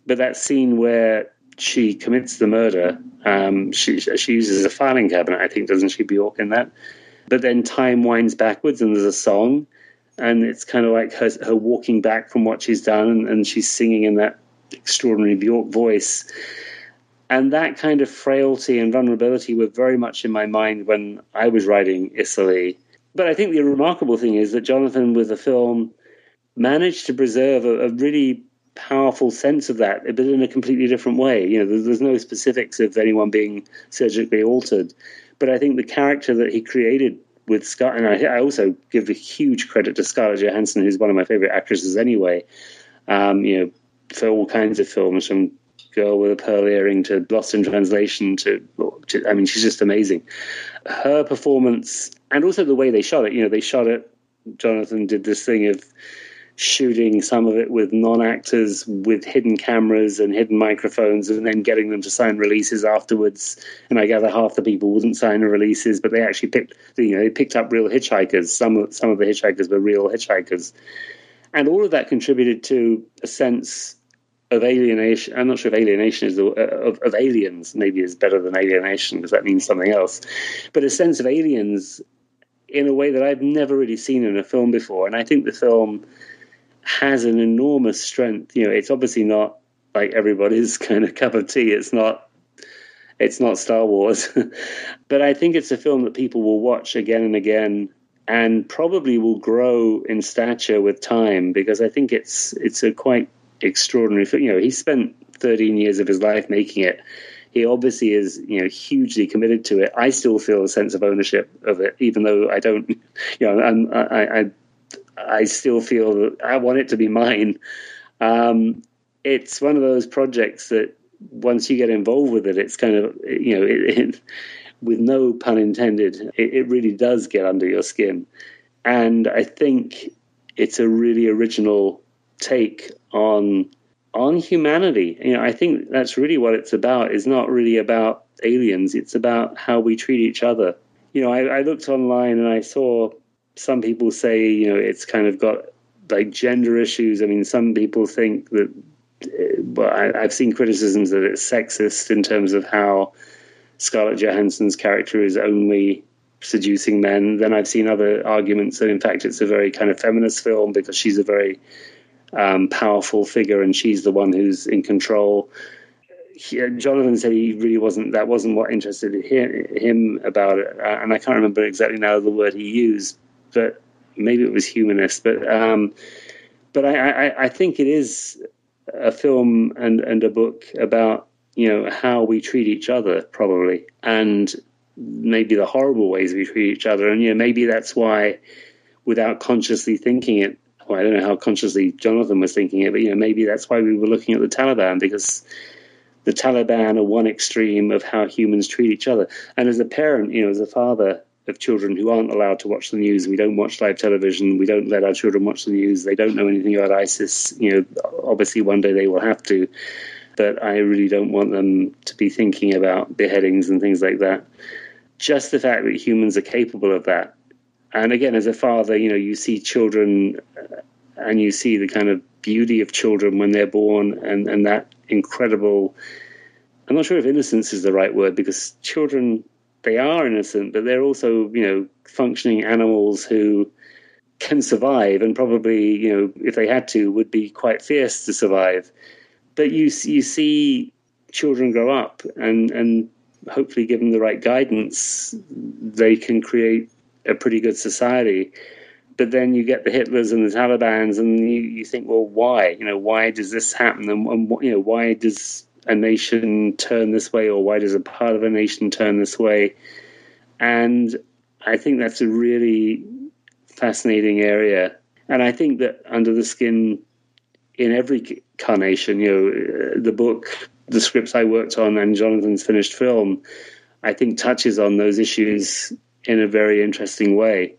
But that scene where she commits the murder, um, she she uses a filing cabinet, I think, doesn't she, Bjork, in that? But then time winds backwards, and there's a song, and it's kind of like her, her walking back from what she's done, and, and she's singing in that extraordinary Bjork voice and that kind of frailty and vulnerability were very much in my mind when I was writing Isserley. But I think the remarkable thing is that Jonathan, with the film, managed to preserve a, a really powerful sense of that, but in a completely different way. You know, there's, there's no specifics of anyone being surgically altered, but I think the character that he created with Scott, and I, I also give a huge credit to Scarlett Johansson, who's one of my favorite actresses anyway. Um, you know, for all kinds of films, from girl with a pearl earring to Lost in Translation to, to, I mean, she's just amazing. Her performance and also the way they shot it, you know, they shot it. Jonathan did this thing of shooting some of it with non-actors with hidden cameras and hidden microphones and then getting them to sign releases afterwards and i gather half the people wouldn't sign the releases but they actually picked you know they picked up real hitchhikers some some of the hitchhikers were real hitchhikers and all of that contributed to a sense of alienation. I'm not sure if alienation is the uh, of, of aliens maybe is better than alienation because that means something else. But a sense of aliens in a way that I've never really seen in a film before, and I think the film has an enormous strength. You know, it's obviously not like everybody's (laughs) kind of cup of tea. It's not. It's not Star Wars, (laughs) but I think it's a film that people will watch again and again and probably will grow in stature with time because I think it's it's a quite extraordinary. You know, he spent 13 years of his life making it. He obviously is, you know, hugely committed to it. I still feel a sense of ownership of it, even though I don't, (laughs) you know, I'm, I, I, I still feel that I want it to be mine. Um, it's one of those projects that once you get involved with it, it's kind of, you know, it, it, with no pun intended, it, it really does get under your skin. And I think it's a really original take on on humanity. You know, I think that's really what it's about. It's not really about aliens. It's about how we treat each other. You know, I, I looked online and I saw some people say, you know, it's kind of got like gender issues. I mean, some people think that. Uh, well, I, I've seen criticisms that it's sexist in terms of how Scarlett Johansson's character is only seducing men. Then I've seen other arguments that, in fact, it's a very kind of feminist film because she's a very um, powerful figure, and she's the one who's in control. He, uh, Jonathan said he really wasn't. That wasn't what interested him about it, uh, and I can't remember exactly now the word he used, but maybe it was humanist. But um, but I, I, I think it is a film and and a book about you know how we treat each other probably and maybe the horrible ways we treat each other and you know maybe that's why without consciously thinking it I don't know how consciously Jonathan was thinking it, but you know maybe that's why we were looking at the Taliban because the Taliban are one extreme of how humans treat each other. And as a parent, you know, as a father of children who aren't allowed to watch the news, we don't watch live television, we don't let our children watch the news, they don't know anything about ISIS. You know, obviously one day they will have to, but I really don't want them to be thinking about beheadings and things like that. Just the fact that humans are capable of that and again, as a father, you know, you see children uh, and you see the kind of beauty of children when they're born and, and that incredible. I'm not sure if innocence is the right word because children, they are innocent, but they're also, you know, functioning animals who can survive and probably, you know, if they had to, would be quite fierce to survive. But you, you see children grow up and, and hopefully given the right guidance, they can create a pretty good society. But then you get the Hitlers and the Taliban's, and you, you think, well, why? You know, why does this happen? And, and you know, why does a nation turn this way, or why does a part of a nation turn this way? And I think that's a really fascinating area And I think that Under the Skin, in every carnation, you know, uh, the book, the scripts I worked on, and Jonathan's finished film, I think touches on those issues in a very interesting way.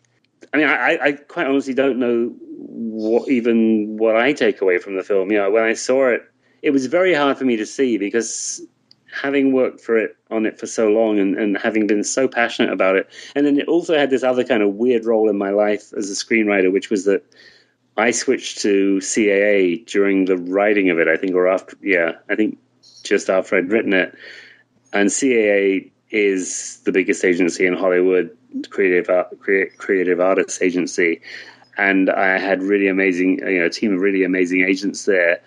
I mean, I, I quite honestly don't know what even what I take away from the film. You know, when I saw it, it was very hard for me to see because having worked for it on it for so long and, and having been so passionate about it, and then it also had this other kind of weird role in my life as a screenwriter, which was that I switched to CAA during the writing of it. I think, or after, yeah, I think just after I'd written it, and CAA is the biggest agency in Hollywood, creative creative artists agency, and I had really amazing, you know, a team of really amazing agents there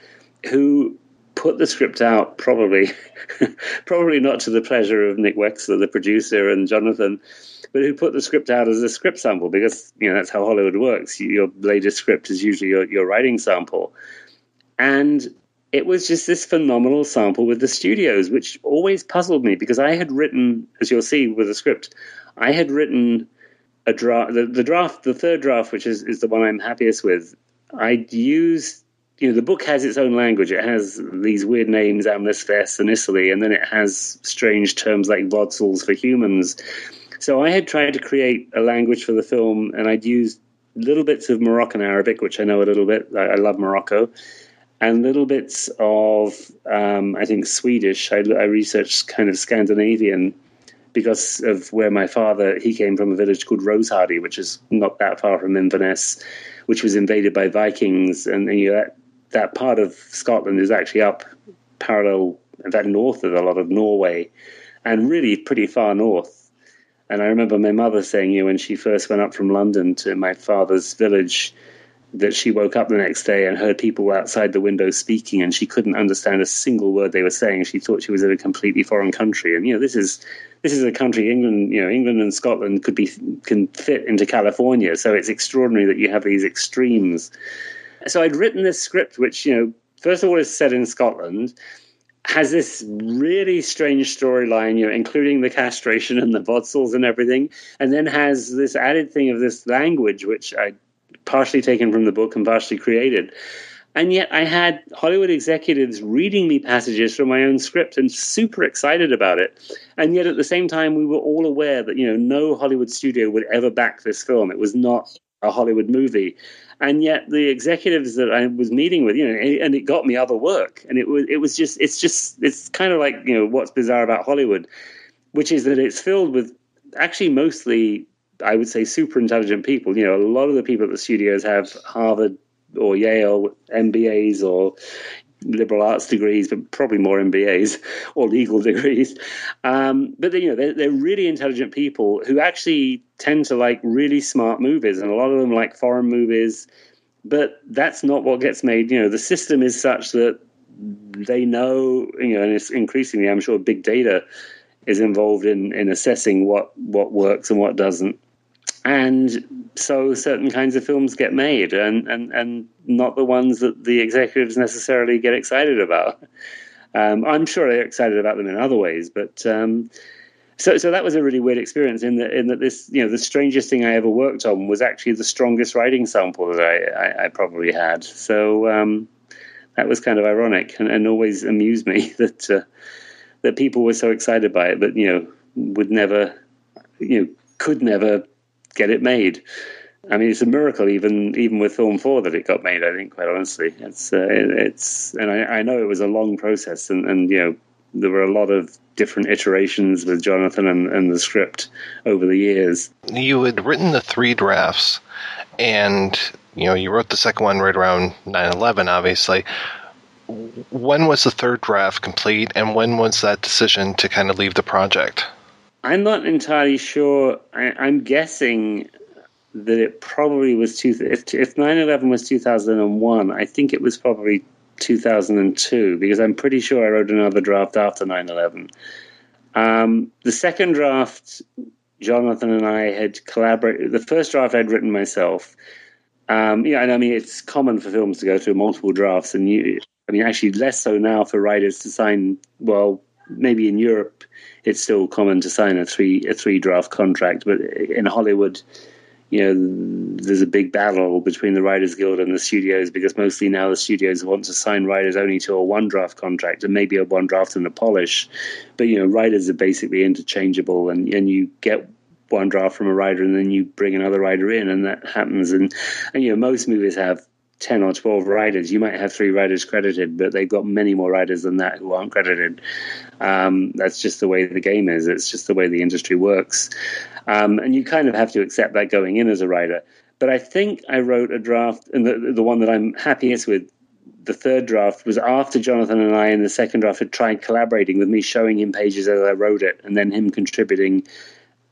who put the script out probably (laughs) probably not to the pleasure of Nick Wechsler, the producer, and Jonathan, but who put the script out as a script sample because you know that's how Hollywood works. Your latest script is usually your, your writing sample, and it was just this phenomenal sample with the studios, which always puzzled me because I had written, as you'll see with the script, I had written a draft, the, the draft, the third draft, which is, is the one I'm happiest with. I'd used you know, the book has its own language. It has these weird names, Amlis Vess and Isserley, and then it has strange terms like vodsels for humans. So I had tried to create a language for the film, and I'd used little bits of Moroccan Arabic, which I know a little bit. I, I love Morocco, and little bits of, um, I think, Swedish. I, I researched kind of Scandinavian because of where my father he came from a village called Rosehearty, which is not that far from Inverness, which was invaded by Vikings, and, and you know, that that part of Scotland is actually up parallel, in fact, north of a lot of Norway, and really pretty far north. And I remember my mother saying, you know, when she first went up from London to my father's village, that she woke up the next day and heard people outside the window speaking, and she couldn't understand a single word they were saying. She thought she was in a completely foreign country. And you know, this is this is a country England, you know, England and Scotland could be can fit into California. So it's extraordinary that you have these extremes so I'd written this script, which, you know, first of all is set in Scotland, has this really strange storyline, you know, including the castration and the vodsels and everything, and then has this added thing of this language, which I partially taken from the book and partially created. And yet I had Hollywood executives reading me passages from my own script and super excited about it. And yet at the same time, we were all aware that, you know, no Hollywood studio would ever back this film. It was not a Hollywood movie and yet the executives that I was meeting with, you know, and it got me other work, and it was it was just it's just it's kind of like you know what's bizarre about Hollywood, which is that it's filled with actually mostly I would say super intelligent people. You know, a lot of the people at the studios have Harvard or Yale MBAs or liberal arts degrees, but probably more MBAs or legal (laughs) degrees. Um, but they, you know, they're, they're, really intelligent people who actually tend to like really smart movies, and a lot of them like foreign movies. But that's not what gets made. You know, the system is such that they know. You know, and it's increasingly, I'm sure, big data is involved in in assessing what what works and what doesn't and so certain kinds of films get made and, and, and not the ones that the executives necessarily get excited about. Um, I'm sure they're excited about them in other ways, but um, so so that was a really weird experience in that in that this you know the strangest thing I ever worked on was actually the strongest writing sample that I, I, I probably had. So um, that was kind of ironic and, and always amused me (laughs) that uh, that people were so excited by it, but you know would never you know could never get it made. I mean, it's a miracle, even even with film four, that it got made. I think, quite honestly, it's uh, it's, and I, I, know it was a long process, and, and you know there were a lot of different iterations with Jonathan and, and the script over the years. You had written the three drafts, and you know you wrote the second one right around 9-11, obviously. When was the third draft complete, and when was that decision to kind of leave the project? I'm not entirely sure. I, am guessing that it probably was two. If if 9/11 was 2001, I think it was probably 2002 because I'm pretty sure I wrote another draft after 9/11. Um, the second draft, Jonathan and I had collaborated. The first draft I'd written myself. Um, yeah, and I mean it's common for films to go through multiple drafts, and you, I mean actually less so now for writers to sign. Well, maybe in Europe it's still common to sign a three a three draft contract, but in Hollywood, you know, there's a big battle between the Writers Guild and the studios because mostly now the studios want to sign writers only to a one draft contract and maybe a one draft and a polish. But, you know, writers are basically interchangeable and, and you get one draft from a writer and then you bring another writer in and that happens. And, and you know, most movies have 10 or 12 writers. You might have three writers credited, but they've got many more writers than that who aren't credited. Um, that's just the way the game is. It's just the way the industry works. Um, and you kind of have to accept that going in as a writer. But I think I wrote a draft, and the, the one that I'm happiest with, the third draft, was after Jonathan and I in the second draft had tried collaborating with me, showing him pages as I wrote it, and then him contributing.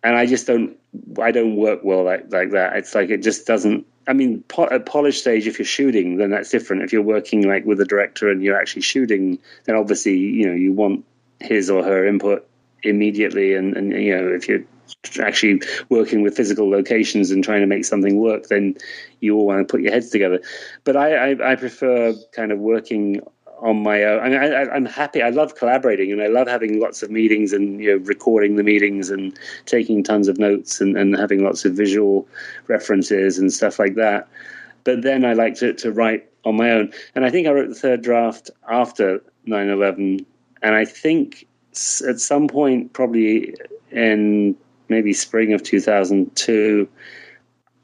And I just don't, I don't work well like like that. It's like it just doesn't. I mean, po- at polish stage, if you're shooting, then that's different. If you're working like with a director and you're actually shooting, then obviously you know you want his or her input immediately, and and you know if you're actually working with physical locations and trying to make something work, then you all want to put your heads together. But I, I, I prefer kind of working on my own. I mean, I, am happy. I love collaborating, and I love having lots of meetings and you know recording the meetings and taking tons of notes and, and having lots of visual references and stuff like that. But then I like to, to write on my own, and I think I wrote the third draft after 9/11, and I think at some point, probably in maybe spring of 2002.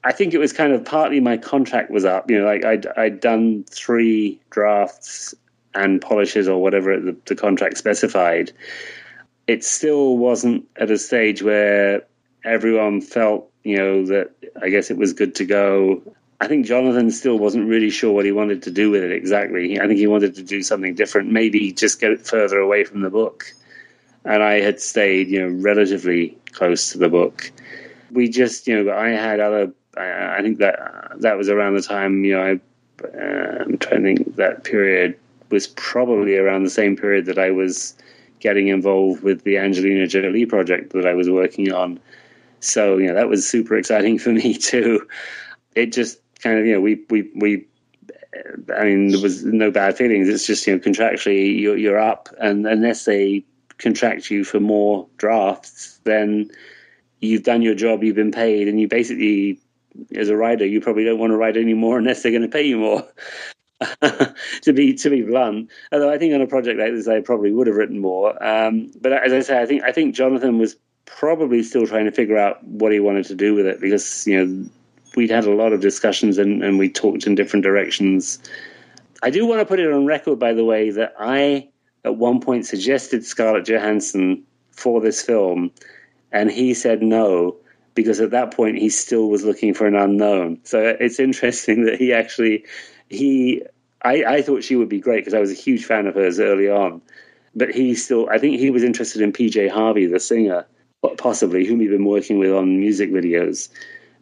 I think it was kind of partly my contract was up. You know, like I'd, I'd done three drafts and polishes or whatever the, the contract specified. It still wasn't at a stage where everyone felt, you know, that I guess it was good to go. I think Jonathan still wasn't really sure what he wanted to do with it exactly. I think he wanted to do something different, maybe just get it further away from the book. And I had stayed, you know, relatively close to the book. We just, you know, I had other. I, think that that was around the time, you know, I, uh, I'm trying to think that period was probably around the same period that I was getting involved with the Angelina Jolie project that I was working on. So, you know, that was super exciting for (laughs) me too. It just kind of, you know, we, we, we, I mean, there was no bad feelings. It's just, you know, contractually you're, you're up and unless they contract you for more drafts, then you've done your job, you've been paid, and you basically, as a writer, you probably don't want to write anymore (laughs) unless they're going to pay you more. (laughs) to be to be blunt, although I think on a project like this, I probably would have written more. Um, but as I say, I think I think Jonathan was probably still trying to figure out what he wanted to do with it because you know we'd had a lot of discussions and, and we talked in different directions. I do want to put it on record, by the way, that I at one point suggested Scarlett Johansson for this film, and he said no because at that point he still was looking for an unknown. So it's interesting (laughs) that he actually he I, I thought she would be great because I was a huge fan of hers early on, but he still I think he was interested in PJ Harvey, the singer, possibly whom he'd been working with on music videos.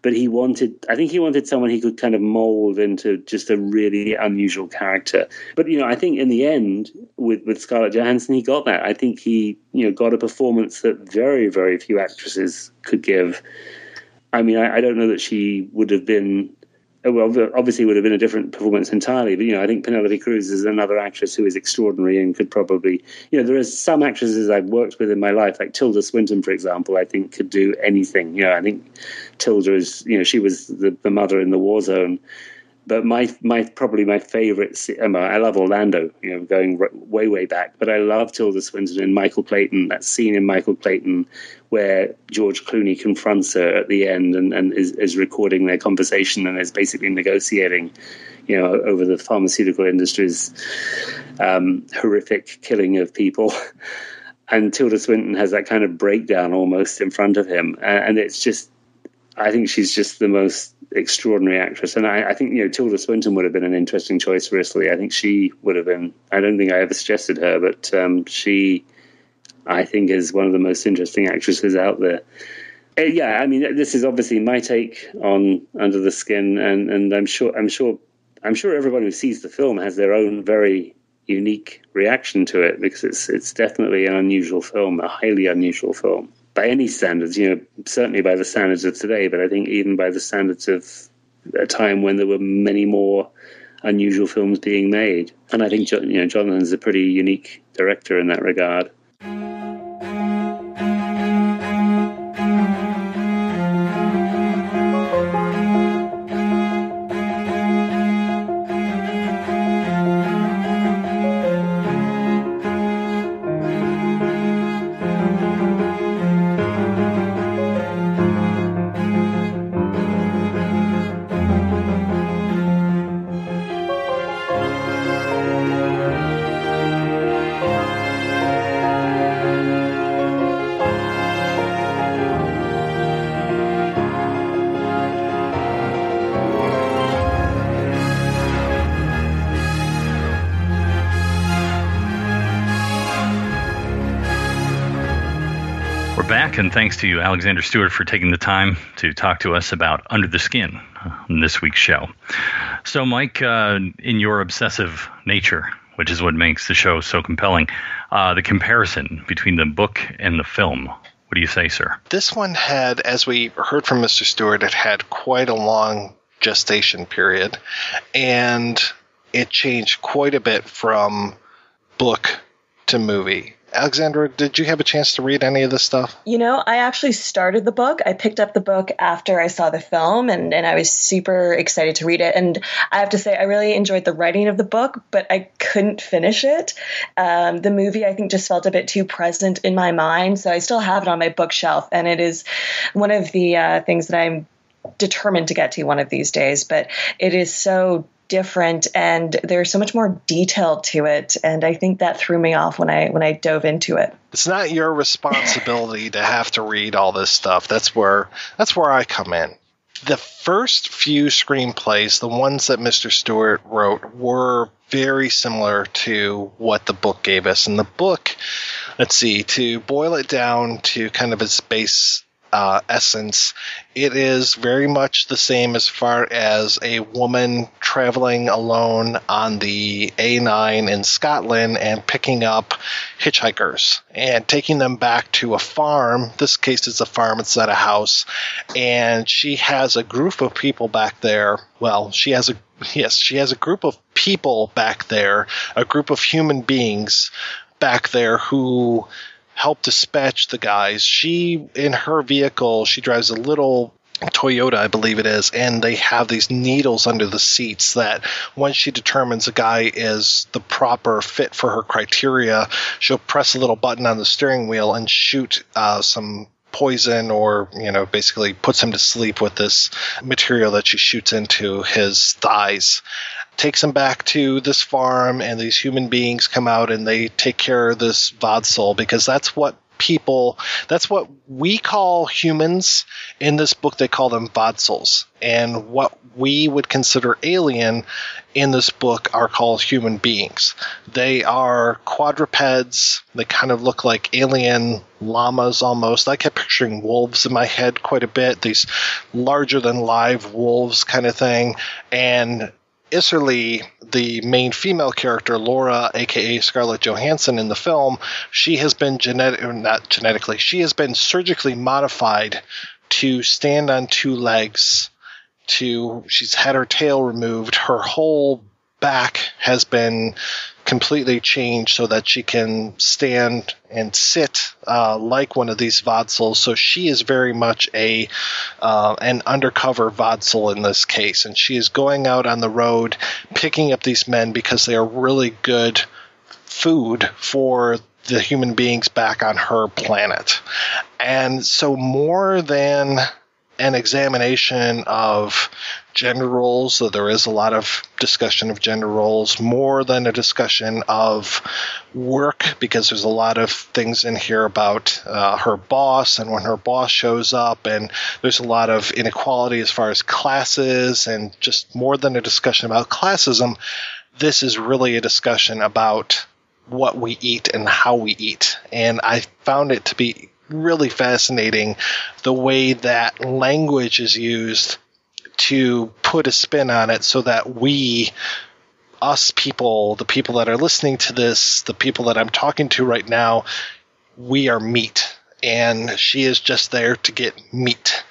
But he wanted i think he wanted someone he could kind of mold into just a really unusual character. But you know i think in the end with with scarlett johansson he got that. I think he you know got a performance that very very few actresses could give. I mean i, I don't know that she would have been Oh, obviously, would have been a different performance entirely. But you know, I think Penelope Cruz is another actress who is extraordinary and could probably, you know, there are some actresses I've worked with in my life, like Tilda Swinton, for example. I think could do anything. You know, I think Tilda is, you know, she was the, the mother in the war zone, but my my probably my favorite. I love Orlando, you know, going way way back. But I love Tilda Swinton and Michael Clayton. That scene in Michael Clayton where George Clooney confronts her at the end and, and is, is recording their conversation and is basically negotiating, you know, over the pharmaceutical industry's um, horrific killing of people. (laughs) And Tilda Swinton has that kind of breakdown almost in front of him, and it's just I think she's just the most extraordinary actress. And I, I, think, you know, Tilda Swinton would have been an interesting choice for Isserley. I think she would have been, I don't think I ever suggested her, but um, she, I think, is one of the most interesting actresses out there. Uh, yeah, I mean, this is obviously my take on Under the Skin, and, and I'm sure, I'm sure, I'm sure everyone who sees the film has their own very unique reaction to it because it's it's definitely an unusual film, a highly unusual film by any standards, you know, certainly by the standards of today, but I think even by the standards of a time when there were many more unusual films being made. And I think you know Jonathan's a pretty unique director in that regard. And thanks to you, Alexander Stuart, for taking the time to talk to us about Under the Skin on this week's show. So, Mike, uh, in your obsessive nature, which is what makes the show so compelling, uh, the comparison between the book and the film. What do you say, sir? This one had, as we heard from Mr. Stuart, it had quite a long gestation period, and it changed quite a bit from book to movie. Alexandra, did you have a chance to read any of this stuff? You know, I actually started the book. I picked up the book after I saw the film and, and I was super excited to read it. And I have to say, I really enjoyed the writing of the book, but I couldn't finish it. Um, the movie, I think, just felt a bit too present in my mind. So I still have it on my bookshelf. And it is one of the uh, things that I'm determined to get to one of these days. But it is so different and there's so much more detail to it and i think that threw me off when i when i dove into it. It's not your responsibility to have to read all this stuff. That's where that's where i come in. The first few screenplays the ones that mr stuart wrote were very similar to what the book gave us. And the book let's see to boil it down to kind of its base uh, essence, it is very much the same as far as a woman traveling alone on the A9 in Scotland and picking up hitchhikers and taking them back to a farm. This case is a farm, it's not a house. And she has a group of people back there. Well, she has a yes, she has a group of people back there, a group of human beings back there who help dispatch the guys. She, in her vehicle, she drives a little Toyota, I believe it is, and they have these needles under the seats that once she determines a guy is the proper fit for her criteria, she'll press a little button on the steering wheel and shoot uh, some poison or you know basically puts him to sleep with this material that she shoots into his thighs takes him back to this farm, and these human beings come out and they take care of this Vodsel because that's what people, that's what we call humans. In this book, they call them Vodsels. And what we would consider alien in this book are called human beings. They are quadrupeds. They kind of look like alien llamas almost. I kept picturing wolves in my head quite a bit, these larger than live wolves kind of thing. And Isserley, the main female character, Laura, aka Scarlett Johansson in the film, she has been genetic, not genetically, she has been surgically modified to stand on two legs. To she's had her tail removed, her whole back has been completely changed so that she can stand and sit uh, like one of these Vodsels. So she is very much a uh, an undercover Vodsel in this case, and she is going out on the road picking up these men because they are really good food for the human beings back on her planet. And so more than an examination of gender roles, there is a lot of discussion of gender roles, more than a discussion of work, because there's a lot of things in here about uh, her boss and when her boss shows up, and there's a lot of inequality as far as classes, and just more than a discussion about classism, this is really a discussion about what we eat and how we eat. And I found it to be really fascinating the way that language is used to put a spin on it so that we us people the people that are listening to this the people that i'm talking to right now we are meat. And she is just there to get meat.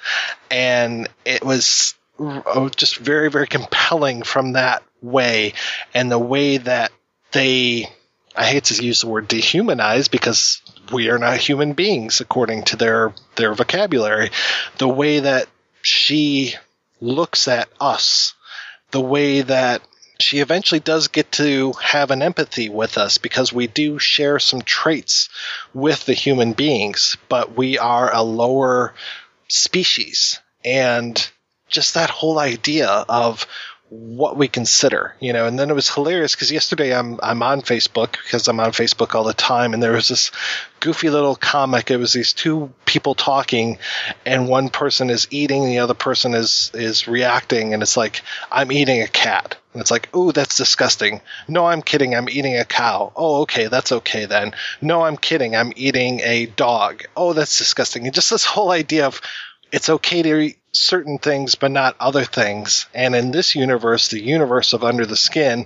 And it was oh, just very very compelling from that way. And the way that they i hate to use the word dehumanize because we are not human beings according to their their vocabulary the way that she looks at us the way that she eventually does get to have an empathy with us because we do share some traits with the human beings, but we are a lower species. And just that whole idea of what we consider, you know. And then it was hilarious because yesterday I'm I'm on Facebook because I'm on Facebook all the time, and there was this goofy little comic. It was these two people talking, and one person is eating, the other person is is reacting, and it's like I'm eating a cat, and it's like, ooh, that's disgusting. No, I'm kidding. I'm eating a cow. Oh, okay, that's okay then. No, I'm kidding. I'm eating a dog. Oh, that's disgusting. And just this whole idea of it's okay to certain things but not other things. And in this universe, the universe of Under the Skin,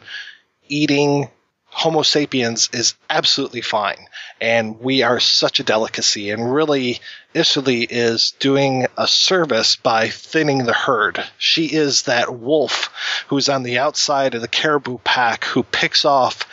eating Homo sapiens is absolutely fine. And we are such a delicacy. And really, Isserley is doing a service by thinning the herd. She is that wolf who's on the outside of the caribou pack who picks off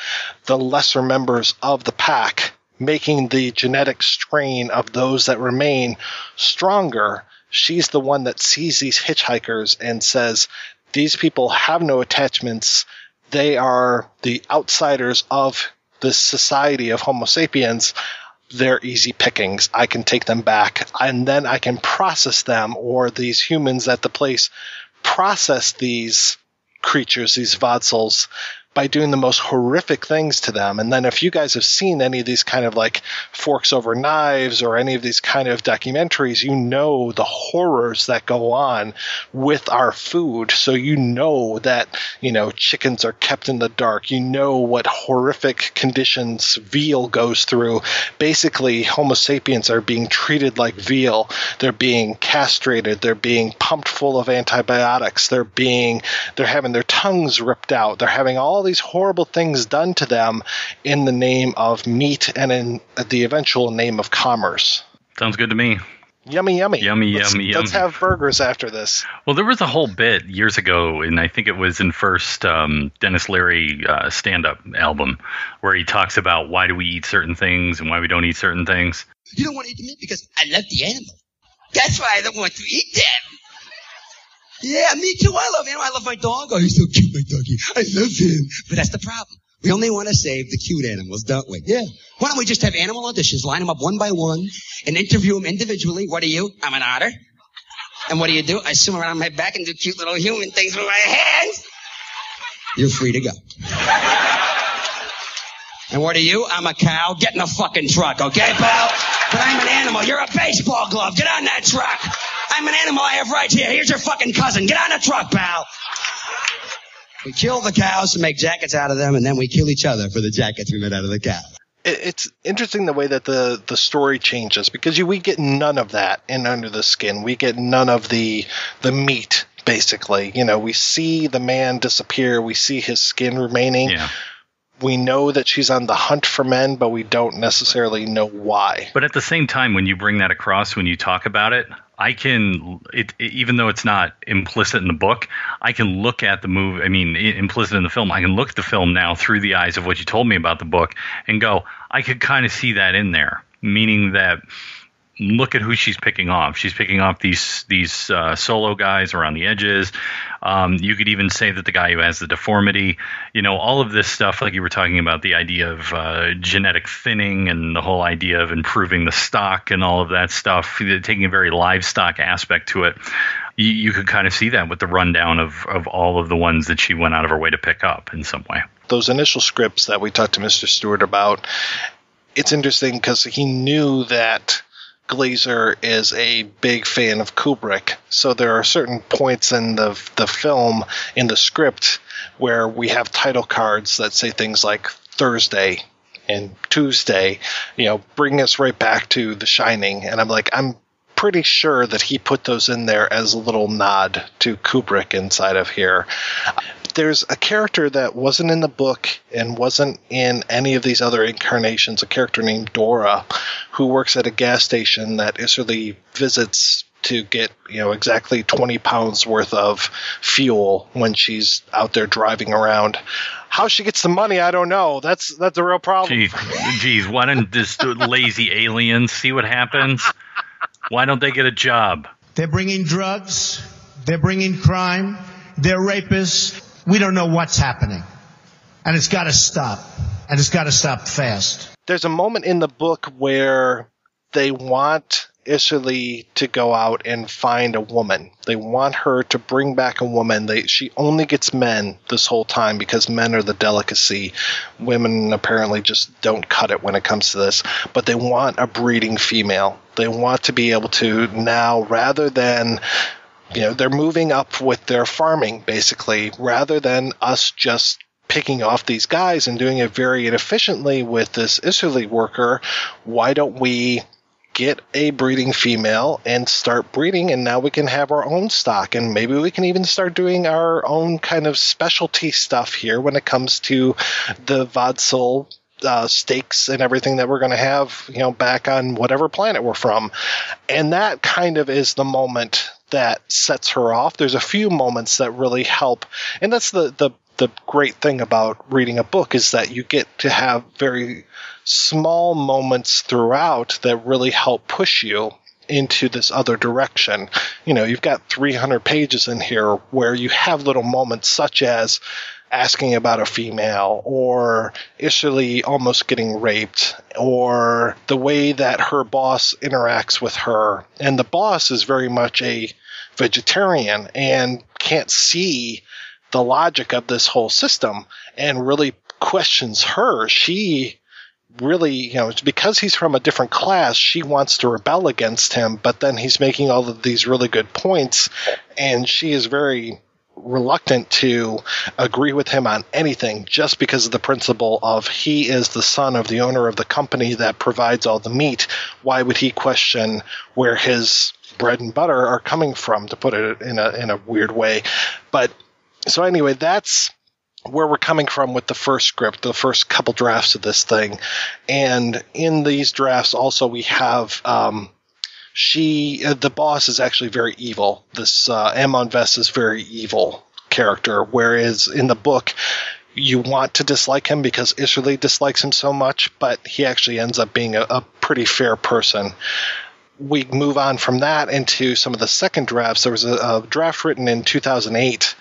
the lesser members of the pack, making the genetic strain of those that remain stronger she's the one that sees these hitchhikers and says, these people have no attachments. They are the outsiders of the society of Homo sapiens. They're easy pickings. I can take them back and then I can process them or these humans at the place process these creatures, these Vodsels, by doing the most horrific things to them. And then if you guys have seen any of these kind of like forks over knives or any of these kind of documentaries, you know the horrors that go on with our food. So you know that, you know, chickens are kept in the dark. You know what horrific conditions veal goes through. Basically, Homo sapiens are being treated like veal. They're being castrated. They're being pumped full of antibiotics. They're being, they're having their tongues ripped out. They're having all these horrible things done to them in the name of meat and in the eventual name of commerce. Sounds good to me. Yummy, yummy. Yummy, let's, yummy, Let's yummy. have burgers after this. Well, there was a whole bit years ago, and I think it was in first um, Denis Leary uh, stand-up album, where he talks about why do we eat certain things and why we don't eat certain things. You don't want to eat the meat because I love the animal. That's why I don't want to eat them. Yeah, me too. I love animal. I love my dog. Oh, he's so cute, my doggy. I love him. But that's the problem. We only want to save the cute animals, don't we? Yeah. Why don't we just have animal auditions, line them up one by one, and interview them individually? What are you? I'm an otter. And what do you do? I swim around my back and do cute little human things with my hands. You're free to go. And what are you? I'm a cow. Get in the fucking truck, okay, pal? But I'm an animal. You're a baseball glove. Get on that truck. I'm an animal. I have rights here. Here's your fucking cousin. Get on the truck, pal. We kill the cows to make jackets out of them, and then we kill each other for the jackets we made out of the cow. It's interesting the way that the the story changes because you, we get none of that in Under the Skin. We get none of the the meat. Basically, you know, we see the man disappear. We see his skin remaining. Yeah. We know that she's on the hunt for men, but we don't necessarily know why. But at the same time, when you bring that across, when you talk about it, I can, it, it- even though it's not implicit in the book, I can look at the movie. I mean, implicit in the film. I can look at the film now through the eyes of what you told me about the book and go, I could kind of see that in there, meaning that look at who she's picking off. She's picking off these these uh, solo guys around the edges. Um, you could even say that the guy who has the deformity, you know, all of this stuff, like you were talking about, the idea of uh, genetic thinning and the whole idea of improving the stock and all of that stuff, taking a very livestock aspect to it. You, you could kind of see that with the rundown of, of all of the ones that she went out of her way to pick up in some way. those initial scripts that we talked to Mr. Stuart about, it's interesting because he knew that Glazer is a big fan of Kubrick. So there are certain points in the the film in the script where we have title cards that say things like Thursday and Tuesday, you know, bring us right back to The Shining. And I'm like, I'm pretty sure that he put those in there as a little nod to Kubrick inside of here. There's a character that wasn't in the book and wasn't in any of these other incarnations, a character named Dora, who works at a gas station that Isserley visits to get, you know, exactly 20 pounds worth of fuel when she's out there driving around. How she gets the money, I don't know. That's that's a real problem. Geez, geez, why don't just lazy aliens see what happens? (laughs) Why don't they get a job? They're bringing drugs. They're bringing crime. They're rapists. We don't know what's happening. And it's got to stop. And it's got to stop fast. there's a moment in the book where they want Isserley to go out and find a woman. They want her to bring back a woman. They she only gets men this whole time because men are the delicacy. Women apparently just don't cut it when it comes to this. But they want a breeding female. They want to be able to now rather than you know they're moving up with their farming basically rather than us just picking off these guys and doing it very inefficiently with this Isserley worker why don't we get a breeding female and start breeding and now we can have our own stock and maybe we can even start doing our own kind of specialty stuff here when it comes to the Vodsel uh, stakes and everything that we're going to have, you know, back on whatever planet we're from. And that kind of is the moment that sets her off. There's a few moments that really help. And that's the, the, the great thing about reading a book is that you get to have very small moments throughout that really help push you into this other direction. You know, you've got 300 pages in here where you have little moments such as asking about a female or Isserley almost getting raped or the way that her boss interacts with her. And the boss is very much a vegetarian and can't see the logic of this whole system and really questions her. She really, you know, because he's from a different class, she wants to rebel against him, but then he's making all of these really good points, and she is very reluctant to agree with him on anything just because of the principle of he is the son of the owner of the company that provides all the meat. Why would he question where his bread and butter are coming from, to put it in a in a weird way? But so anyway, that's where we're coming from with the first script, the first couple drafts of this thing. And in these drafts, also, we have. Um, she, uh, the boss is actually very evil. This uh, Amlis Vess is very evil character, whereas in the book, you want to dislike him because Isserley dislikes him so much, but he actually ends up being a, a pretty fair person we move on from that into some of the second drafts. There was a, a, draft written in 2008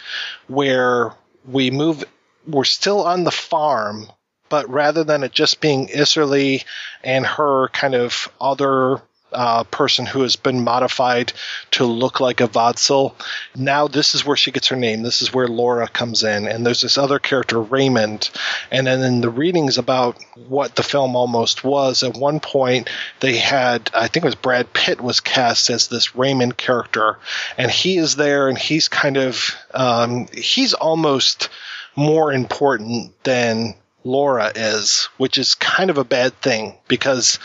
where we move, we're still on the farm, but rather than it just being Isserley and her kind of other uh, person who has been modified to look like a Vodsel. Now this is where she gets her name. This is where Laura comes in, and there's this other character Raymond. And then in the readings about what the film almost was, at one point they had I think it was Brad Pitt was cast as this Raymond character, and he is there, and he's kind of um, he's almost more important than Laura is, which is kind of a bad thing because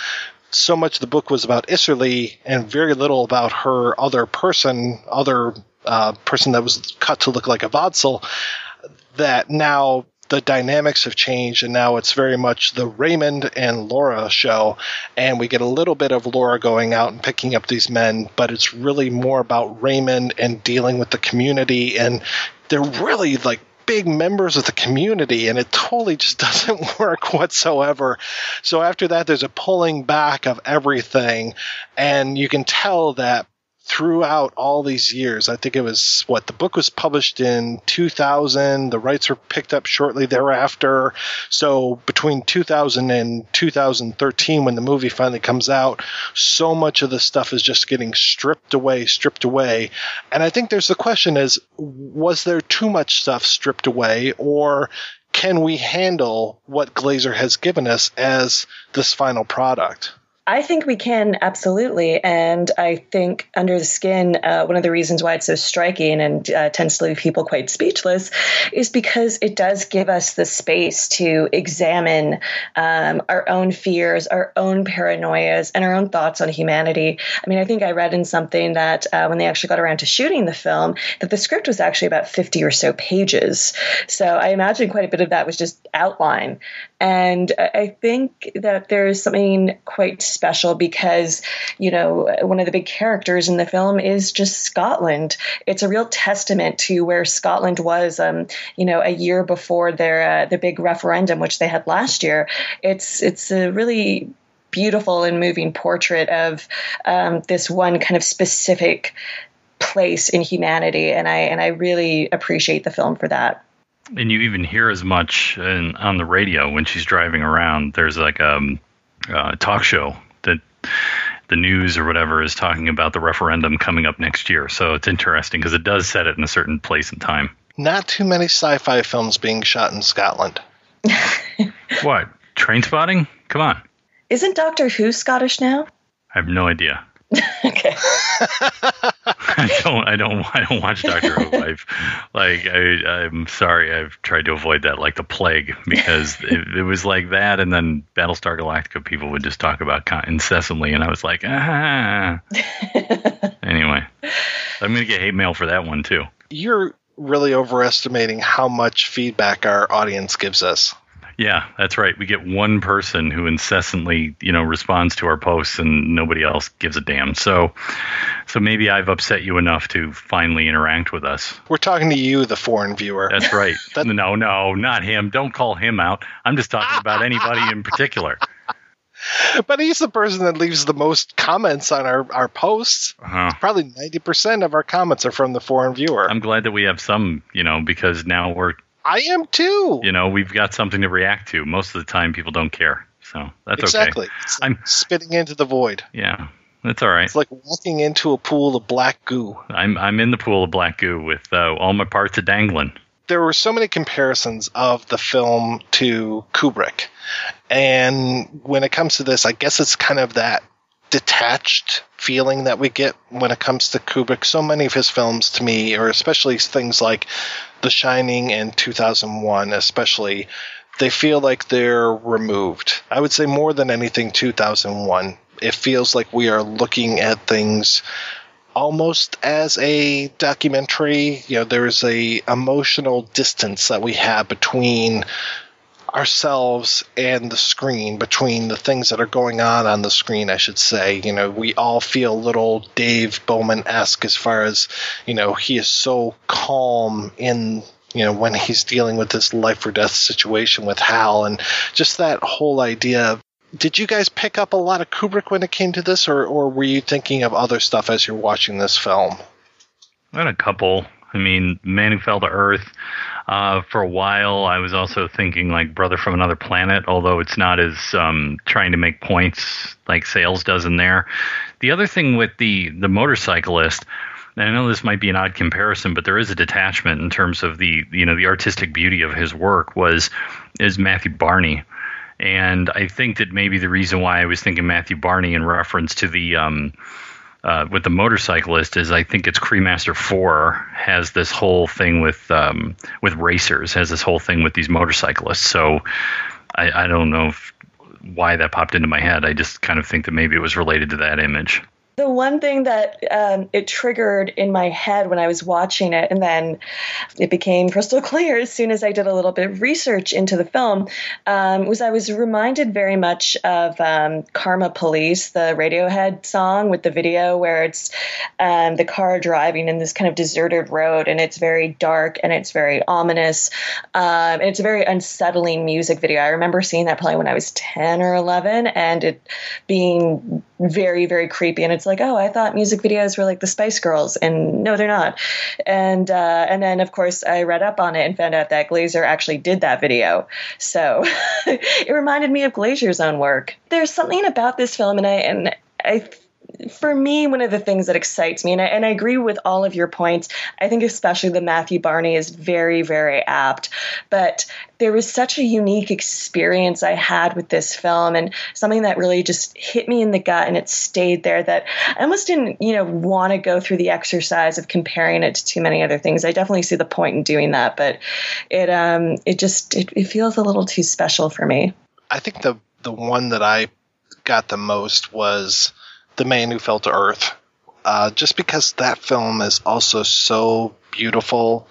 so much the book was about Isserley and very little about her other person, other uh, person that was cut to look like a Vodsel, that now the dynamics have changed and now it's very much the Raymond and Laura show. And we get a little bit of Laura going out and picking up these men but it's really more about Raymond and dealing with the community. And they're really like big members of the community and it totally just (laughs) doesn't work whatsoever. So after that, there's a pulling back of everything and you can tell that throughout all these years. I think it was what the book was published in 2000. The rights were picked up shortly thereafter. So between 2000 and 2013, when the movie finally comes out, so much of the stuff is just getting stripped away, stripped away. And I think there's the question is, was there too much stuff stripped away or can we handle what Glazer has given us as this final product? I think we can absolutely, and I think Under the Skin, uh, one of the reasons why it's so striking and uh, tends to leave people quite speechless, is because it does give us the space to examine um, our own fears, our own paranoias, and our own thoughts on humanity. I mean, I think I read in something that uh, when they actually got around to shooting the film, that the script was actually about fifty or so pages. So I imagine quite a bit of that was just outline, and I think that there is something quite special because, you know, one of the big characters in the film is just Scotland. It's a real testament to where Scotland was, um, you know, a year before their uh, the big referendum, which they had last year. It's it's a really beautiful and moving portrait of um, this one kind of specific place in humanity, and I and I really appreciate the film for that and you even hear as much in, on the radio when she's driving around. There's like a, um, a talk show that the news or whatever is talking about the referendum coming up next year. So it's interesting because it does set it in a certain place and time. Not too many sci-fi films being shot in Scotland. (laughs) what? Trainspotting? Come on. Isn't Doctor Who Scottish now? I have no idea. (laughs) (laughs) I don't. I don't. I don't watch Doctor Who. (laughs) I've like. I, I'm sorry. I've tried to avoid that like the plague because (laughs) it, it was like that, and then Battlestar Galactica people would just talk about con- incessantly, and I was like, ah. anyway, I'm gonna get hate mail for that one too. You're really overestimating how much feedback our audience gives us. Yeah, that's right. We get one person who incessantly, you know, responds to our posts and nobody else gives a damn. So so maybe I've upset you enough to finally interact with us. We're talking to you, the foreign viewer. That's right. (laughs) that- no, no, not him. Don't call him out. I'm just talking about anybody in particular. (laughs) But he's the person that leaves the most comments on our, our posts. Uh-huh. Probably 90% of our comments are from the foreign viewer. I'm glad that we have some, you know, because now we're I am too. you know, we've got something to react to. Most of the time people don't care. So that's exactly. okay. It's like I'm spitting into the void. yeah. That's all right. It's like walking into a pool of black goo. I'm I'm in the pool of black goo with uh, all my parts a dangling. there were so many comparisons of the film to Kubrick. And when it comes to this, I guess it's kind of that detached feeling that we get when it comes to Kubrick. So many of his films to me, or especially things like The Shining and 2001, especially, they feel like they're removed. I would say more than anything, 2001. It feels like we are looking at things almost as a documentary. You know, there's a emotional distance that we have between ourselves and the screen, between the things that are going on on the screen, I should say. You know, we all feel little Dave Bowman esque as far as, you know, he is so calm in. You know, when he's dealing with this life or death situation with Hal, and just that whole idea did you guys pick up a lot of Kubrick when it came to this, or, or were you thinking of other stuff as you're watching this film? A couple. I mean, Man Who Fell to Earth. Uh, for a while, I was also thinking like Brother from Another Planet, although it's not as um, trying to make points like Sayles does in there. The other thing with the the motorcyclist, and I know this might be an odd comparison, but there is a detachment in terms of the you know the artistic beauty of his work was is Matthew Barney. And I think that maybe the reason why I was thinking Matthew Barney in reference to the um, uh, with the motorcyclist is I think it's Cremaster Four has this whole thing with um, with racers has this whole thing with these motorcyclists. So I, I don't know if, why that popped into my head. I just kind of think that maybe it was related to that image. The one thing that um, it triggered in my head when I was watching it, and then it became crystal (laughs) clear as soon as I did a little bit of research into the film, um, was I was reminded very much of um, Karma Police, the Radiohead song with the video where it's um, the car driving in this kind of deserted road, and it's very dark and it's very ominous, um, and it's a very unsettling music video. I remember seeing that probably when I was 10 or 11, and it being very, very creepy. And it's like, oh, I thought music videos were like the Spice Girls, and no, they're not. And uh, and then of course I read up on it and found out that Glazer actually did that video. So (laughs) it reminded me of Glazer's own work. There's something about this film, and I and I for me, one of the things that excites me, and I, and I agree with all of your points, I think especially the Matthew Barney is very, very apt. But there was such a unique experience I had with this film, and something that really just hit me in the gut, and it stayed there. That I almost didn't, you know, want to go through the exercise of comparing it to too many other things. I definitely see the point in doing that, but it, um, it just it, it feels a little too special for me. I think the the one that I got the most was The Man Who Fell to Earth. Uh, just because that film is also so beautiful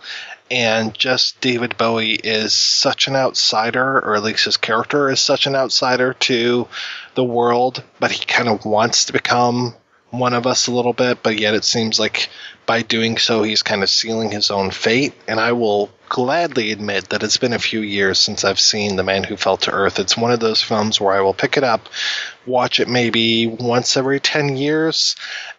and just David Bowie is such an outsider, or at least his character is such an outsider to the world, but he kind of wants to become one of us a little bit, but yet it seems like by doing so, he's kind of sealing his own fate. And I will gladly admit that it's been a few years since I've seen The Man Who Fell to Earth. It's one of those films where I will pick it up, watch it maybe once every 10 years,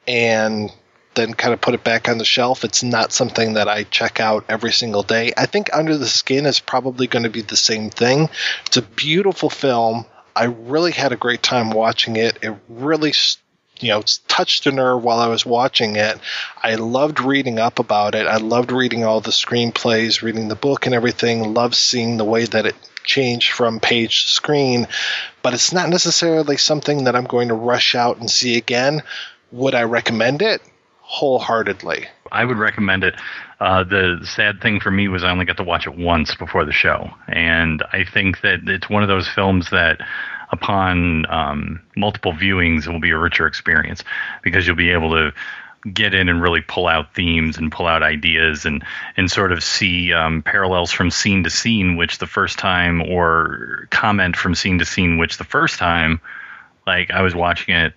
and then kind of put it back on the shelf. It's not something that I check out every single day. I think Under the Skin is probably going to be the same thing. It's a beautiful film. I really had a great time watching it. It really you know touched a nerve while I was watching it. I loved reading up about it. I loved reading all the screenplays, reading the book and everything. Loved seeing the way that it changed from page to screen, but it's not necessarily something that I'm going to rush out and see again. Would I recommend it? Wholeheartedly. I would recommend it. Uh, the sad thing for me was I only got to watch it once before the show, and I think that it's one of those films that, upon um, multiple viewings, it will be a richer experience because you'll be able to get in and really pull out themes and pull out ideas and and sort of see um, parallels from scene to scene, which the first time, or comment from scene to scene, which the first time, like I was watching it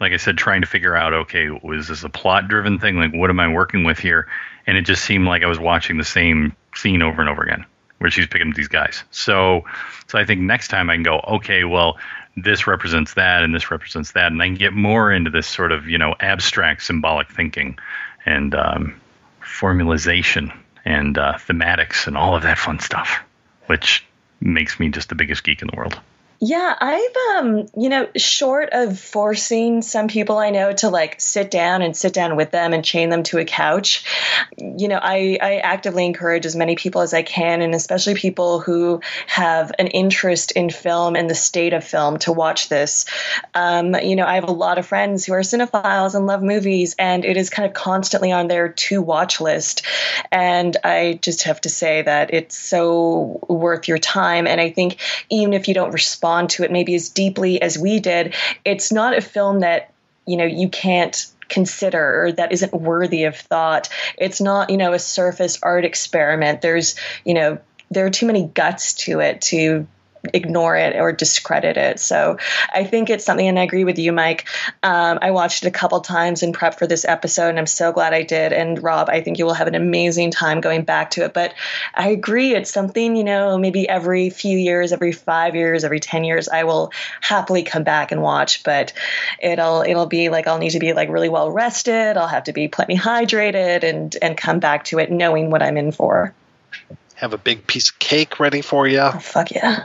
like I said, trying to figure out, okay, was this a plot driven thing? Like, what am I working with here? And it just seemed like I was watching the same scene over and over again, where she's picking up these guys. So, so I think next time I can go, okay, well, this represents that, and this represents that, and I can get more into this sort of, you know, abstract symbolic thinking and um, formalization and uh, thematics and all of that fun stuff, which makes me just the biggest geek in the world. Yeah, I've um, you know, short of forcing some people I know to like sit down and sit down with them and chain them to a couch, you know, I I actively encourage as many people as I can and especially people who have an interest in film and the state of film to watch this. Um, you know, I have a lot of friends who are cinephiles and love movies and it is kind of constantly on their to watch list. And I just have to say that it's so worth your time and I think even if you don't respond to it maybe as deeply as we did, it's not a film that, you know, you can't consider or that isn't worthy of thought. It's not, you know, a surface art experiment. There's, you know, there are too many guts to it to ignore it or discredit it. So I think it's something, and I agree with you, Mike. Um, I watched it a couple times in prep for this episode, and I'm so glad I did. And Rob, I think you will have an amazing time going back to it. But I agree, it's something, you know, maybe every few years, every five years, every 10 years, I will happily come back and watch. But it'll, it'll be like, I'll need to be like really well rested. I'll have to be plenty hydrated and, and come back to it knowing what I'm in for. Have a big piece of cake ready for you. Oh, fuck yeah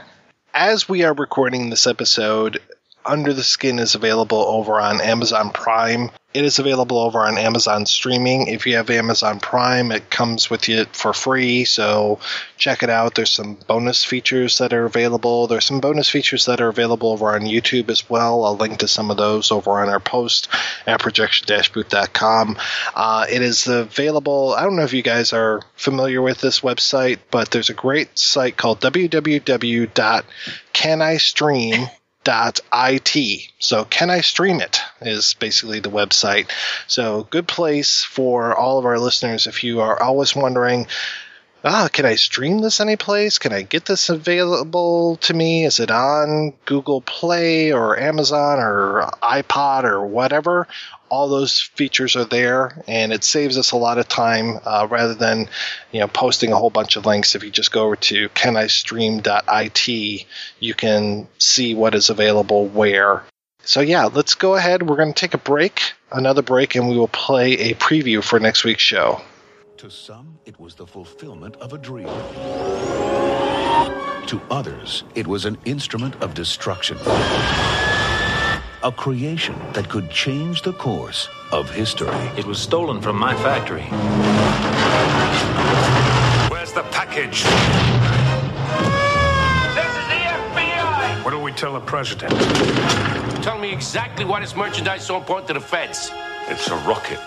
as we are recording this episode, Under the Skin is available over on Amazon Prime. It is available over on Amazon Streaming. If you have Amazon Prime, it comes with you for free, so check it out. There's some bonus features that are available. There's some bonus features that are available over on YouTube as well. I'll link to some of those over on our post at projection-booth.com. Uh, it is available. I don't know if you guys are familiar with this website, but there's a great site called www.canistream.com it. So can I stream it is basically the website. So good place for all of our listeners if you are always wondering, ah, can I stream this anyplace? Can I get this available to me? Is it on Google Play or Amazon or iPod or whatever? All those features are there, and it saves us a lot of time uh, rather than you know posting a whole bunch of links. If you just go over to canistream.it, you can see what is available where. So yeah, let's go ahead. We're going to take a break, another break, and we will play a preview for next week's show. To some, it was the fulfillment of a dream. To others, it was an instrument of destruction a creation that could change the course of history. It was stolen from my factory. Where's the package? This is the FBI! What do we tell the president? Tell me exactly why this merchandise is so important to the feds. It's a rocket.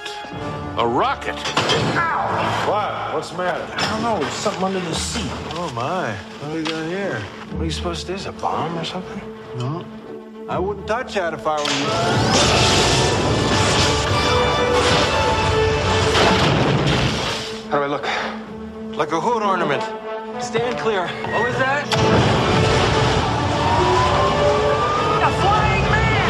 A rocket? Ow! What? What's the matter? I don't know. There's something under the seat. Oh, my. What do we got here? What are you supposed to do? Is a bomb or something? No. I wouldn't touch that if I were you. How do I look? Like a hood ornament. Stand clear. What was that? A flying man!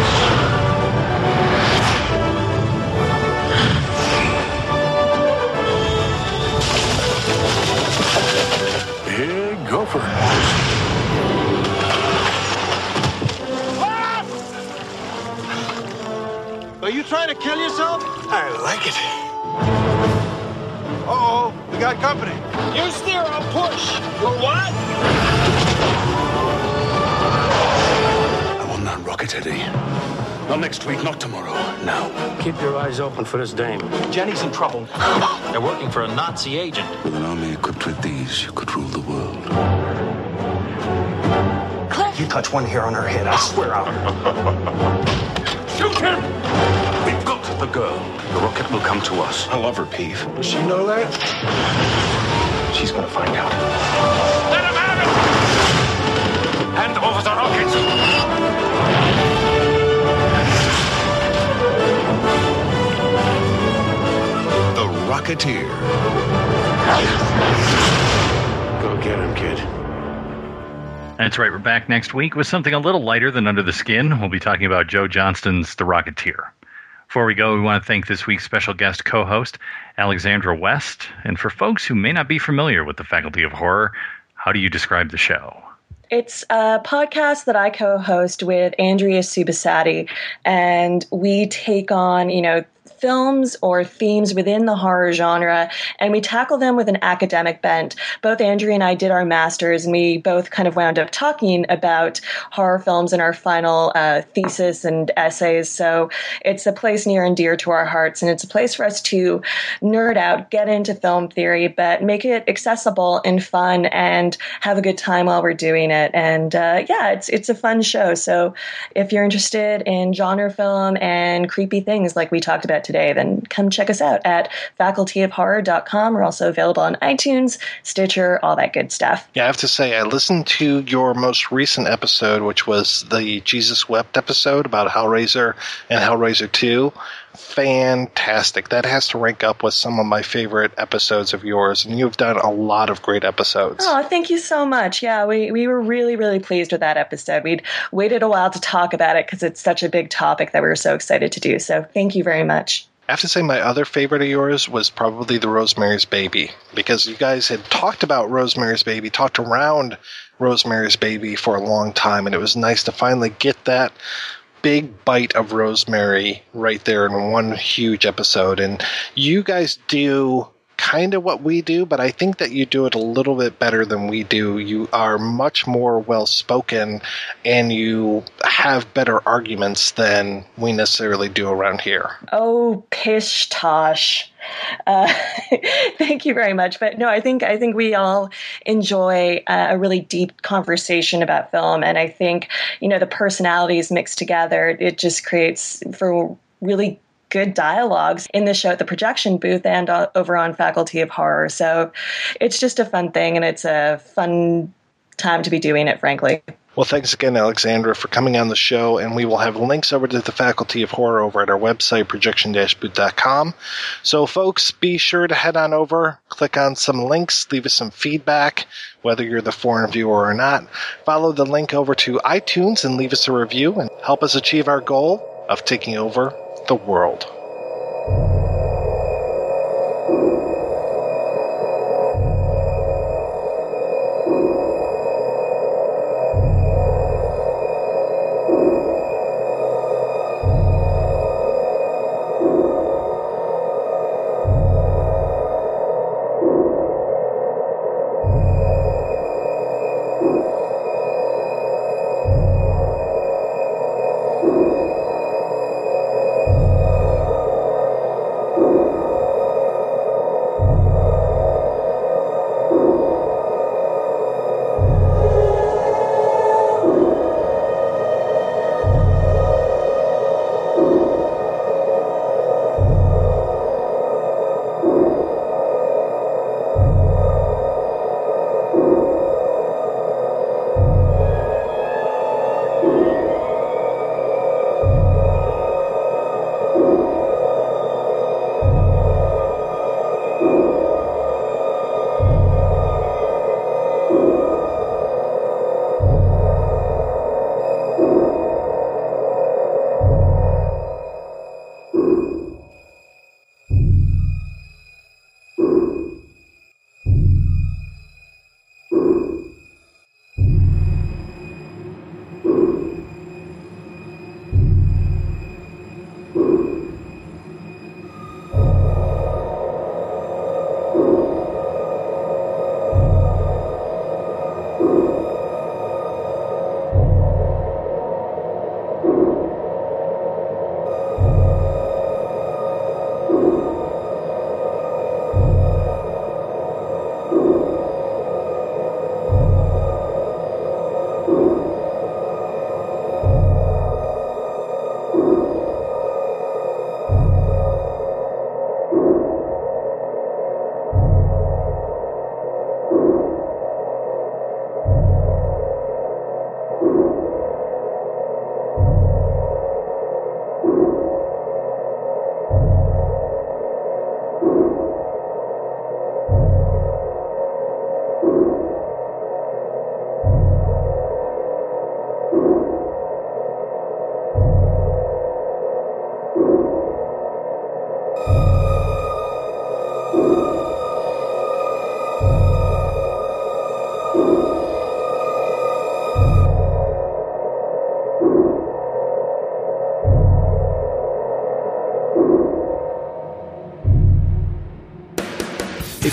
Big gopher. Are you trying to kill yourself? I like it. Uh oh, we got company. You steer, I'll push. For what? I want that rocket, Eddie. Not next week, not tomorrow. Now. Keep your eyes open for this dame. Jenny's in trouble. They're working for a Nazi agent. With an army equipped with these, you could rule the world. You touch one hair on her head, I swear I'll. (laughs) Shoot him! We've got the girl. The rocket will come to us. I love her, Peevy. Does she know that? She's gonna find out. Let him have it! Hand over the rockets! The Rocketeer. Go get him, kid. That's right. We're back next week with something a little lighter than Under the Skin. We'll be talking about Joe Johnston's The Rocketeer. Before we go, we want to thank this week's special guest co host, Alexandra West. And for folks who may not be familiar with the Faculty of Horror, how do you describe the show? It's a podcast that I co-host with Andrea Subissati, and we take on, you know, films or themes within the horror genre and we tackle them with an academic bent. Both Andrea and I did our masters and we both kind of wound up talking about horror films in our final uh, thesis and essays. So it's a place near and dear to our hearts and it's a place for us to nerd out, get into film theory, but make it accessible and fun and have a good time while we're doing it. And uh, yeah, it's it's a fun show. So if you're interested in genre film and creepy things like we talked about today, then come check us out at facultyofhorror.com. We're also available on iTunes, Stitcher, all that good stuff. Yeah, I have to say, I listened to your most recent episode, which was the Jesus Wept episode about Hellraiser and Hellraiser 2. Fantastic. That has to rank up with some of my favorite episodes of yours, and you've done a lot of great episodes. Oh, thank you so much. Yeah, we, we were really, really pleased with that episode. We'd waited a while to talk about it because it's such a big topic that we were so excited to do. So thank you very much. I have to say, my other favorite of yours was probably the Rosemary's Baby because you guys had talked about Rosemary's Baby, talked around Rosemary's Baby for a long time, and it was nice to finally get that big bite of Rosemary right there in one huge episode. And you guys do kind of what we do, but I think that you do it a little bit better than we do. You are much more well spoken and you have better arguments than we necessarily do around here. Oh, pish tosh. Uh, (laughs) thank you very much. But no, I think I think we all enjoy uh, a really deep conversation about film, and I think you know the personalities mixed together. It just creates for really good dialogues in the show at the projection booth and uh, over on Faculty of Horror. So it's just a fun thing, and it's a fun time to be doing it, frankly. Well, thanks again, Alexandra, for coming on the show, and we will have links over to the Faculty of Horror over at our website, projection-booth.com. So, folks, be sure to head on over, click on some links, leave us some feedback, whether you're the foreign viewer or not. Follow the link over to iTunes and leave us a review and help us achieve our goal of taking over the world.